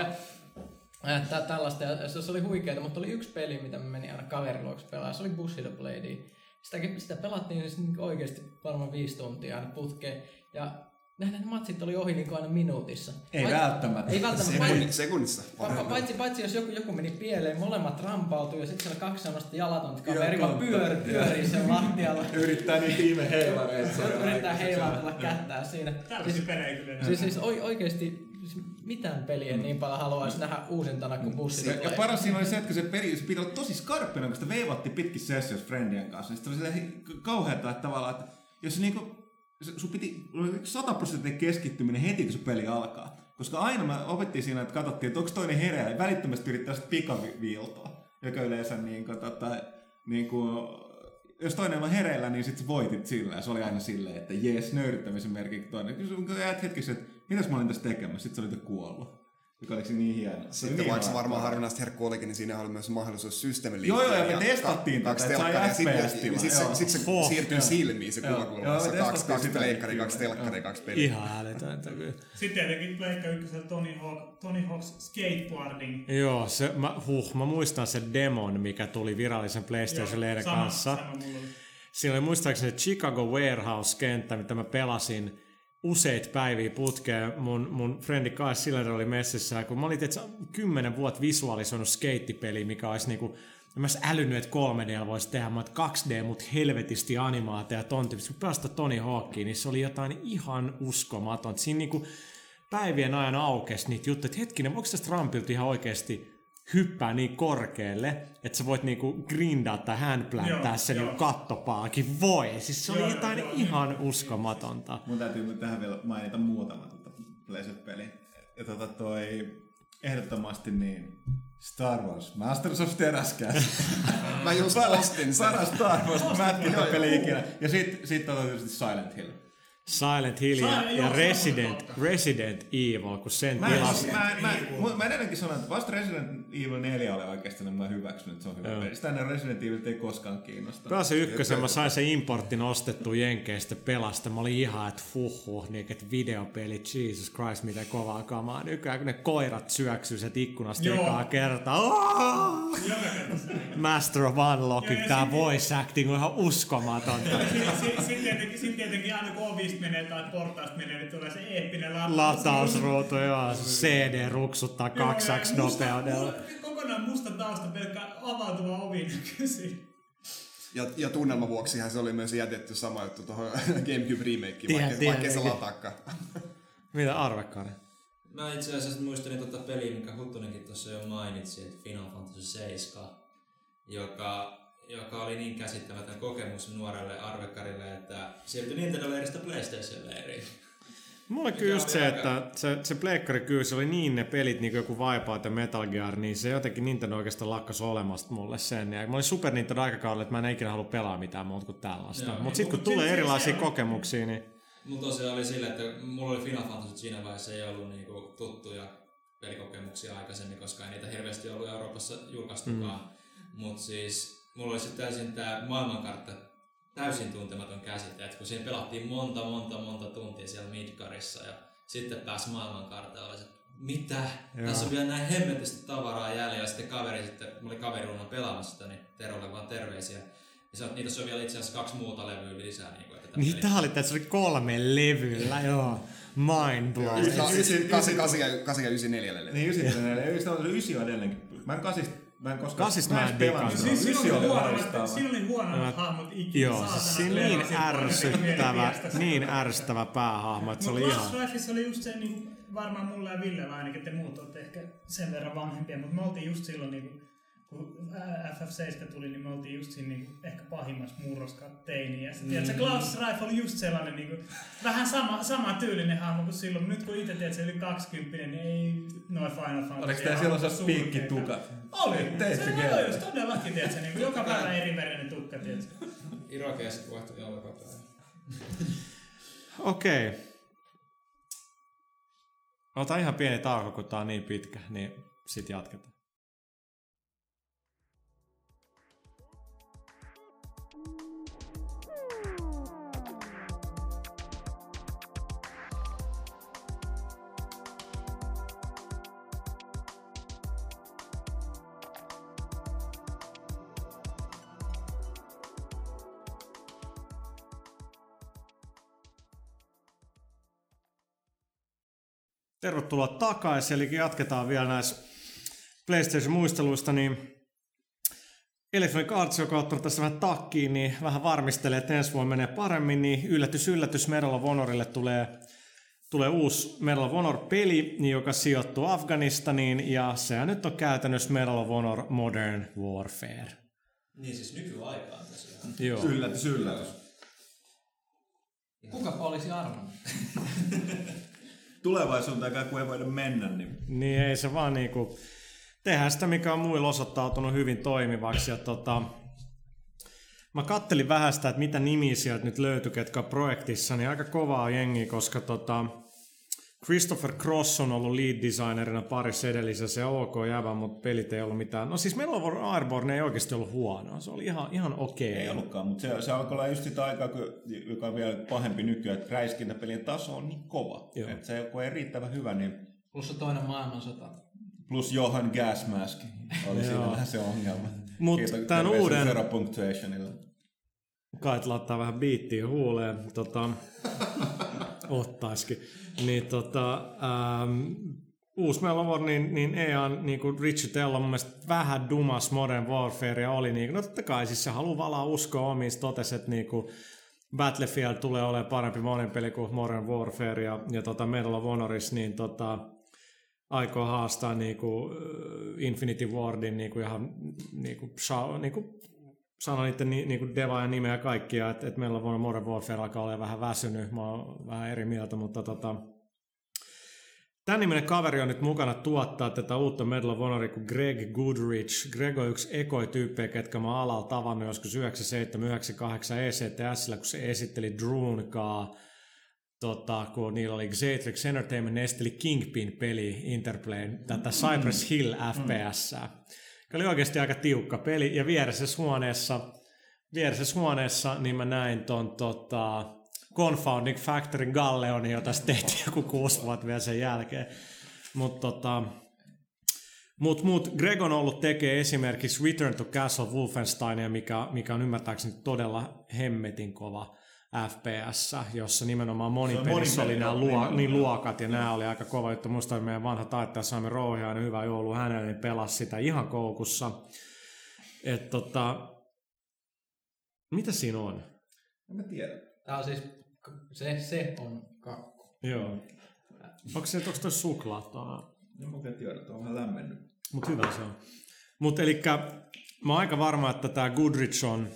Ja, ja, tä, tällaista, ja se, oli huikeeta, mutta oli yksi peli, mitä mä menin aina kaveriluokse pelaamaan, se oli Bushido Blade. Sitä, sitä pelattiin siis niin oikeasti varmaan viisi tuntia aina putkeen, ja ne matsit oli ohi niin kuin aina minuutissa. Ei Vai- välttämättä. Ei välttämättä, paitsi, Sekunnissa. sekunnissa. Pa- pa- Paitsi, paitsi jos joku, joku meni pieleen, molemmat rampautui ja sitten siellä kaksi sellaista jalatonta kaveria vaan pyöri, pyörii sen lattialla. Yrittää niin viime heilareissa. Yrittää heilautella kättää siinä. Tällaisia pelejä kyllä. Siis, siis oi- oikeesti siis mitään peliä niin paljon haluaisi nähdä uusintana kuin bussi. Ja, ja paras siinä oli se, että se, peli, piti olla tosi skarppina, kun sitä veivatti pitkin sessiossa friendien kanssa. Niin sitten oli kauheata että tavallaan, että jos niinku, sun piti olla 100 prosenttinen keskittyminen heti, kun se peli alkaa. Koska aina me opettiin siinä, että katsottiin, että onko toinen hereillä, ja välittömästi yrittää sitä pikaviiltoa, joka yleensä niin kuin, tota, niin kuin, jos toinen on hereillä, niin sitten voitit sillä. Ja se oli aina silleen, että jees, nöyryttämisen merkiksi toinen. Kyllä jäät hetkessä, että mitäs mä olin tässä tekemässä, sitten se oli kuollut. Joka oliko se niin hieno? Sitten niin vaikka se varmaan harvinaista herkku olikin, niin siinä oli myös mahdollisuus systeemin Joo, joo, ja me testattiin tätä, että sai. Sitten FPS-tilaa, sit se, sit se Oh, siirtyy joo. silmiin se Joo, kuvakulma. joo, me Se kaksi, kaksi pleikkari, kaksi joo. telkkaria, kaksi peliä. Ihan älytöntä kyllä. Sitten tietenkin Pleikka ykkösellä Tony Hawk, Tony Hawk's skateboarding. Joo, se, mä, huh, mä muistan sen demon, mikä tuli virallisen PlayStation-lehden sama, kanssa. Sama mulla oli. Siinä oli muistaakseni Chicago Warehouse-kenttä, mitä mä pelasin useita päiviä putkeen. Mun, mun frendi Kai Siller oli messissä, kun mä olin tietysti kymmenen vuotta visualisoinut skeittipeliä, mikä olisi niinku, en mä älynyt, että 3D voisi tehdä, mä oon, 2D, mutta helvetisti animaatio ja ton tyyppistä. Kun pelasta Tony Hawkia, niin se oli jotain ihan uskomaton. Siinä niinku päivien ajan aukesi niitä juttuja, että hetkinen, voiko tästä rampilta ihan oikeasti hyppää niin korkealle, että sä voit niinku grindaa tai handplantää Joo, sen niinku kattopaakin. Voi, siis se oli Joo, jotain joo, ihan uskomatonta. Mun täytyy nyt tähän vielä mainita muutama tota Blazed-peli. Ja tota toi ehdottomasti niin Star Wars Masters of Terascast. Mä just ostin sen. Paras Star Wars mätkintäpeli ikinä. Ja sit, sit tota tietysti Silent Hill. Silent Hill ja, Silent- ja joo, Resident. Resident Evil, kun sen Mä, en, tilas... mä, mä, mä, mä edelleenkin sanon, että vasta Resident Evil 4 oli oikeasti, niin mä hyväksynyt, että se on hyvä peli. Sitä ennen Resident Evil ei koskaan kiinnosta. Pelasin ykkösen, mä sain sen importin ostettu Jenkeistä pelasta. Mä olin ihan, että huhhuh, niin että videopelit, Jesus Christ, miten kovaa kamaa. Nykyään kun ne koirat syöksyy sieltä ikkunasta Joo. ekaa kertaa. Se. Master of Unlocking, tää voice acting on ihan uskomatonta. Sitten sit tietenkin, sit tietenkin aina kun ovista menee tai portaasta menee, niin tulee se eeppinen lataus. Latausruutu, joo. CD ruksuttaa kaksaksi musta- nopeudella. Kokonaan musta tausta, pelkkä avautuva ovi nykyisin. Ja, ja tunnelman vuoksihan se oli myös jätetty sama juttu tuohon Gamecube remakeen, Tiedän, vaikka, vaikka ei se lataakaan. Mitä arvekari? Mä itse asiassa muistelin tuota peliä, mikä Huttunenkin tuossa jo mainitsi, että Final Fantasy 7, joka, joka oli niin käsittämätön kokemus nuorelle arvekarille, että siirtyi Nintendo-leiristä PlayStation-leiriin. Mulle kyllä just se, että se, se pleikkari kyllä, se oli niin ne pelit, niin kuin joku Wipeout ja Metal Gear, niin se jotenkin Nintendo oikeastaan lakkas olemasta mulle sen. Ja mä olin Super Nintendo aikakaudella, että mä en ikinä halua pelaa mitään muuta kuin tällaista. Mutta sitten kun tulee erilaisia se kokemuksia, niin Mulla tosiaan oli sillä, että mulla oli Final Fantasy siinä vaiheessa ei ollut niinku tuttuja pelikokemuksia aikaisemmin, koska ei niitä hirveästi ollut Euroopassa julkaistukaan. Mm. Mutta siis mulla oli sitten täysin tämä maailmankartta täysin tuntematon käsite, että kun siinä pelattiin monta, monta, monta tuntia siellä Midgarissa ja sitten pääsi maailmankartalle, oli se, että mitä? Joo. Tässä on vielä näin hemmetisti tavaraa jäljellä. Ja sitten kaveri sitten, mä olin kaveriruuna pelaamassa sitä, niin Terolle vaan terveisiä. Ja se, on- niitä on vielä itse asiassa kaksi muuta levyä lisää. Niin kuin, että tämä niin tää oli, se oli kolme levyllä, joo. Mind blown. siis 8 ja 94 levy. Niin 94, 9 on edelleenkin. Mä en kasista, mä en koskaan Kasista mä en pelannut. Siis Ysi siinä oli loistava. siinä oli Mä- hahmot ikinä. Joo, siis siinä niin ärsyttävä, niin ärsyttävä päähahmo, että se Mutta oli Last ihan... Lifeissa oli just se, niin varmaan mulla ja Villellä ainakin, te muut olette ehkä sen verran vanhempia, mutta me oltiin just silloin, niin kun FF7 tuli, niin me oltiin just siinä niin ehkä pahimmassa murroskaat teiniä. Ja sitten, mm. Klaus Reif oli just sellainen niin kuin, vähän sama, sama tyylinen hahmo kuin silloin. Nyt kun itse teet, se yli 20, niin ei noin Final Fantasy. Oliko tää silloin sellaiset piikkitukat? Oli. Teitte se oli just todellakin, tiedätkö, niin kuin joka päivä eri värinen tukka, tiedätkö. Irakeessa vaihtui jalkapäin. Okei. Ota ihan pieni tauko, kun tää on niin pitkä, niin sit jatketaan. Tervetuloa takaisin, eli jatketaan vielä näissä PlayStation-muisteluista, niin Electronic Arts, joka on ottanut tässä vähän takkiin, niin vähän varmistelee, että ensi vuonna menee paremmin, niin yllätys, yllätys, Medal of Honorille tulee, tulee uusi Medal of Honor-peli, joka sijoittuu Afganistaniin, ja sehän nyt on käytännössä Medal of Honor Modern Warfare. Niin siis nykyaikaan tosiaan. Joo. Yllätys, yllätys. Kukapa olisi arvannut? Tulevaisuuteen kun ei voida mennä, niin Niin ei se vaan niinku, tehdään sitä, mikä on muilla osoittautunut hyvin toimivaksi. Ja tota, mä kattelin vähän sitä, että mitä nimiä sieltä nyt löytyi, ketkä projektissa, niin aika kovaa jengi, koska tota, Christopher Cross on ollut lead designerina parissa edellisessä ja ok jävä, mutta pelit ei ollut mitään. No siis meillä on Airborne ei oikeasti ollut huono. Se oli ihan, ihan okei. Ei ollutkaan, mutta se, se alkoi olla just sitä aikaa, kun, joka on vielä pahempi nykyään, että räiskintäpelien taso on niin kova. Joo. Että se kun ei riittävän hyvä, niin Plus se toinen maailmansota. plus Johan Gasmask oli siinä vähän se ongelma. Mut Kiitos- tän terveisiä uuden-. Kait laittaa vähän biittiä huuleen, tota, ottaisikin. Niin tota, ähm, uusi Mellow niin, niin EA, niin kuin Richie Tell on mun vähän dumas Modern Warfare oli niin, no totta kai siis se haluaa valaa uskoa omiin, totesi, että niin kuin Battlefield tulee olemaan parempi monin peli kuin Modern Warfare ja, ja tota Medal of Honoris, niin tota, aikoo haastaa niinku, Infinity Wardin niinku ihan niinku, sha- niinku, sano niiden ni, niinku deva ja nimeä kaikkia, että et meillä on Modern Warfare alkaa olla vähän väsynyt, mä oon vähän eri mieltä, mutta tota, Tämän niminen kaveri on nyt mukana tuottaa tätä uutta Medal of Honoria kuin Greg Goodrich. Greg on yksi ekoi tyyppejä, ketkä mä alalla tavannut joskus 97-98 ECTSllä, kun se esitteli Dronekaa tota, kun niillä oli Xatrix Entertainment, ne esitteli Kingpin-peli Interplayn, tätä Cypress Hill FPS. Se oli oikeasti aika tiukka peli, ja vieressä huoneessa, vieressä huoneessa niin mä näin ton tota, Confounding Factory Galleoni, jota se tehtiin joku kuusi vuotta vielä sen jälkeen. Mutta tota, Mut, mut Greg on ollut tekee esimerkiksi Return to Castle Wolfensteinia, mikä, mikä on ymmärtääkseni todella hemmetin kova FPS, jossa nimenomaan monipelissä oli nämä luo, niin luokat ja nämä oli aika kova juttu. Musta meidän vanha taittaja Sami Rouhiainen, hyvä joulu hänelle, niin pelasi sitä ihan koukussa. Et tota, mitä siinä on? En mä tiedä. Tää on siis, se, se on kakku. Joo. Onko se, onko toi suklaata? En mä oikein tiedä, että on vähän lämmennyt. Mutta hyvä se on. Mutta eli mä oon aika varma, että tämä Goodrich on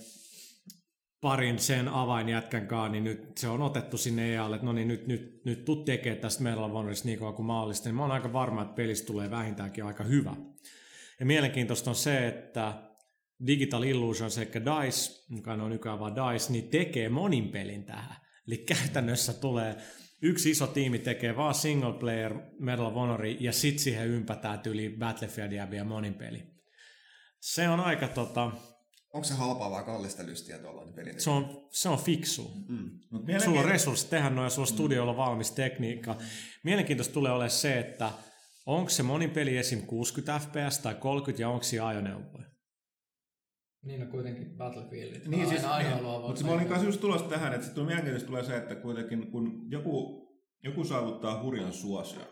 parin sen avainjätkän kanssa, niin nyt se on otettu sinne EAlle, että no niin nyt, nyt, nyt tuu tekee tästä of Honorista niin kuin mahdollista, niin mä oon aika varma, että pelistä tulee vähintäänkin aika hyvä. Ja mielenkiintoista on se, että Digital Illusions, eli DICE, joka on nykyään vaan DICE, niin tekee monin pelin tähän. Eli käytännössä tulee yksi iso tiimi tekee vaan single player Medal of Honori ja sit siihen ympätään yli Battlefieldia ja monin peli. Se on aika tota, Onko se halpaa vai kallista lystiä tuollainen peli? se on, se on fiksu. Mm. Mut Sulla on resurssit tehdä noin ja sulla on studiolla Mm. valmis tekniikka. Mielenkiintoista tulee olemaan se, että onko se monin peli esim. 60 fps tai 30 ja onko siinä ajoneuvoja. Niin on kuitenkin Battlefieldit. Niin, siis, aina, ollut mutta mä olin kanssa just tulossa tähän, että sitten mielenkiintoista tulee se, että kuitenkin kun joku, joku saavuttaa hurjan suosion,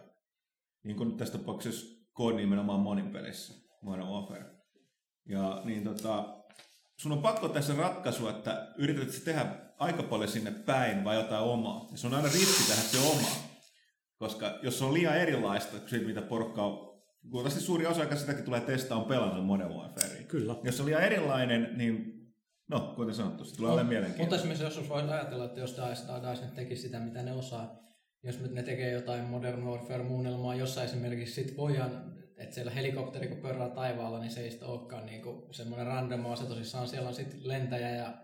niin kuin nyt tässä tapauksessa koodi nimenomaan monin pelissä, Modern Warfare. Ja niin tota, sun on pakko tässä ratkaisua, että yrität sä tehdä aika paljon sinne päin vai jotain omaa. Ja se on aina riski tehdä se oma. Koska jos se on liian erilaista kuin siitä, mitä porukka on, kuitenkin suuri osa, joka sitäkin tulee testaa, on pelannut Modern Warfarea. Kyllä. Jos se on liian erilainen, niin no, kuten sanottu, se tulee olemaan Mutta mielenkiintoista. esimerkiksi joskus voisi ajatella, että jos DICE DICE nyt tekisi sitä, mitä ne osaa, jos nyt ne tekee jotain Modern Warfare-muunnelmaa, jossa esimerkiksi sit voidaan, että siellä helikopteri kun pörrää taivaalla, niin se ei sitten olekaan niinku semmoinen random ase, tosissaan siellä on sitten lentäjä ja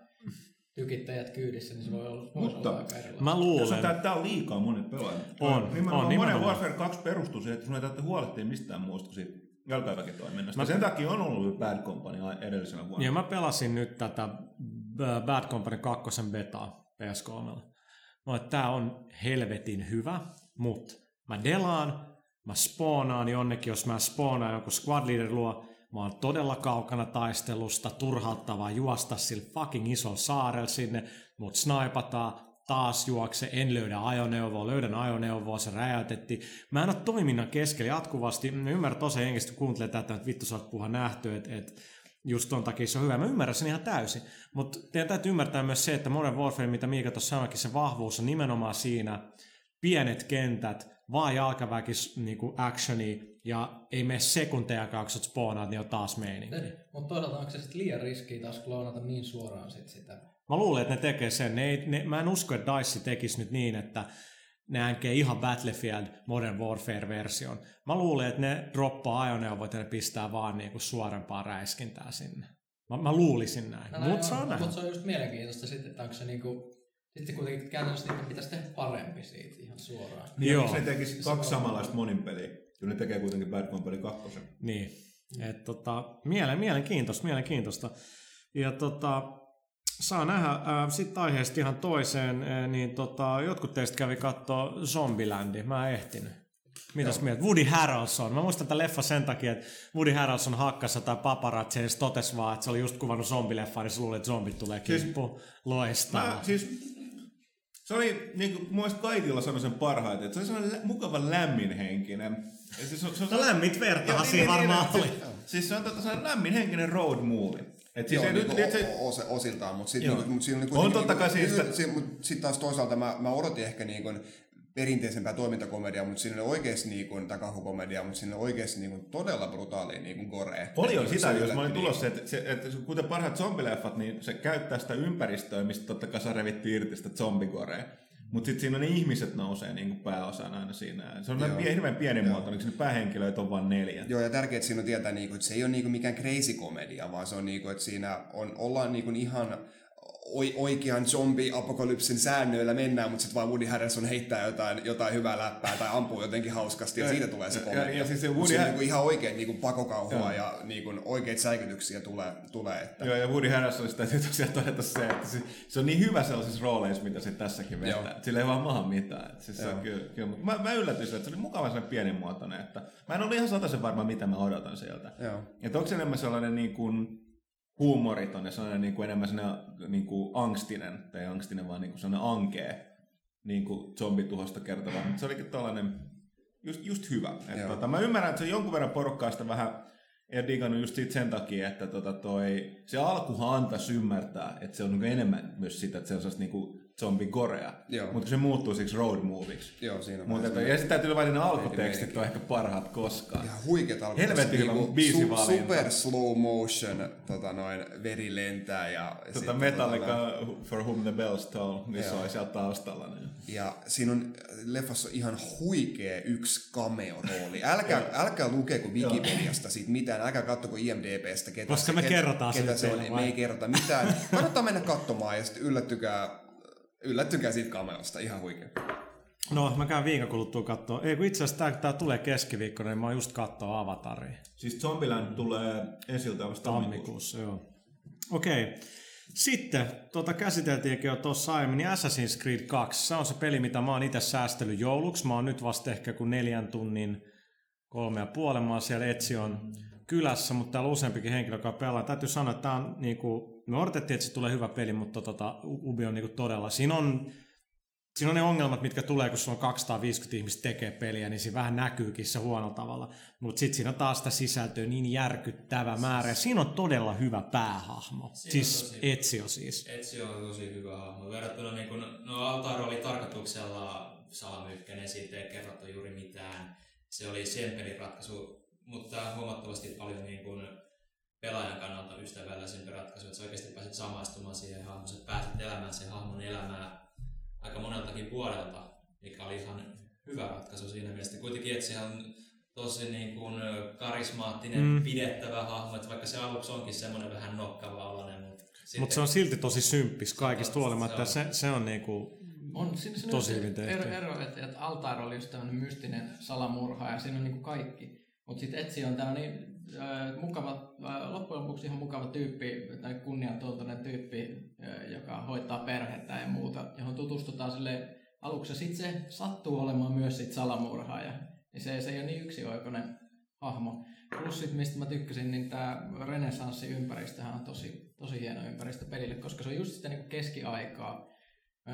tykittäjät kyydissä, niin se voi olla, voisi Mutta- olla aika erilaista. Mä Jos on luulen, tää, tää on liikaa monet pelaajat. On, nimenomaan on, Modern nimenomaan. Warfare 2 perustuu siihen, että sun ei tarvitse huolehtia mistään muusta kuin siitä jalkaväkitoiminnasta. Mä- Sen takia on ollut Bad Company edellisenä vuonna. ja mä pelasin nyt tätä B- Bad Company 2 betaa PS3. No, että tää on helvetin hyvä, mutta mä delaan, mä spoonaan jonnekin, jos mä spoonaan jonkun squad leader luo, mä oon todella kaukana taistelusta, turhauttavaa juosta sillä fucking isolla saarella sinne, mut snaipataan, taas juokse, en löydä ajoneuvoa, löydän ajoneuvoa, se räjäytettiin. Mä en ole toiminnan keskellä jatkuvasti, mä ymmärrän tosiaan jengistä, kun kuuntelee tätä, että vittu sä oot puhua nähty, että et, just ton takia se on hyvä. Mä ymmärrän sen ihan täysin, mutta teidän täytyy ymmärtää myös se, että Modern Warfare, mitä Miika tuossa sanoikin, se vahvuus on nimenomaan siinä pienet kentät, vaan jalkaväki niinku actioni ja ei mene sekuntejakaan, kun sä niin on taas meininki. Mutta toisaalta onko se sitten liian riskiä taas kloonata niin suoraan sit sitä? Mä luulen, että ne tekee sen. Ne, ei- ne, mä en usko, että DICE tekisi nyt niin, että ne änkee ihan Battlefield Modern Warfare-version. Mä luulen, että ne droppaa ajoneuvot ja ne pistää vaan niinku suorempaa räiskintää sinne. Mä, mä luulisin näin. No, on. Mutta se on just mielenkiintoista sitten, että onko se niinku, Sitten kuitenkin käytännössä niitä pitäisi tehdä parempi siitä ihan suoraan. Niin, Joo. Ne tekisi kaksi samanlaista monin peliä. Kyllä ne tekee kuitenkin Bad Company 2. Niin. Et tota, mielen, mielenkiintoista, mielenkiintoista. Ja tota, saa nähdä äh, sitten aiheesta ihan toiseen, äh, niin tota, jotkut teistä kävi katsoa Zombilandi, mä en ehtinyt. Mitäs Joo. mieltä? Woody Harrelson. Mä muistan tämän leffa sen takia, että Woody Harrelson hakkasi tai paparazzi ja se totesi vaan, että se oli just kuvannut zombileffaa, niin se luuli, että zombit tulee Siis- kimppuun. Loistavaa. Mä, siis, se oli niin kuin, mun mielestä kaikilla sanoi sen parhaiten, että se oli sellainen lä- mukavan lämminhenkinen. Ja siis, se, se, No lämmit vertahan siinä varmaan oli. Siis, siis se on tota, sellainen lämminhenkinen road movie. Et siis Joo, se, niin nyt, kuin nyt se, o- ose- osiltaan, mutta sitten mut siinä On kuitenkin totta kai niinku- siis, että- se- mut Sitten taas toisaalta mä, mä odotin ehkä niin kuin perinteisempää toimintakomediaa, mutta siinä oli oikeasti niin kuin, mutta siinä oli oikeasti niin kuin todella brutaalia niin kuin gore. Se sitä, jos yllätti mä olin niin. tulossa, että, se, että kuten parhaat zombileffat, niin se käyttää sitä ympäristöä, mistä totta kai sä revittiin irti sitä zombikorea. Mutta sitten siinä ne ihmiset nousee niin kuin pääosana aina siinä. Se on Joo. Hirveän pienimuotoinen, kun siinä päähenkilöitä on vain neljä. Joo, ja tärkeää, että siinä on tietää, niin kuin, että se ei ole niin kuin mikään crazy komedia, vaan se on niin kuin, että siinä on, ollaan niin kuin ihan oikean zombie-apokalypsin säännöillä mennään, mutta sitten vaan Woody Harrelson heittää jotain, jotain hyvää läppää tai ampuu jotenkin hauskasti ja, Ja- siitä tulee se ja- komedia. ja- ja siis se Woody Har- niin kuin ihan oikein niin kuin pakokauhua ja niin kuin oikeita säikytyksiä tulee. tulee että... Joo, ja Woody Harrelsonista täytyy tosiaan todeta se, että se, se on niin hyvä sellaisissa rooleissa, mitä se tässäkin vetää. Joo. Sillä ei vaan maha mitään. Että siis se on kyllä, kyllä, mutta mä, mä yllätyin että se oli mukava sellainen pienimuotoinen. Että mä en ollut ihan sataisen varma, mitä mä odotan sieltä. Joo. Että onko se enemmän sellainen niin kuin huumoriton ja sellainen niin kuin enemmän sellainen niin kuin angstinen, tai angstinen, vaan niin kuin sellainen ankee niin kuin zombituhosta kertova. Se olikin tällainen just, just hyvä. Et Joo. tota, mä ymmärrän, että se jonkun verran porukkaa sitä vähän ei digannut just siitä sen takia, että tota toi, se alkuhan antaisi ymmärtää, että se on niinku enemmän myös sitä, että se on sellaista niinku zombikorea. Joo. Mutta se muuttuu siksi road movieksi. Joo, siinä on Mutta vähän että, ja sitten täytyy vain ne alkutekstit on ehkä parhaat koskaan. Ihan huikeet alkuun. Helvetin hyvä biisivalinta. Super slow motion, tota noin, veri lentää ja... Tota sitten Metallica For Whom the Bells Toll, niin se oli siellä taustalla. Niin. Ja siinä on leffassa on ihan huikea yksi cameo-rooli. Älkää, älkää lukeko Wikipediasta siitä mitään, älkää katsoko IMDBstä, ketä Koska se, me ketä, kerrotaan ketä se se on. teille, Me vai? ei kerrota mitään. Kannattaa mennä katsomaan ja sitten yllättykää, yllättykää siitä cameosta. Ihan huikea. No, mä käyn viikon kuluttua katsoa. Ei, kun itse asiassa tää, tää tulee keskiviikkona, niin mä oon just katsoa Avataria. Siis Zombieland tulee ensiltä vasta Tammikuussa, joo. Okei. Okay. Sitten, tota käsiteltiinkin jo tuossa aiemmin, niin Assassin's Creed 2, se on se peli, mitä mä oon itse säästellyt jouluksi. Mä oon nyt vasta ehkä kun neljän tunnin, kolme ja puolen, mä oon siellä Etsion kylässä, mutta täällä on useampikin henkilö, joka pelaa. Täytyy sanoa, että tää on niinku, me odotettiin, että se tulee hyvä peli, mutta tota, Ubi on niinku todella, siinä on Siinä on ne ongelmat, mitkä tulee, kun sulla on 250 ihmistä tekee peliä, niin siinä vähän näkyykin se huono tavalla. Mutta sitten siinä taas sitä sisältöä niin järkyttävä määrä. Ja siinä on todella hyvä päähahmo. Siinä on siis tosi- Ezio siis. Ezio on tosi hyvä hahmo. Verrattuna niin kun, no Altair oli tarkoituksella salamyhkäinen, siitä ei kerrottu juuri mitään. Se oli sen pelin ratkaisu, mutta huomattavasti paljon niin kun pelaajan kannalta ystävällisempi ratkaisu, että sä oikeasti pääset samaistumaan siihen hahmoon, sä pääset elämään sen hahmon elämää aika moneltakin puolelta, mikä oli ihan hyvä ratkaisu siinä mielessä. Kuitenkin Ezio on tosi niin kuin karismaattinen, Mm. pidettävä hahmo, että vaikka se aluksi onkin semmoinen vähän nokkava oloinen, mutta Mutta se on silti tosi symppis kaikista Se on- huolimatta. se Se, on- se on niinku On siinä, siinä Tosi hyvin tehty. Ero, ero että, että Altair oli just tämmöinen mystinen salamurha ja siinä on niinku kaikki. Mutta sitten Etsi on tämmöinen äh, mukava, äh, loppujen lopuksi ihan mukava tyyppi, tai kunniantuntoinen tyyppi, äh, joka hoitaa perhettä ja muuta, johon tutustutaan sille aluksi. Sitten se sattuu olemaan myös sit salamurhaaja. Niin se, se ei ole niin yksioikoinen hahmo. Plus sit, mistä mä tykkäsin, niin tämä renessanssiympäristöhän on tosi, tosi hieno ympäristö pelille, koska se on just sitä niinku keskiaikaa,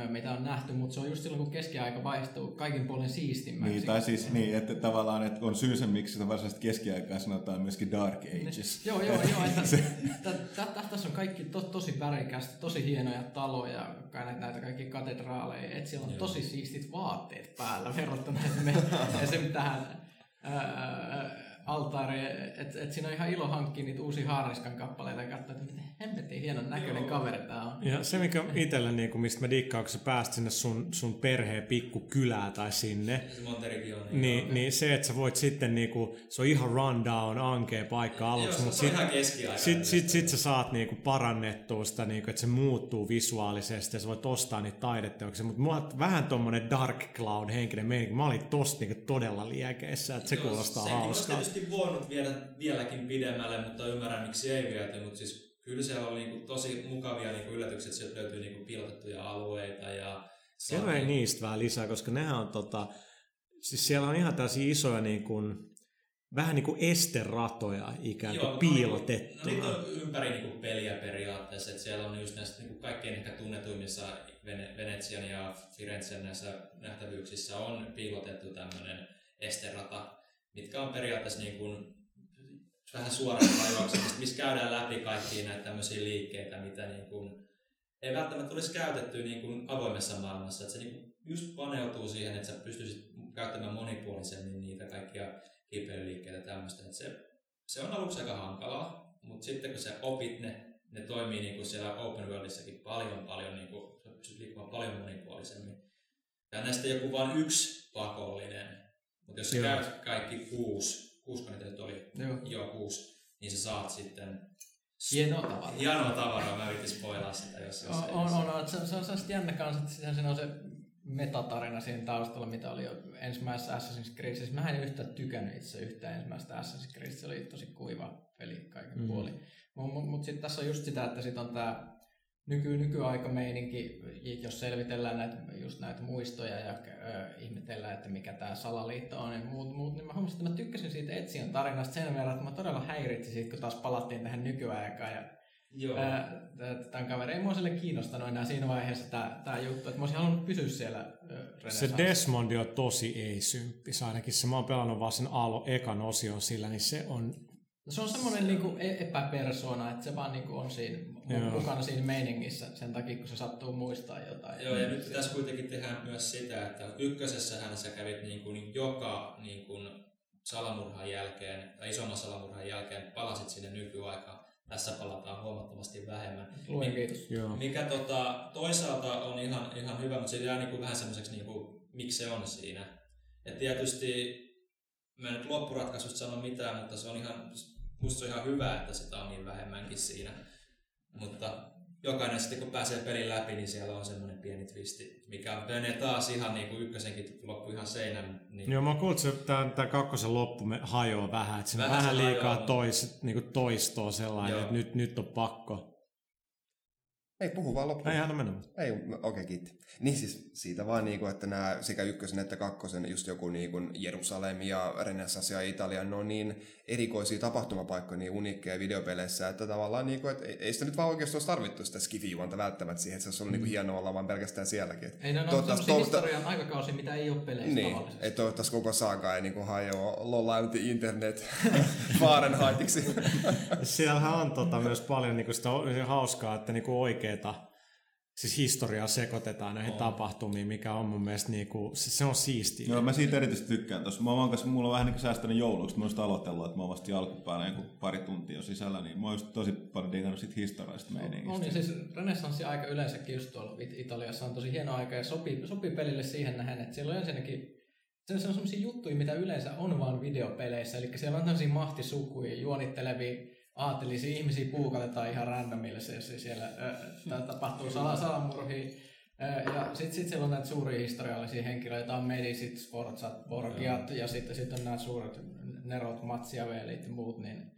mitä on nähty, mutta se on just silloin, kun keskiaika vaihtuu kaikin puolin siistimmäksi. Niin, tai siis niin, että tavallaan että on syysä, miksi sitä varsinaisesti keskiaikaa sanotaan myöskin Dark Ages. Joo, joo, joo. Että, tä, tä, tä, tässä on kaikki to, tosi värikästä, tosi hienoja taloja, näitä, näitä kaikki katedraaleja. Et siellä on Joo. tosi siistit vaatteet päällä verrattuna esimerkiksi tähän ää, altaari, että et siinä on ihan ilo hankkia niitä uusia Haariskan kappaleita ja katsoa, että miten hemmetin hienon näköinen Joo. kaveri tää on. Ja se, mikä itsellä, niin kuin, mistä mä dikkaan, kun sä pääst sinne sun, sun perheen pikkukylään tai sinne, Se on niin, niin se, että sä voit sitten, niin kuin, se on ihan rundown, ankea paikka aluksi, Joo, mutta se on sit, sit, sit, sit sä saat niinku parannettua sitä, niinku, että se muuttuu visuaalisesti ja sä voit ostaa niitä taideteoksia. Mutta mulla on vähän tommonen Dark Cloud henkinen meininki. Mä olin tosta niinku todella liekeissä, että se Joo, kuulostaa sekin hauskaa. olisi tietysti voinut viedä vieläkin pidemmälle, mutta ymmärrän miksi ei viety, mutta siis kyllä siellä oli niinku tosi mukavia niinku yllätyksiä, että sieltä löytyy niinku piilotettuja alueita ja Kerro ei niistä vähän lisää, koska nehän on tota, siis siellä on ihan tällaisia isoja niin kuin, vähän niin kuin esteratoja ikään kuin Joo, piilotettuna. No, niitä on ympäri niinku peliä periaatteessa, että siellä on just näissä niinku kaikkein ehkä tunnetuimmissa Vene- Venetsian ja Firenzen näissä nähtävyyksissä on piilotettu tämmöinen esterata, mitkä on periaatteessa niin kuin vähän suoraan juoksemista, missä käydään läpi kaikkia näitä tämmöisiä liikkeitä, mitä niin kuin ei välttämättä olisi käytetty niin kuin avoimessa maailmassa. Että se niin kuin just paneutuu siihen, että sä pystyisit käyttämään monipuolisemmin niitä kaikkia kipeilyliikkeitä ja tämmöistä. Että se, se on aluksi aika hankalaa, mutta sitten kun sä opit ne, ne toimii niin kuin siellä open worldissakin paljon, paljon, niin kuin, sä pystyt liikkumaan paljon monipuolisemmin. Ja näistä joku vain yksi pakollinen, mutta jos sä Joo. käyt kaikki kuusi, kuusi oli, Joo. joo kuusi, niin sä saat sitten Hienoa tavalla. hienoa tavaraa. Mä yritin spoilaa sitä, jos On, on, on, on. Se, se on sellaista jännä kanssa, että siinä siinä on se metatarina siinä taustalla, mitä oli jo ensimmäisessä Assassin's Creedissä. Mä en yhtään tykännyt itse yhtään ensimmäistä Assassin's Creedistä, se oli tosi kuiva peli kaiken Mm. mm. puolin. Mutta mut, mut sitten tässä on just sitä, että sit on tämä nyky, nykyaika-meininki, jos selvitellään näitä, just näitä muistoja ja ö, ihmetellään, että mikä tämä salaliitto on ja muut, muut, niin mä huomasin, että mä tykkäsin siitä Etsion tarinasta sen verran, että mä todella häiritsi siitä, kun taas palattiin tähän nykyaikaan ja Joo. Tämän kaveri ei mua sille kiinnostanut enää siinä vaiheessa tämä, tämä juttu, että mä olisin halunnut pysyä siellä Se. Desmondi on tosi ei-symppis, ainakin se, mä oon pelannut vaan sen alo, ekan osion sillä, niin se on, No se on semmoinen niinku e- epäpersona, että se vaan niinku on siinä Joo. mukana siinä meiningissä sen takia, kun se sattuu muistaa jotain. Joo, ja nyt tässä kuitenkin tehdään myös sitä, että ykkösessähän sä kävit niin kuin joka niin kuin salamurhan jälkeen, tai isomman salamurhan jälkeen, palasit sinne nykyaikaan. Tässä palataan huomattavasti vähemmän. Luen kiitos. joo. Mikä tota, toisaalta on ihan, ihan hyvä, mutta se jää niin kuin vähän semmoiseksi, niin kuin, miksi se on siinä. Et tietysti mä en nyt loppuratkaisusta sano mitään, mutta se on ihan, musta se on ihan hyvä, että sitä on niin vähemmänkin siinä. Mutta jokainen sitten kun pääsee pelin läpi, niin siellä on semmoinen pieni twisti, mikä menee taas ihan niin kuin ykkösenkin loppu ihan seinän. Niin Joo, mä kuulin, että tämä, tämä kakkosen loppu me hajoaa vähän, että on Vähän vähän se liikaa hajoaa. tois, niin kuin toistoa sellainen, Joo. että nyt, nyt on pakko. Ei, puhu vaan loppuun. Ei anna mennä. Ei, okei, okay, kiitti. Niin siis siitä vaan, niinku, että nämä sekä ykkösen että kakkosen, just joku niinku Jerusalem ja Renaissance ja Italia, ne on niin erikoisia tapahtumapaikkoja niin uniikkeja videopeleissä, että tavallaan niinku, et ei, ei sitä nyt vaan oikeastaan olisi tarvittu sitä skifi-juonta välttämättä siihen, että se olisi ollut mm. niinku hienoa olla vaan pelkästään sielläkin. Ei ne ole toivottavasti- toivottaa- historian aikakausia, mitä ei ole peleissä Niin, tavallisesti. että toivottavasti koko saaga ei niinku hajoa lolauti internet Fahrenheitiksi. Siellähän on tota, myös paljon niinku sitä hauskaa, että niinku oikeeta siis historiaa sekoitetaan näihin On. tapahtumiin, mikä on mun mielestä niinku, se, se on siistiä. Joo, mä siitä erityisesti tykkään tuossa. Mä oon kanssa, mulla on vähän niin kuin säästänyt jouluksi. Mä oon aloitellut, että mä oon vasta alkupäällä joku pari tuntia jo sisällä, niin mä oon just tosi paljon digannut siitä historiallisesta meiningistä. On, niin siis renessanssi-aika yleensäkin just tuolla It- Italiassa on tosi hieno aika ja sopii, sopii pelille siihen nähen, että siellä on ensinnäkin se se on sellaisia juttuja, mitä yleensä on vaan videopeleissä, eli siellä on tämmöisiä mahtisukuja, juonittelevia, aattelisia ihmisiä puukatetaan ihan randomille, se, se siellä ö, tapahtuu sala, salamurhia. Ja sitten sit siellä on näitä suuria historiallisia henkilöitä, on Medisit, Sforzat, Borgiat ja sitten sit on nämä suuret Nerot, Machiavellit ja muut, niin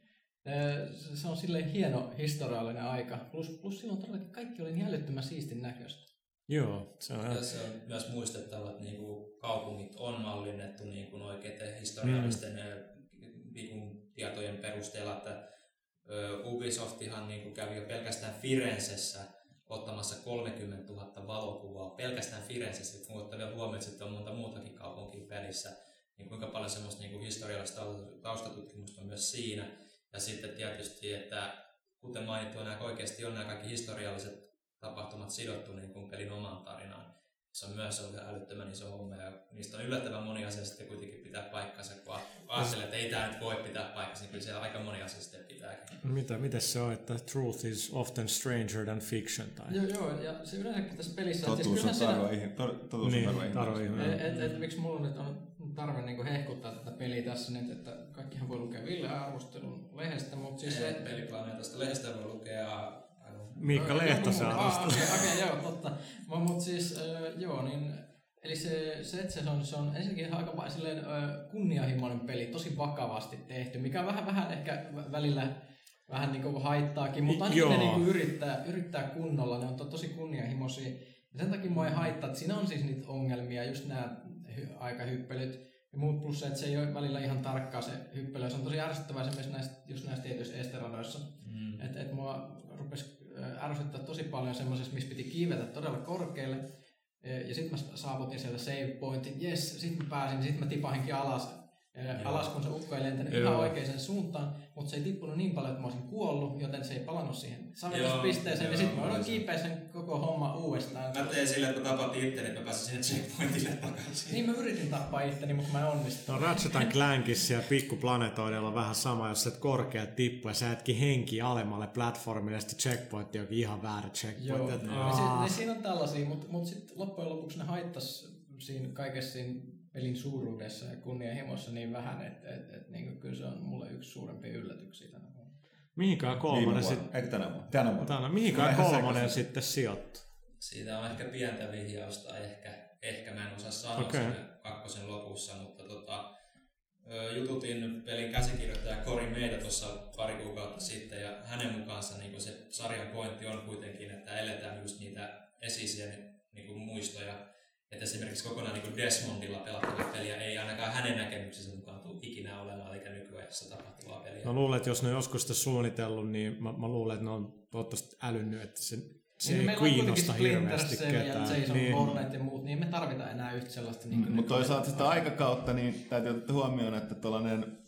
se- se on silleen hieno historiallinen aika. Plus, plus silloin todellakin kaikki oli niin älyttömän siistin näköistä. Joo, se on Tässä on myös muistettava, että niinku kaupungit on mallinnettu niinku oikeiden historiallisten mm. niinku tietojen perusteella, että Ubisoftihan niinku kävi jo pelkästään Firenzessä ottamassa 30 000 valokuvaa pelkästään Firenzessä, kun ottaa vielä huomioon, että on monta muutakin kaupunkia pelissä, niin kuinka paljon semmoista niinku historiallista taustatutkimusta on myös siinä. Ja sitten tietysti, että kuten mainittu, nämä oikeasti on nämä kaikki historialliset tapahtumat sidottu niin kuin pelin omaan tarinaan. Se on myös ollut älyttömän iso homma ja niistä on yllättävän moni asia sitten kuitenkin pitää paikkansa, kun ajattelee, että ei tämä nyt voi pitää paikkansa, niin kyllä siellä aika moni asia sitten pitääkin. Mitä, miten se on, että truth is often stranger than fiction? Tai... Joo, joo, ja se yleensäkin tässä pelissä... että Totuus on siis tarve ihminen. Totuus on Niin, ihminen. ihminen. Et, et, et, miksi mulla nyt on tarve niinku hehkuttaa tätä peliä tässä nyt, että kaikkihan voi lukea Ville arvostelun lehdestä, mutta siis se... Peliplaneetasta lehdestä voi lukea Miikka Lehtosen arvostelu. Okei, okay, joo, totta. Mutta mut siis, äh, joo, niin Eli se, se, että se on, se on ensinnäkin aika silleen, kunnianhimoinen peli, tosi vakavasti tehty, mikä vähän, vähän ehkä vä- välillä vähän niin kuin haittaakin, mutta ainakin Joo. ne niin kuin yrittää, yrittää kunnolla, ne on to, tosi kunnianhimoisia. Ja sen takia mua ei haittaa, että siinä on siis niitä ongelmia, just nämä hy, aikahyppelyt ja muut, plus se, että se ei ole välillä ihan tarkkaa se hyppely, se on tosi ärsyttävää esimerkiksi näistä, just näissä tietyissä esteradoissa. Mm. Että et mua rupesi ärsyttää tosi paljon semmoisessa, missä piti kiivetä todella korkealle. Ja- sitten mä saavutin siellä save pointin, yes, sitten mä pääsin, sitten mä tipahinkin alas. Joo. alas, kun se ukko ei lentänyt Joo. ihan oikeaan suuntaan, mutta se ei tippunut niin paljon, että mä olisin kuollut, joten se ei palannut siihen Joo, saavutuspisteeseen. Ja sitten mä voin kiipeä sen koko homma uudestaan. Mä tein silleen, että mä tapatin itteni, että mä pääsin sinne checkpointille takaisin. Niin mä yritin tappaa itteni, mutta mä en onnistunut. No Ratchet Clankissa ja pikkuplanetoidella on vähän sama, jos et korkea tippu ja sä etkin henki alemmalle platformille ja sitten checkpointti onkin ihan väärä checkpoint. Joo, Et, niin, aah. niin siinä on tällaisia, mutta mut sitten loppujen lopuksi ne haittas siinä kaikessa siinä pelin suuruudessa ja kunnianhimossa niin vähän, että et, et, niin kyllä se on mulle yksi suurempia yllätyksiä tänä vuonna. Mihinkään Viime kolmonen sitten, Eikö tänä vuonna? Tänä vuonna. tänä, mihinkään kolmonen sitten sijoittuu? Siitä on ehkä pientä vihjausta, ehkä, ehkä mä en osaa sanoa okay. siinä kakkosen lopussa, mutta tota, jututin pelin käsikirjoittaja Kori meitä tuossa pari kuukautta sitten ja hänen mukaansa niin se sarjan pointti on kuitenkin, että eletään just niitä esisiä niin kuin muistoja. Että esimerkiksi kokonaan niin kuin Desmondilla pelattavaa peliä ei ainakaan hänen näkemyksensä mukaan tule ikinä olemaan, eikä nykyajassa tapahtuvaa peliä. Mä luulen, että jos ne on joskus sitä suunnitellut, niin mä, mä luulen, että ne on toivottavasti älynnyt, että se, se Niin ei kiinnosta hirveästi ja ketään. Niin. Bourne ja muut, niin me tarvitaan enää yhtä sellaista. Niin Mm, Mutta toisaalta sitä aikakautta, niin täytyy ottaa huomioon, että tuollainen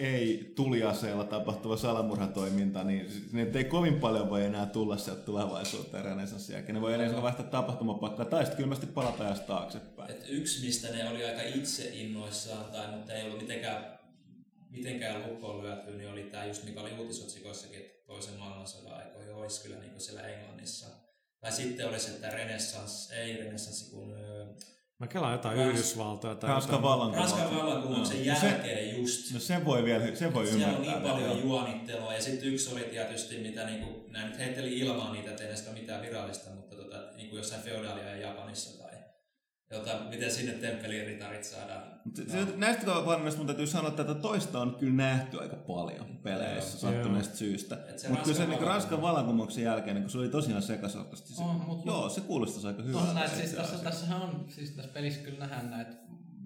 ei tuliaseella tapahtuva salamurhatoiminta, niin ne ei kovin paljon voi enää tulla sieltä tulevaisuuteen renesanssin jälkeen. Ne voi enää vaihtaa tapahtumapaikkaa tai sitten kylmästi palata ajasta taaksepäin. Et yksi, mistä ne oli aika itse innoissaan, tai mutta ei ollut mitenkään, mitenkään lukkoon lyöty, niin oli tämä just mikä oli uutisotsikoissakin, että toisen maailmansodan aikoihin olisi kyllä niin siellä Englannissa. Tai sitten olisi, että renessans, ei renessanssi, kun Mä kelaan jotain Rans- Yhdysvaltoja tai Ranskan jotain. vallankumous. Ranskan vallankumouksen No, se- jälkeen just. No sen voi vielä, sen voi Siellä on ymmärtää. niin paljon vielä. juonittelua ja sitten yksi oli tietysti, mitä niinku, nämä nyt heitteli ilmaan niitä, ettei näistä mitään virallista, mutta tota, niinku jossain feodaalia ja Japanissa jota, miten sinne temppelin ritarit saadaan. Se- Näistä varmasti mun täytyy sanoa, että tätä toista on kyllä nähty aika paljon peleissä Joo. sattuneesta syystä. Et se Mutta kyllä se Ranskan niin Ranskan vallankumous- vallankumouksen jälkeen, niin kun se oli tosiaan sekasortosti. Se, On, joo, se kuulostaisi aika hyvältä. siis tässä, tässähän on, siis tässä pelissä kyllä nähdään näitä,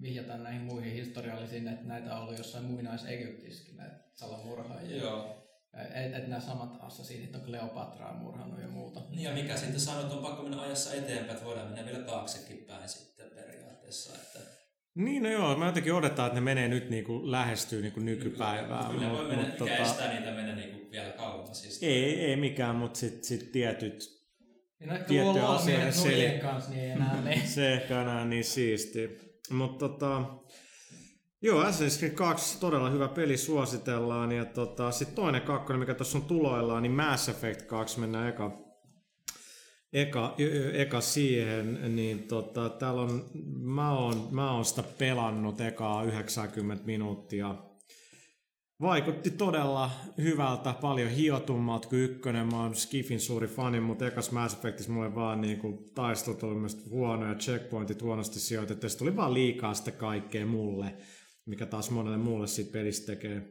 vihjataan näihin muihin historiallisiin, että näitä on ollut jossain muinais-Egyptissäkin näitä salamurhaajia. Joo. Että et nämä samat assasiinit on Kleopatraa murhannut ja muuta. Niin ja mikä sitten sanoo, että on pakko mennä ajassa eteenpäin, että voidaan mennä vielä taaksekin päin sitten periaatteessa. Että Niin, no joo, mä jotenkin odotan, että ne menee nyt niinku lähestyy niinku nykypäivää. Kyllä voi mennä, mut, mikä estää niitä mennä niinku vielä kauemmas. Siis ei, ei mikään, mutta sitten sit tietyt, Niin no Tiettyjä asioita miehet seli- nuijien kanssa, niin ei enää se ehkä on enää niin siisti. Mutta tota, joo, Assassin's Creed 2 todella hyvä peli suositellaan. Ja tota, sitten toinen kakkonen, mikä tuossa on tuloillaan, niin Mass Effect 2 mennään eka, eka, eka siihen, niin tota, täällä on, mä oon, mä oon sitä pelannut ekaa 90 minuuttia. Vaikutti todella hyvältä, paljon hiotummalta kuin ykkönen. Mä oon Skifin suuri fani, mutta ekas Mass Effectissä mulle vaan niinku taistelut oli myös huonoja, checkpointit huonosti sijoitettu. Sit tuli vaan liikaa sitä kaikkea mulle, mikä taas monelle muulle siitä pelistä tekee,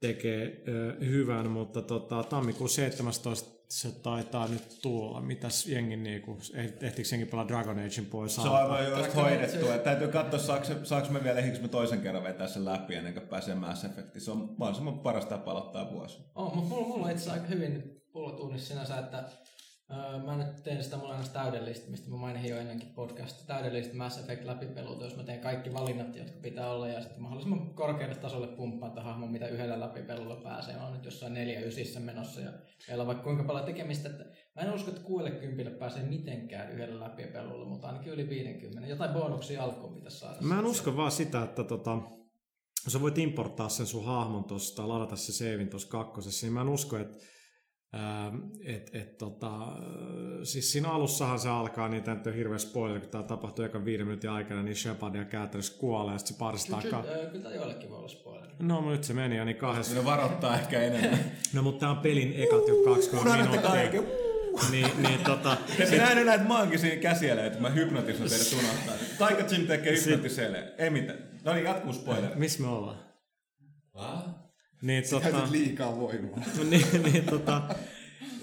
tekee ö, hyvän. Mutta tota, tammikuun 17 se taitaa nyt tulla. Mitäs jengi niinku, eh- ehtikö jengi pelaa Dragon Agein pois? Se on aivan just hoidettu. Että Täytyy katsoa, saaks, saaks me vielä, ehdikö me toisen kerran vetää sen läpi ennen kuin pääsee Mass Effectiin. Se on mahdollisimman paras tapa aloittaa vuosi. On, mutta mulla, mulla on itse asiassa aika hyvin nyt pullot uunissa sinänsä, että mä nyt teen sitä mulla aina täydellistä, mistä mä mainin jo ennenkin podcasta, täydellistä Mass Effect läpipelulta, jos mä teen kaikki valinnat, jotka pitää olla, ja sitten mahdollisimman korkealle tasolle pumppaan tämän hahmon, mitä yhdellä läpipelulla pääsee. Mä oon nyt jossain neljä ysissä menossa, ja meillä on vaikka kuinka paljon tekemistä, että mä en usko, että 60 pääsee mitenkään yhdellä läpipelulla, mutta ainakin yli 50. Jotain bonuksia alkuun pitäisi saada. Mä en usko vaan sitä, että tota, sä voit importtaa sen sun hahmon tuosta ladata se seivin tuossa kakkosessa, niin mä en usko, että et, et, tota, siis siinä alussahan se alkaa, niin tämä on hirveä spoiler, kun tämä tapahtuu joka viiden minuutin aikana, niin Shepard ja Catherine kuolee, ja sitten se paristaa... Kyllä, kyllä, kyllä tämä joillekin voi olla spoiler. No, nyt se meni jo niin kahdessa. Ne varoittaa ehkä enemmän. no, mutta tämä on pelin ekat jo 20 minuuttia. niin, niin tota... Sit... Minä en näitä maagisia käsiä, että mä hypnotisoin teille unohtaa. Taika Jim tekee hypnotiseille. Ei mitään. No niin, jatkuu spoiler. Missä me ollaan? Ah? Niin, tota, liikaa voimaa. niin, niin, tota,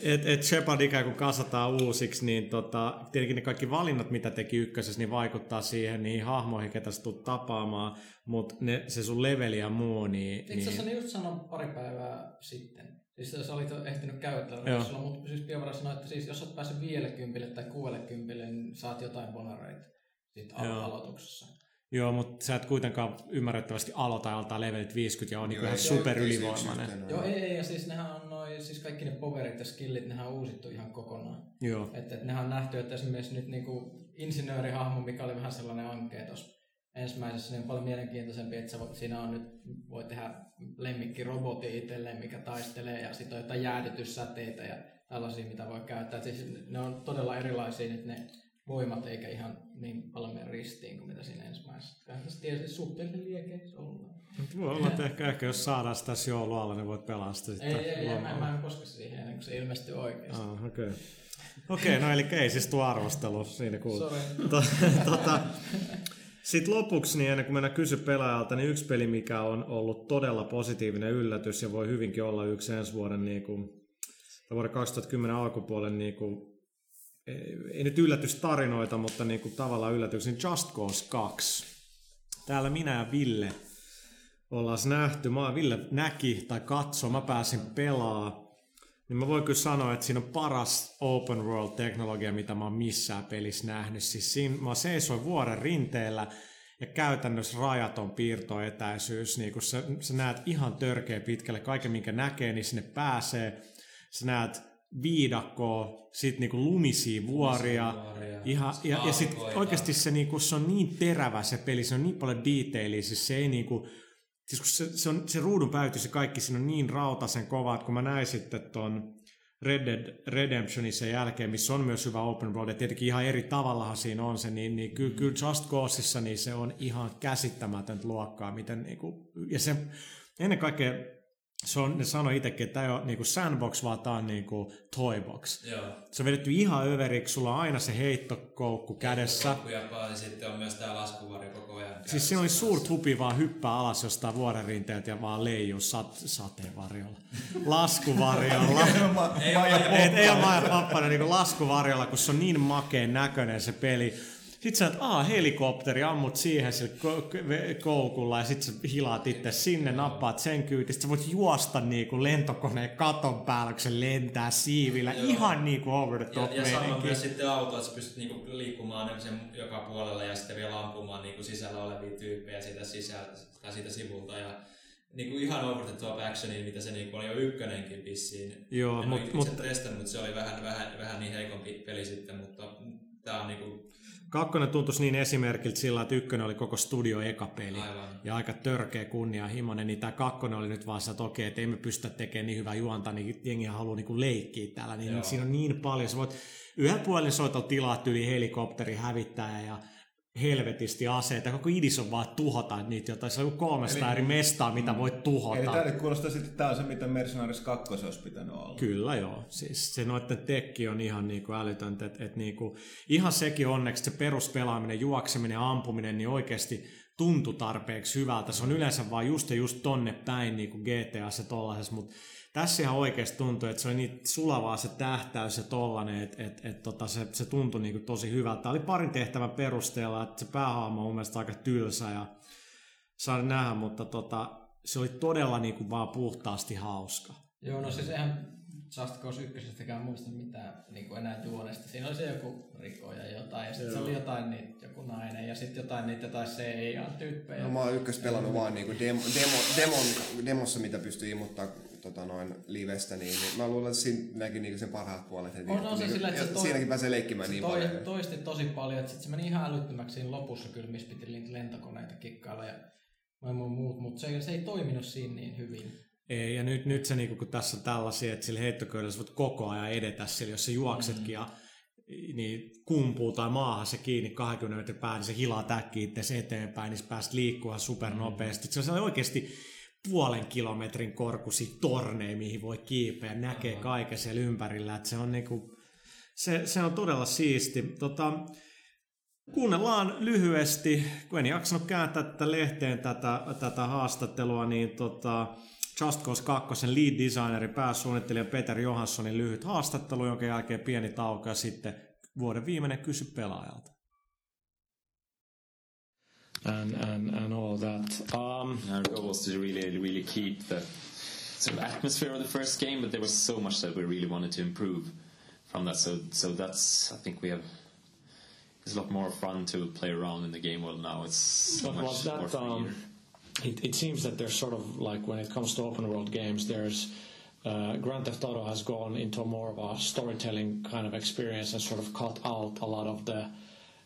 et, et Shepard ikään kuin kasataan uusiksi, niin tota, tietenkin ne kaikki valinnat, mitä teki ykkösessä, niin vaikuttaa siihen niihin hahmoihin, ketä sä tulet tapaamaan, mutta se sun leveli ja muu, niin... Itse asiassa niin... just sanon pari päivää sitten. Siis sä olit ehtinyt käyttää sulla, mutta siis Piovara sanoi, että siis jos olet päässyt 50 tai 60, niin saat jotain bonareita sitten aloituksessa. Joo, mutta sä et kuitenkaan ymmärrettävästi aloita altaa levelit 50 ja on niin ihan super ylivoimainen. Joo, ei, ei, ja siis nehän on noi, siis kaikki ne powerit ja skillit, nehän on uusittu ihan kokonaan. Joo. Että et nehän on nähty, että esimerkiksi nyt niinku insinöörihahmo, mikä oli vähän sellainen ankea tuossa ensimmäisessä, niin on paljon mielenkiintoisempi, että sä voit, siinä on nyt, voi tehdä lemmikkirobotti itselleen, mikä taistelee, ja sitten on jotain jäädytyssäteitä ja tällaisia, mitä voi käyttää. Et siis ne on todella erilaisia nyt ne voimat eikä ihan niin paljon mene ristiin kuin mitä siinä ensimmäisessä. Tässä tietysti suhteellisen liekeissä ollaan. Voi olla, että ehkä, ehkä jos saadaan sitä tässä joulualla, niin voit pelaa sitä sitten. Ei, ei, ei mä, mä en koske siihen ennen kuin se ilmestyy oikeasti. Ah, okei. Okay. Okei, okay, no eli ei siis tuo arvostelu siinä kuuluu. tota, sitten lopuksi, niin ennen kuin mennään kysy pelaajalta, niin yksi peli, mikä on ollut todella positiivinen yllätys ja voi hyvinkin olla yksi ensi vuoden, niin kuin, vuoden 2010 alkupuolen niin kuin, ei nyt yllätystarinoita, mutta niin kuin tavallaan yllätys, niin Just Cause 2. Täällä minä ja Ville ollaan nähty. Mä, Ville näki tai katsoi, mä pääsin pelaa. Niin mä voin kyllä sanoa, että siinä on paras open world teknologia, mitä mä oon missään pelissä nähnyt. Siis siinä mä seisoin vuoren rinteellä ja käytännössä rajaton piirtoetäisyys. Niin kun sä, sä näet ihan törkeä pitkälle kaiken, minkä näkee, niin sinne pääsee. Sä näet viidakkoa, sit niinku lumisia vuoria. vuoria ihan, ja, ja sit oikeasti se, niinku, se on niin terävä se peli, se on niin paljon detailia, siis se ei niinku, siis kun se, se, on, se ruudun päytys ja kaikki siinä on niin rautasen kova, että kun mä näin sitten ton Red Dead Redemptionin sen jälkeen, missä on myös hyvä open world, ja tietenkin ihan eri tavallahan siinä on se, niin, niin kyllä, kyllä Just Causeissa niin se on ihan käsittämätöntä luokkaa, miten niinku, ja se ennen kaikkea se on, ne sanoi itsekin, että tämä ei ole niinku sandbox, vaan tämä on niinku toybox. Joo. Se on vedetty ihan överiksi, sulla on aina se heittokoukku kädessä. Ja sitten on myös tämä laskuvarjo koko ajan. Siis siinä oli suur tupi vaan hyppää alas jostain vuoren rinteet ja vaan leijuu sat, sateenvarjolla. Laskuvarjolla. ei, ei, ei ole Maija Pappanen niin laskuvarjolla, kun se on niin makeen näköinen se peli. Sitten sä että helikopteri, ammut siihen sillä koukulla ja sitten sä hilaat itse sinne, nappaat sen kyyti. Sitten sä voit juosta niinku lentokoneen katon päällä, kun se lentää siivillä. Joo. Ihan niinku over the top Ja, ja sama myös sitten auto, että sä pystyt niinku liikkumaan sen joka puolella ja sitten vielä ampumaan niinku sisällä olevia tyyppejä siitä sisältä tai siitä sivulta. Ja niinku ihan over the top actioni, mitä se niinku oli jo ykkönenkin vissiin. Joo, en mut, mutta... testannut, mutta se oli vähän, vähän, vähän niin heikompi peli sitten, mutta tää on niinku Kakkonen tuntuisi niin esimerkiltä sillä, että ykkönen oli koko studio eka peli. Aivan. Ja aika törkeä kunnianhimoinen, niin tämä kakkonen oli nyt vaan se, että okei, että emme pystytä tekemään niin hyvää juonta, niin jengi haluaa niin leikkiä täällä. Niin Joo. siinä on niin paljon. Sä voit yhden puolin soitella tilaa yli helikopteri hävittää ja helvetisti aseita. Koko idis on vaan tuhota niitä jotain. Se on kolmesta eli, eri mestaa, mitä voit tuhota. Eli tämä nyt kuulostaa sitten, että tämä on se, mitä Mercenaries 2 olisi pitänyt olla. Kyllä joo. Siis se noiden tekki on ihan niinku älytöntä. Että et niinku, ihan sekin onneksi se peruspelaaminen, juokseminen ja ampuminen, niin oikeasti tuntui tarpeeksi hyvältä. Se on yleensä vaan just ja just tonne päin niin kuin GTA se tollaisessa, mutta tässä ihan oikeasti tuntui, että se oli niin sulavaa se tähtäys ja tollanen, että et, et, tota, se, se tuntui niin tosi hyvältä. Tämä oli parin tehtävän perusteella, että se päähaamo on mun mielestä aika tylsä ja saada nähdä, mutta tota, se oli todella niin kuin vaan puhtaasti hauska. Joo, no siis eihän Just Cause 1 muista mitään niin kuin enää juonesta. Siinä oli se joku riko ja jotain, ja sitten se oli jotain niitä, joku nainen, ja sitten jotain niitä jotain CIA-tyyppejä. No mä oon ykkös pelannut vaan niinku demo, demo, demon, demossa, mitä pystyy ilmoittaa tota noin livestä, niin, niin mä luulen, että siinä näki niinku sen parhaat puolet heti. On, on se Niinku- sillä, että se toi- siinäkin pääsee leikkimään niin toi, paljon. toisti tosi paljon, että sit se meni ihan älyttömäksi siinä lopussa kyllä, missä piti lentokoneita kikkailla ja maailman muut, mutta se, se ei toiminut siinä niin hyvin. Ei, ja nyt, nyt se niinku, kun tässä on tällaisia, että sillä heittoköydellä voit koko ajan edetä sillä, jos sä juoksetkin Mm. ja niin kumpuu tai maahan se kiinni 20 metrin päähän, niin se hilaa täkki itse eteenpäin, niin sä pääset liikkumaan supernopeasti. Mm. Se on sellainen oikeasti puolen kilometrin korkuisia torneja, mihin voi kiipeä, näkee kaiken siellä ympärillä, että se on niinku, se, se on todella siisti. Tota, Kuunnellaan lyhyesti, kun en jaksanut kääntää tätä lehteen tätä, tätä haastattelua, niin tota, Just Cause 2 lead designeri, pääsuunnittelija Peter Johanssonin lyhyt haastattelu, jonka jälkeen pieni tauko ja sitten vuoden viimeinen kysy pelaajalta. and and and all that. Um, Our goal was to really, really keep the sort of atmosphere of the first game, but there was so much that we really wanted to improve from that. So, so that's I think we have. It's a lot more fun to play around in the game world now. It's but much was more that freer. um, it, it seems that there's sort of like when it comes to open world games, there's uh, Grand Theft Auto has gone into more of a storytelling kind of experience and sort of cut out a lot of the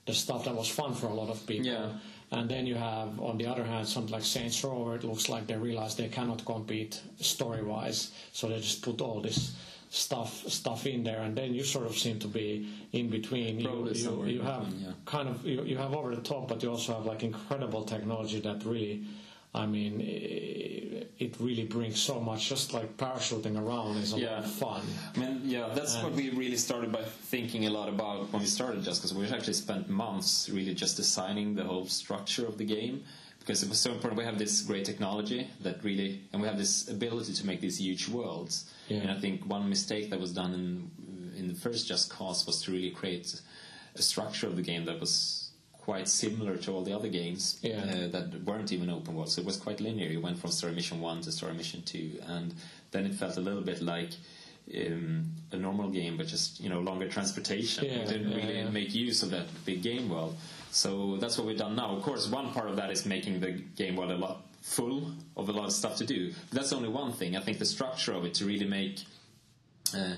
the stuff that was fun for a lot of people. Yeah. And then you have, on the other hand, something like Saints Row, where it looks like they realize they cannot compete story-wise, so they just put all this stuff stuff in there, and then you sort of seem to be in between. You, you, you have yeah. kind of you, you have over the top, but you also have like incredible technology that really, I mean, it, really brings so much. Just like parachuting around is a lot of fun. I mean, yeah, that's what we really started by thinking a lot about when we started just because we actually spent months really just designing the whole structure of the game because it was so important. We have this great technology that really, and we have this ability to make these huge worlds. Yeah. And I think one mistake that was done in in the first Just Cause was to really create a structure of the game that was quite similar to all the other games Yeah. uh, that weren't even open world. So it was quite linear. You went from Story Mission 1 to Story Mission 2, and then it felt a little bit like um, a normal game, but just you know longer transportation. Yeah, it didn't yeah, really yeah. make use of that big game world. So that's what we've done now. Of course, one part of that is making the game world a lot full of a lot of stuff to do. But that's only one thing. I think the structure of it to really make uh,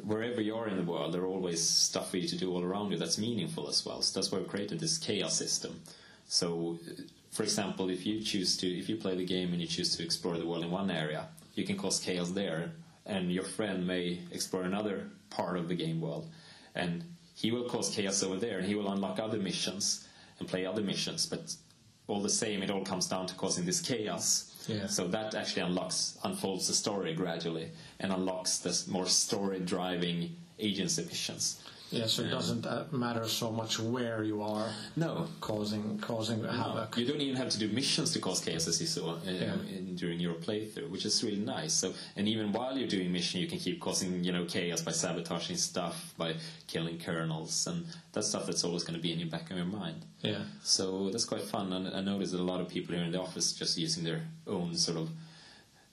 wherever you are in the world, there are always stuff for you to do all around you that's meaningful as well. So that's why we created this chaos system. So, uh, for example, if you choose to, if you play the game and you choose to explore the world in one area, you can cause chaos there, and your friend may explore another part of the game world, and he will cause chaos over there, and he will unlock other missions and play other missions. But all the same, it all comes down to causing this chaos. So that actually unlocks, unfolds the story gradually, and unlocks this more story-driving agency missions. Yeah, so it doesn't uh, matter so much where you are No, causing causing havoc. you don't even have to do missions to cause chaos as you saw uh, Yeah. in, during your playthrough, which is really nice. So, and even while you're doing mission, you can keep causing you know chaos by sabotaging stuff, by killing kernels, and that's stuff that's always going to be in your back of your mind. Yeah. So that's quite fun, and I noticed that a lot of people here in the office just using their own sort of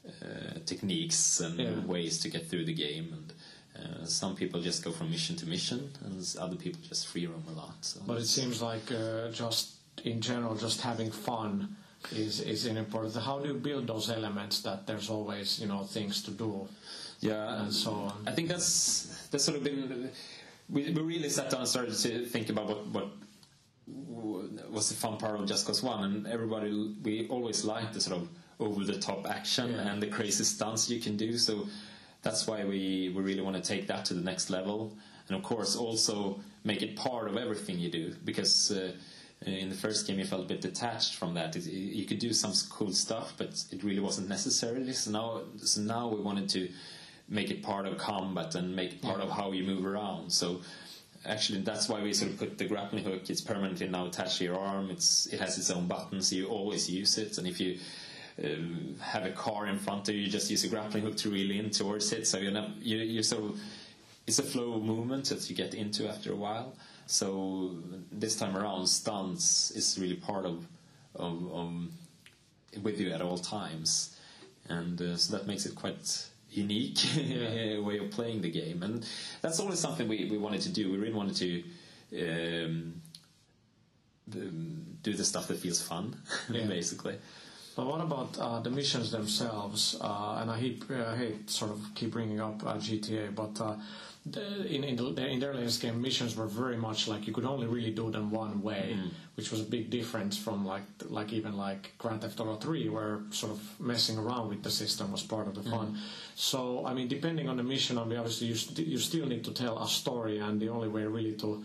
uh, techniques and Yeah. ways to get through the game. And uh, some people just go from mission to mission, and other people just free roam a lot. So But it seems like uh, just in general, just having fun is is important. How do you build those elements that there's always you know things to do yeah, and so on? I think that's that's sort of been. We, we really sat down and started to think about what what was the fun part of Just Cause One, and everybody we always liked the sort of over the top action Yeah. and the crazy stunts you can do. So that's why we we really want to take that to the next level, and of course also make it part of everything you do because. Uh, in the first game, you felt a bit detached from that. It, you could do some cool stuff, but it really wasn't necessary. So now, so now we wanted to make it part of combat and make it part of how you move around. So actually, that's why we sort of put the grappling hook. It's permanently now attached to your arm. It's it has its own button, so you always use it. And if you um, have a car in front of you, you just use a grappling hook to reel in towards it. So you know you you sort of it's a flow of movement that you get into after a while. So this time around, stunts is really part of of, of with you at all times, and uh, so that makes it quite unique way of playing the game, and that's always something we, we wanted to do. We really wanted to um, the, do the stuff that feels fun, Yeah. basically. But what about uh, the missions themselves? Uh, and I hate, I hate sort of keep bringing up uh, GTA, but uh, in in, the, in their latest game, missions were very much like you could only really do them one way, which was a big difference from like like even like Grand Theft Auto 3, where sort of messing around with the system was part of the fun. So I mean, depending on the mission, I mean, obviously you st- you still need to tell a story, and the only way really to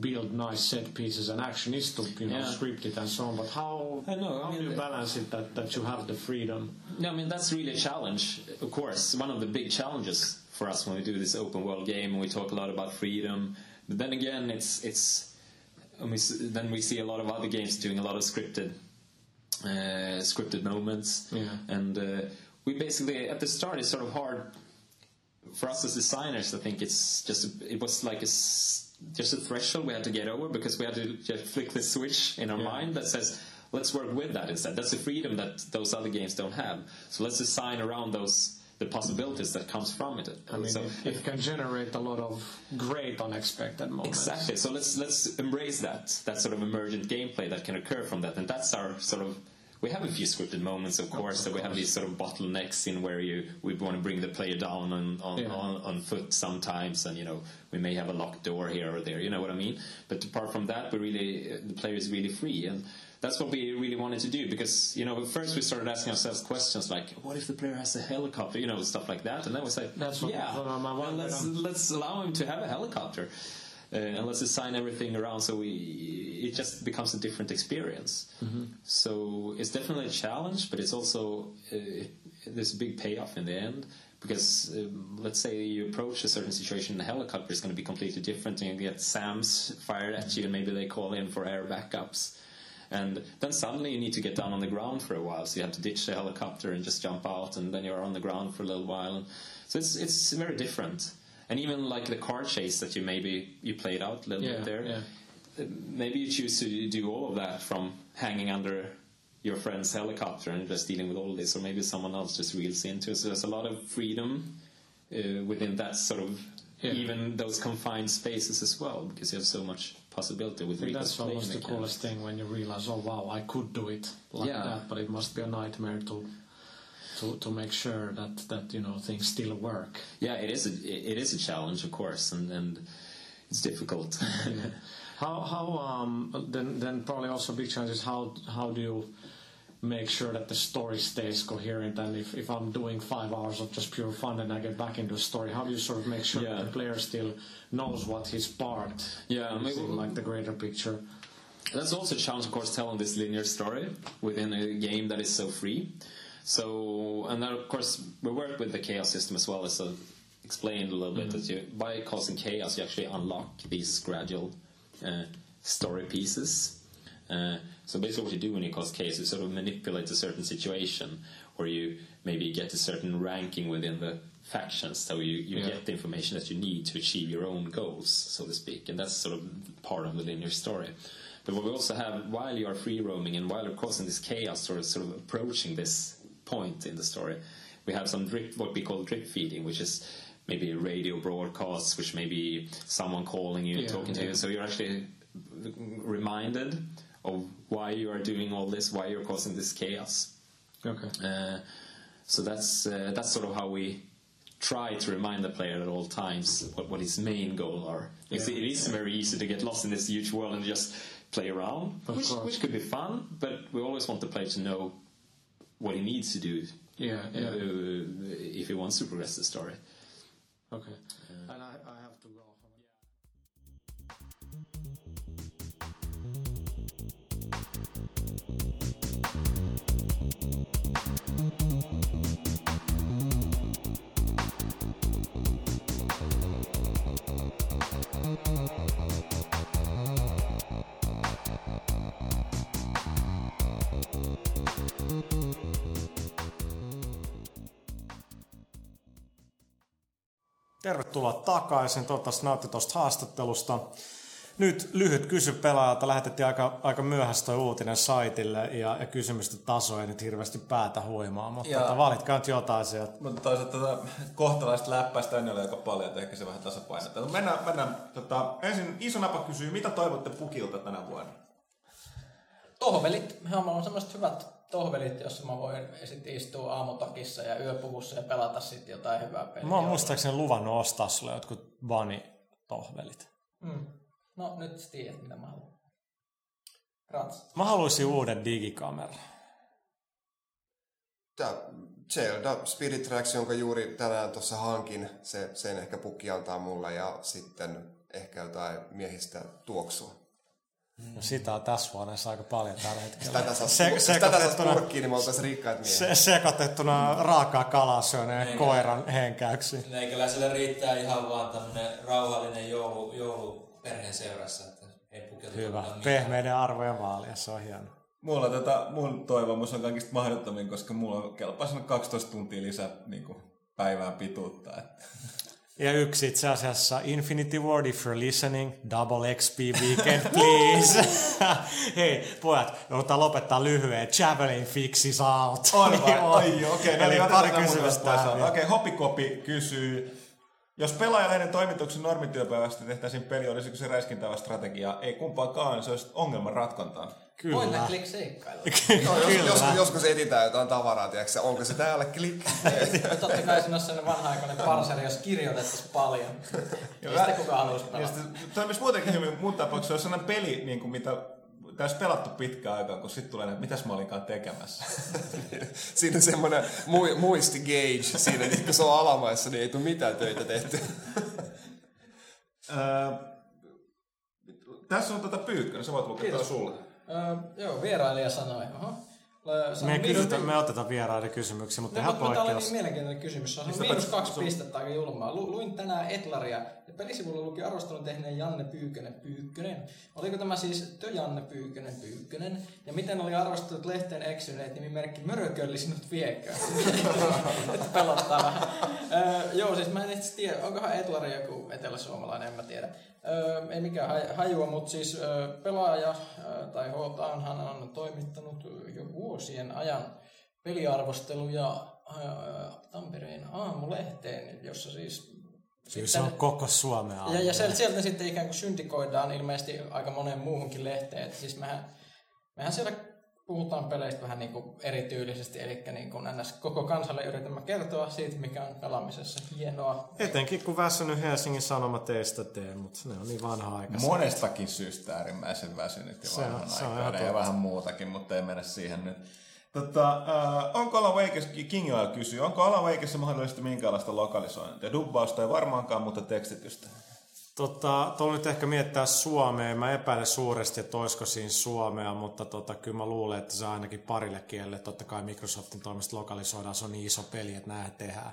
build nice set pieces and action is to you know Yeah. script it and so on. But how I know, I how mean, do you balance it that, that you have the freedom? No, I mean that's really a challenge. Of course, one of the big challenges for us when we do this open world game, and we talk a lot about freedom. But then again, it's it's. We, then we see a lot of other games doing a lot of scripted, uh, scripted moments, Yeah. and uh, we basically at the start it's sort of hard for us as designers. I think it's just it was like a just a threshold we had to get over because we had to just flick the switch in our mind that says let's work with that instead. That's a freedom that those other games don't have. So let's design around those the possibilities that comes from it. I mean, so, it, it can generate a lot of great unexpected moments. Exactly. So let's let's embrace that that sort of emergent gameplay that can occur from that, and that's our sort of. We have a few scripted moments, of course, that we have these sort of bottlenecks in where you we want to bring the player down on on, Yeah. on on foot sometimes, and you know we may have a locked door here or there. You know what I mean? But apart from that, we really the player is really free, and that's what we really wanted to do because you know at first we started asking ourselves questions like, what if the player has a helicopter? You know stuff like that, and then we said, That's yeah, well, let's let's allow him to have a helicopter uh, and let's design everything around so we it just becomes a different experience. So it's definitely a challenge but it's also uh, there's a big payoff in the end because um, let's say you approach a certain situation in a helicopter is going to be completely different and you get SAMs fired at you and maybe they call in for air backups. And then suddenly you need to get down on the ground for a while so you have to ditch the helicopter and just jump out and then you're on the ground for a little while. So it's it's very different and even like the car chase that you maybe you played out a little Yeah, bit there yeah. uh, maybe you choose to do all of that from hanging under your friend's helicopter and just dealing with all this or maybe someone else just reels into it so there's a lot of freedom uh, within that sort of Yeah. even those confined spaces as well because you have so much possibility with real that's almost the coolest thing when you realize, oh wow, I could do it like Yeah. that, but it must be a nightmare to to to make sure that that you know things still work. Yeah, it is. A, it is a challenge, of course, and, and it's difficult. How how um then then probably also a big challenge is how how do you make sure that the story stays coherent and if, if I'm doing five hours of just pure fun and I get back into a story, how do you sort of make sure Yeah. that the player still knows what his part Yeah, is maybe- in like the greater picture? That's also a challenge, of course, telling this linear story within a game that is so free. So, and then of course we work with the chaos system as well as I explained a little bit that you by causing chaos you actually unlock these gradual uh, story pieces. Uh, so basically, what you do when you cause chaos is sort of manipulate a certain situation, or you maybe get a certain ranking within the factions, so you, you Yeah. get the information that you need to achieve your own goals, so to speak, and that's sort of part of the linear story. But what we also have, while you are free roaming and while you're causing this chaos or sort of approaching this point in the story, we have some drip, what we call drip feeding, which is maybe a radio broadcasts, which may be someone calling you, Yeah, talking to you. So you're actually reminded of why you are doing all this, why you're causing this chaos. Okay. Uh, so that's uh, that's sort of how we try to remind the player at all times what, what his main goal are. Because Yeah. it is very easy to get lost in this huge world and just play around, which, which could be fun, but we always want the player to know what he needs to do Yeah, yeah. uh, if he wants to progress the story. Okay. And I, I Tervetuloa takaisin. Toivottavasti nautti tuosta haastattelusta. nyt lyhyt kysy pelaajalta. Lähetettiin aika, aika myöhäistä toi uutinen saitille ja, ja kysymysten taso ei nyt hirveästi päätä huimaa, mutta Ja- tota, valitkaa nyt jotain sieltä. Mutta toisaalta tota, kohtalaista läppäistä ennen oli aika paljon, että ehkä se vähän tasapainottaa. Mennään, mennään tota, ensin iso napa kysyy, mitä toivotte pukilta tänä vuonna? Tohvelit. Mulla on semmoiset hyvät tohvelit, jossa mä voin sitten istua aamutakissa ja yöpuvussa ja pelata sitten jotain hyvää peliä. Mä oon muistaakseni luvannut ostaa sulle jotkut Bunny-tohvelit. Mm. No nyt sä tiedät, mitä mä haluan. Rats. Mä haluaisin uuden digikameran. Tää Zelda Spirit Tracks, jonka juuri tänään tuossa hankin, se, sen ehkä pukki antaa mulle ja sitten ehkä jotain miehistä tuoksua. No sitä on tässä huoneessa aika paljon tällä hetkellä. Tätä saisi Se- se, tätä sais sekoitettuna- purkkiin, niin me oltaisiin rikkaat miehiä. Se, sekoitettuna raakaa kalaa syöneen Niin. koiran henkäyksiin. Meikäläiselle riittää ihan vaan tämmönen rauhallinen joulu, joulu perheen seurassa, että ei Hyvä. Pehmeiden arvojen vaalia, se on hieno. Mulla tota, mun toivomus on kaikista mahdottomin, koska mulla on kelpaa sanoa 12 tuntia lisää niin kuin, päivää pituutta. Että. Ja yksi itse asiassa Infinity Ward, if you're listening, double XP weekend, please. Hei, pojat, joudutaan lopettaa lyhyen. Javelin fixes out. On Niin vai? Ai joo, okei. no Eli niin, pari otetaan mun kysymystä. Okei, Hopikopi kysyy, jos pelaajalehden toimituksen normityöpäivästä tehtäisiin peli, olisiko se räiskintävä strategia? Ei kumpaakaan, se olisi ongelman ratkontaa. Voin Kyllä. nää klik seikkailla. Jos, Kyllä. joskus, joskus etsitään jotain tavaraa, tiedätkö, onko se täällä klik? Totta kai siinä on sellainen vanha-aikainen parseri, jos kirjoitettaisiin paljon. Ei sitä kukaan haluaisi Ja pelata. on myös muutenkin hyvin mun tapauksessa, olisi sellainen peli, niin kuin mitä tässä pelattu pitkään aikaa, kun sitten tulee, että mitäs mä olinkaan tekemässä. Siinä on semmoinen mu- muisti gauge siinä, niin kun se on alamaissa, niin ei tule mitään töitä tehty. Öö, tässä on tätä pyykköä, sä voit lukea Kiitos. sulle. Öö, joo, vierailija sanoi. Oho. Se on Me, kysytään, me otetaan vieraiden kysymyksiä, mutta No, ihan mutta tää oli niin poikkeus. mielenkiintoinen kysymys. Se on miinus kaksi pistettä aika julmaa. Lu, luin tänään Etlaria pelisivulla luki arvostelun tehneen Janne Pyykkönen Pyykkönen. Oliko tämä siis Tö Janne Pyykkönen Pyykkönen? Ja miten oli arvostelut lehteen eksyneet nimimerkki Mörkölli sinut viekö? Pelottaa vähän. Öö, joo, siis mä en itse tiedä, onkohan Etlari joku eteläsuomalainen, en mä tiedä. Öö, ei mikään haj- hajua, mutta siis öö, pelaaja öö, tai H-Taunhan on toimittanut jo vuosien ajan peliarvosteluja Tampereen aamulehteen, jossa siis Kyllä se on koko Suomea. ja, ja sieltä, sieltä sitten ikään kuin syntikoidaan ilmeisesti aika moneen muuhunkin lehteen. Et siis mehän, mehän siellä puhutaan peleistä vähän niin kuin erityylisesti, eli niin kuin ns. koko kansalle yritämme kertoa siitä, mikä on pelaamisessa hienoa. Etenkin kun väsynyt Helsingin Sanomat teistä teen, mutta ne on niin vanha aika. Monestakin syystä äärimmäisen väsynyt ja Se on- vanhan se on ihan aikainen ja vähän muutakin, mutta ei mennä siihen nyt. Tota, äh, onko Alan Wakeissa, King Oil kysyy, onko Alan Wakeissa mahdollisesti minkäänlaista lokalisointia? Dubbausta ei varmaankaan, mutta tekstitystä. Tota, tuolla nyt ehkä miettää Suomea. Mä epäilen suuresti, että olisiko siinä Suomea, mutta tota, kyllä mä luulen, että se ainakin parille kielelle. Totta kai Microsoftin toimesta lokalisoidaan, se on niin iso peli, että näin tehdään.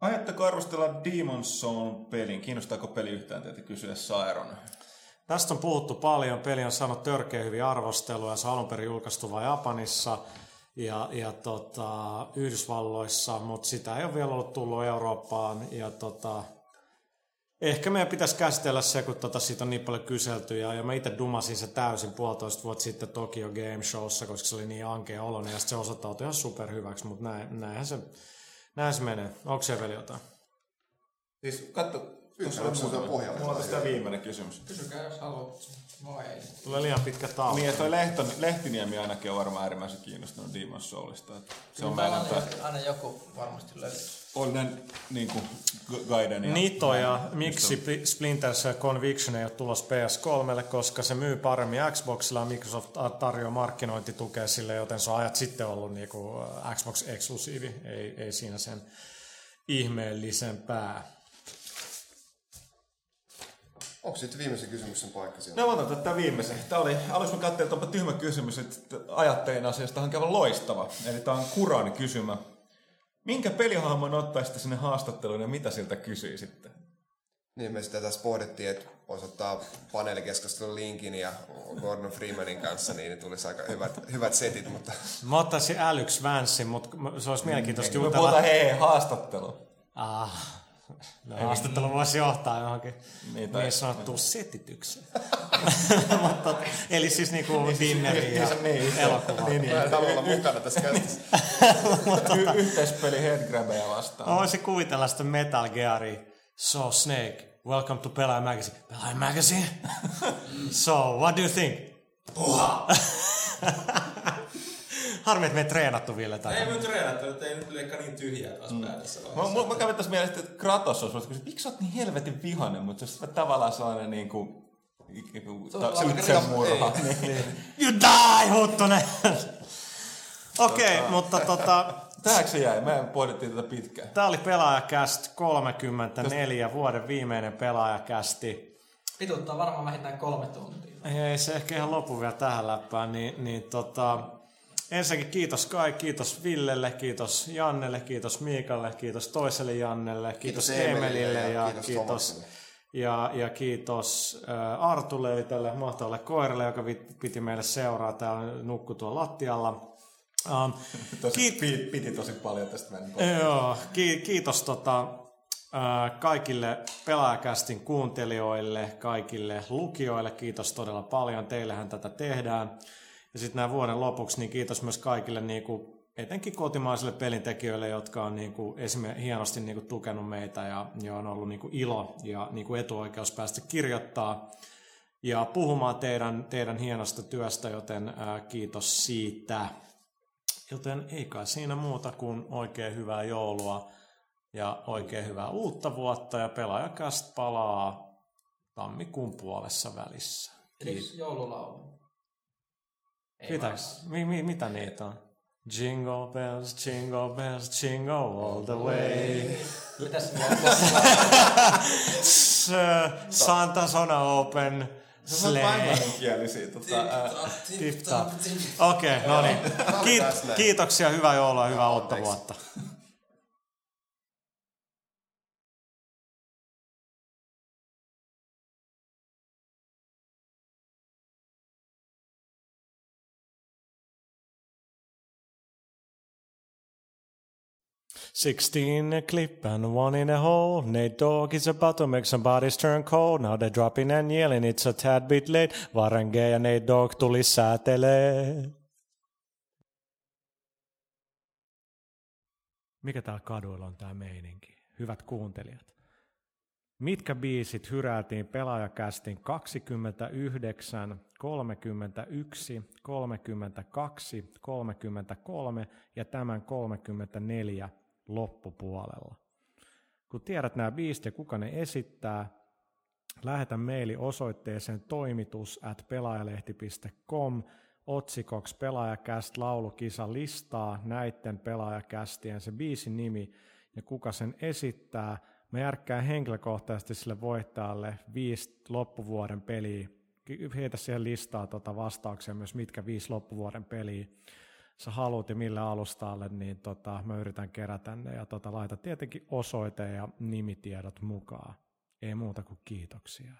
Aiotteko arvostella Demon's Soul pelin? Kiinnostaako peli yhtään teitä kysyä Sairon? Tästä on puhuttu paljon. Peli on saanut törkeä hyviä arvosteluja. Se on alun perin julkaistu vain Japanissa ja, ja tota, Yhdysvalloissa, mutta sitä ei ole vielä ollut tullut Eurooppaan. Ja tota, ehkä meidän pitäisi käsitellä se, kun tota, siitä on niin paljon kyselty. Ja, ja mä itse dumasin se täysin puolitoista vuotta sitten Tokyo Game Showssa, koska se oli niin ankea oloinen ja se osoittautui ihan superhyväksi, mutta näin, näinhän se, näin se menee. Onko se vielä jotain? Siis katso, muuten muutama. pohjalla. Mulla on tästä viimeinen kysymys. Kysykää, jos haluat. Moi. Tulee liian pitkä tauko. Niin, ja toi Lehton, Lehtiniemi ainakin on varmaan äärimmäisen kiinnostunut Demon's Soulista. että Se on meidän aina, aina joku varmasti löytyy. Onnen niin kuin, Gaiden ja... Nito ja miksi Pl- Splinter Cell Conviction ei ole tulos PS3, koska se myy paremmin Xboxilla ja Microsoft tarjoaa markkinointitukea sille, joten se on ajat sitten ollut niinku Xbox-eksklusiivi. Ei, ei siinä sen ihmeellisempää. Onko sitten viimeisen kysymyksen paikka siellä? No mä otan tätä viimeisen. Tämä oli, aluksi mä katselin, että onpa tyhmä kysymys, että ajattelin asiasta on käydä loistava. Eli tämä on Kuran kysymä. Minkä pelihahmon ottaisitte sinne haastatteluun ja mitä siltä kysyi sitten? Niin me sitä tässä pohdittiin, että voisi ottaa paneelikeskustelun linkin ja Gordon Freemanin kanssa, niin tulisi aika hyvät, hyvät setit, mutta Mä ottaisin älyks Vanssin, mutta se olisi mielenkiintoista Me jutella. puhutaan hei haastattelu. Ah, No, haastattelu voisi johtaa johonkin Niin, tai- niin sanottuun setitykseen. Mutta, eli siis niinku dinneriin ja niin, elokuvaan. Niin, niin. Mä en halua olla mukana tässä kästissä. Y- yhteispeli headgrabbeja vastaan. Mä voisin kuvitella sitä Metal Gearia. So Snake, welcome to Pelaaja Magazine. Pelaaja Magazine? so, what do you think? Puha! Harmi, että me ei treenattu vielä tätä. Ei me treenattu, että ei nyt leikkaa niin tyhjää taas mm. Mä, mä, kävin tässä mielessä, että Kratos on sulle, miksi sä oot niin helvetin vihanen, mutta se on tavallaan sellainen niin kuin, itsemurha. Niin. You die, Huttunen! Okei, okay, mutta tota, Tähänkö se jäi? Me pohdittiin tätä pitkään. tää oli Pelaajakäst 34, vuoden viimeinen Pelaajakästi. Vituttaa varmaan vähintään kolme tuntia. Ei se ehkä ihan lopu vielä tähän läppään, niin, niin tota, ensinnäkin kiitos Kai, kiitos Villelle, kiitos Jannelle, kiitos Miikalle, kiitos toiselle Jannelle, kiitos, Kiitos Emelille ja, ja kiitos kiitos, ja, ja kiitos äh, Artulle, tälle mahtavalle koiralle, joka piti meille seuraa. Tää nukku tuolla lattialla. Um, Tosi, piti, piti tosi paljon tästä Joo, ki- kiitos tota, ää, kaikille pelaajakästin kuuntelijoille, kaikille lukijoille, kiitos todella paljon, teillähän tätä tehdään. Ja sitten näin vuoden lopuksi, niin kiitos myös kaikille niinku, etenkin kotimaisille pelintekijöille, jotka on niinku, esimerkiksi hienosti niinku, tukenut meitä ja, ja on ollut niinku, ilo ja niinku, etuoikeus päästä kirjoittaa ja puhumaan teidän, teidän hienosta työstä, joten ää, kiitos siitä. Joten ei kai siinä muuta kuin oikein hyvää joulua ja oikein hyvää uutta vuotta ja pelaajakast palaa tammikuun puolessa välissä. Eli joululaulu. Ei Pitäks? Mi, mi, mitä niitä on? Jingle bells, jingle bells, jingle all the way. Mitäs S- Santa's on open. Se on englanninkielisiä. Tota, ää, Tip tap. Okei, no niin. Kiit- kiitoksia, hyvää joulua hyvää uutta vuotta. Sixteen a clip and one in a hole. Nate Dogg is about to make somebody's turn cold. Now they're dropping and yelling, it's a tad bit late. Varenge ja Nate Dogg tuli säätelee. Mikä täällä kaduilla on tää meininki? Hyvät kuuntelijat. Mitkä biisit hyräiltiin pelaajakästin 29, 31, 32, 33 ja tämän 34 loppupuolella? Kun tiedät nämä biisit ja kuka ne esittää, lähetä maili osoitteeseen toimitus at pelaajalehti.com otsikoksi pelaajakäst laulukisa listaa näiden pelaajakästien se biisin nimi ja kuka sen esittää. Mä järkkään henkilökohtaisesti sille voittajalle viisi loppuvuoden peliä. Heitä siihen listaa tota vastauksia myös, mitkä viisi loppuvuoden peliä sä haluat ja mille alustalle, niin tota, mä yritän kerätä ne ja tota, laita tietenkin osoite ja nimitiedot mukaan. Ei muuta kuin kiitoksia.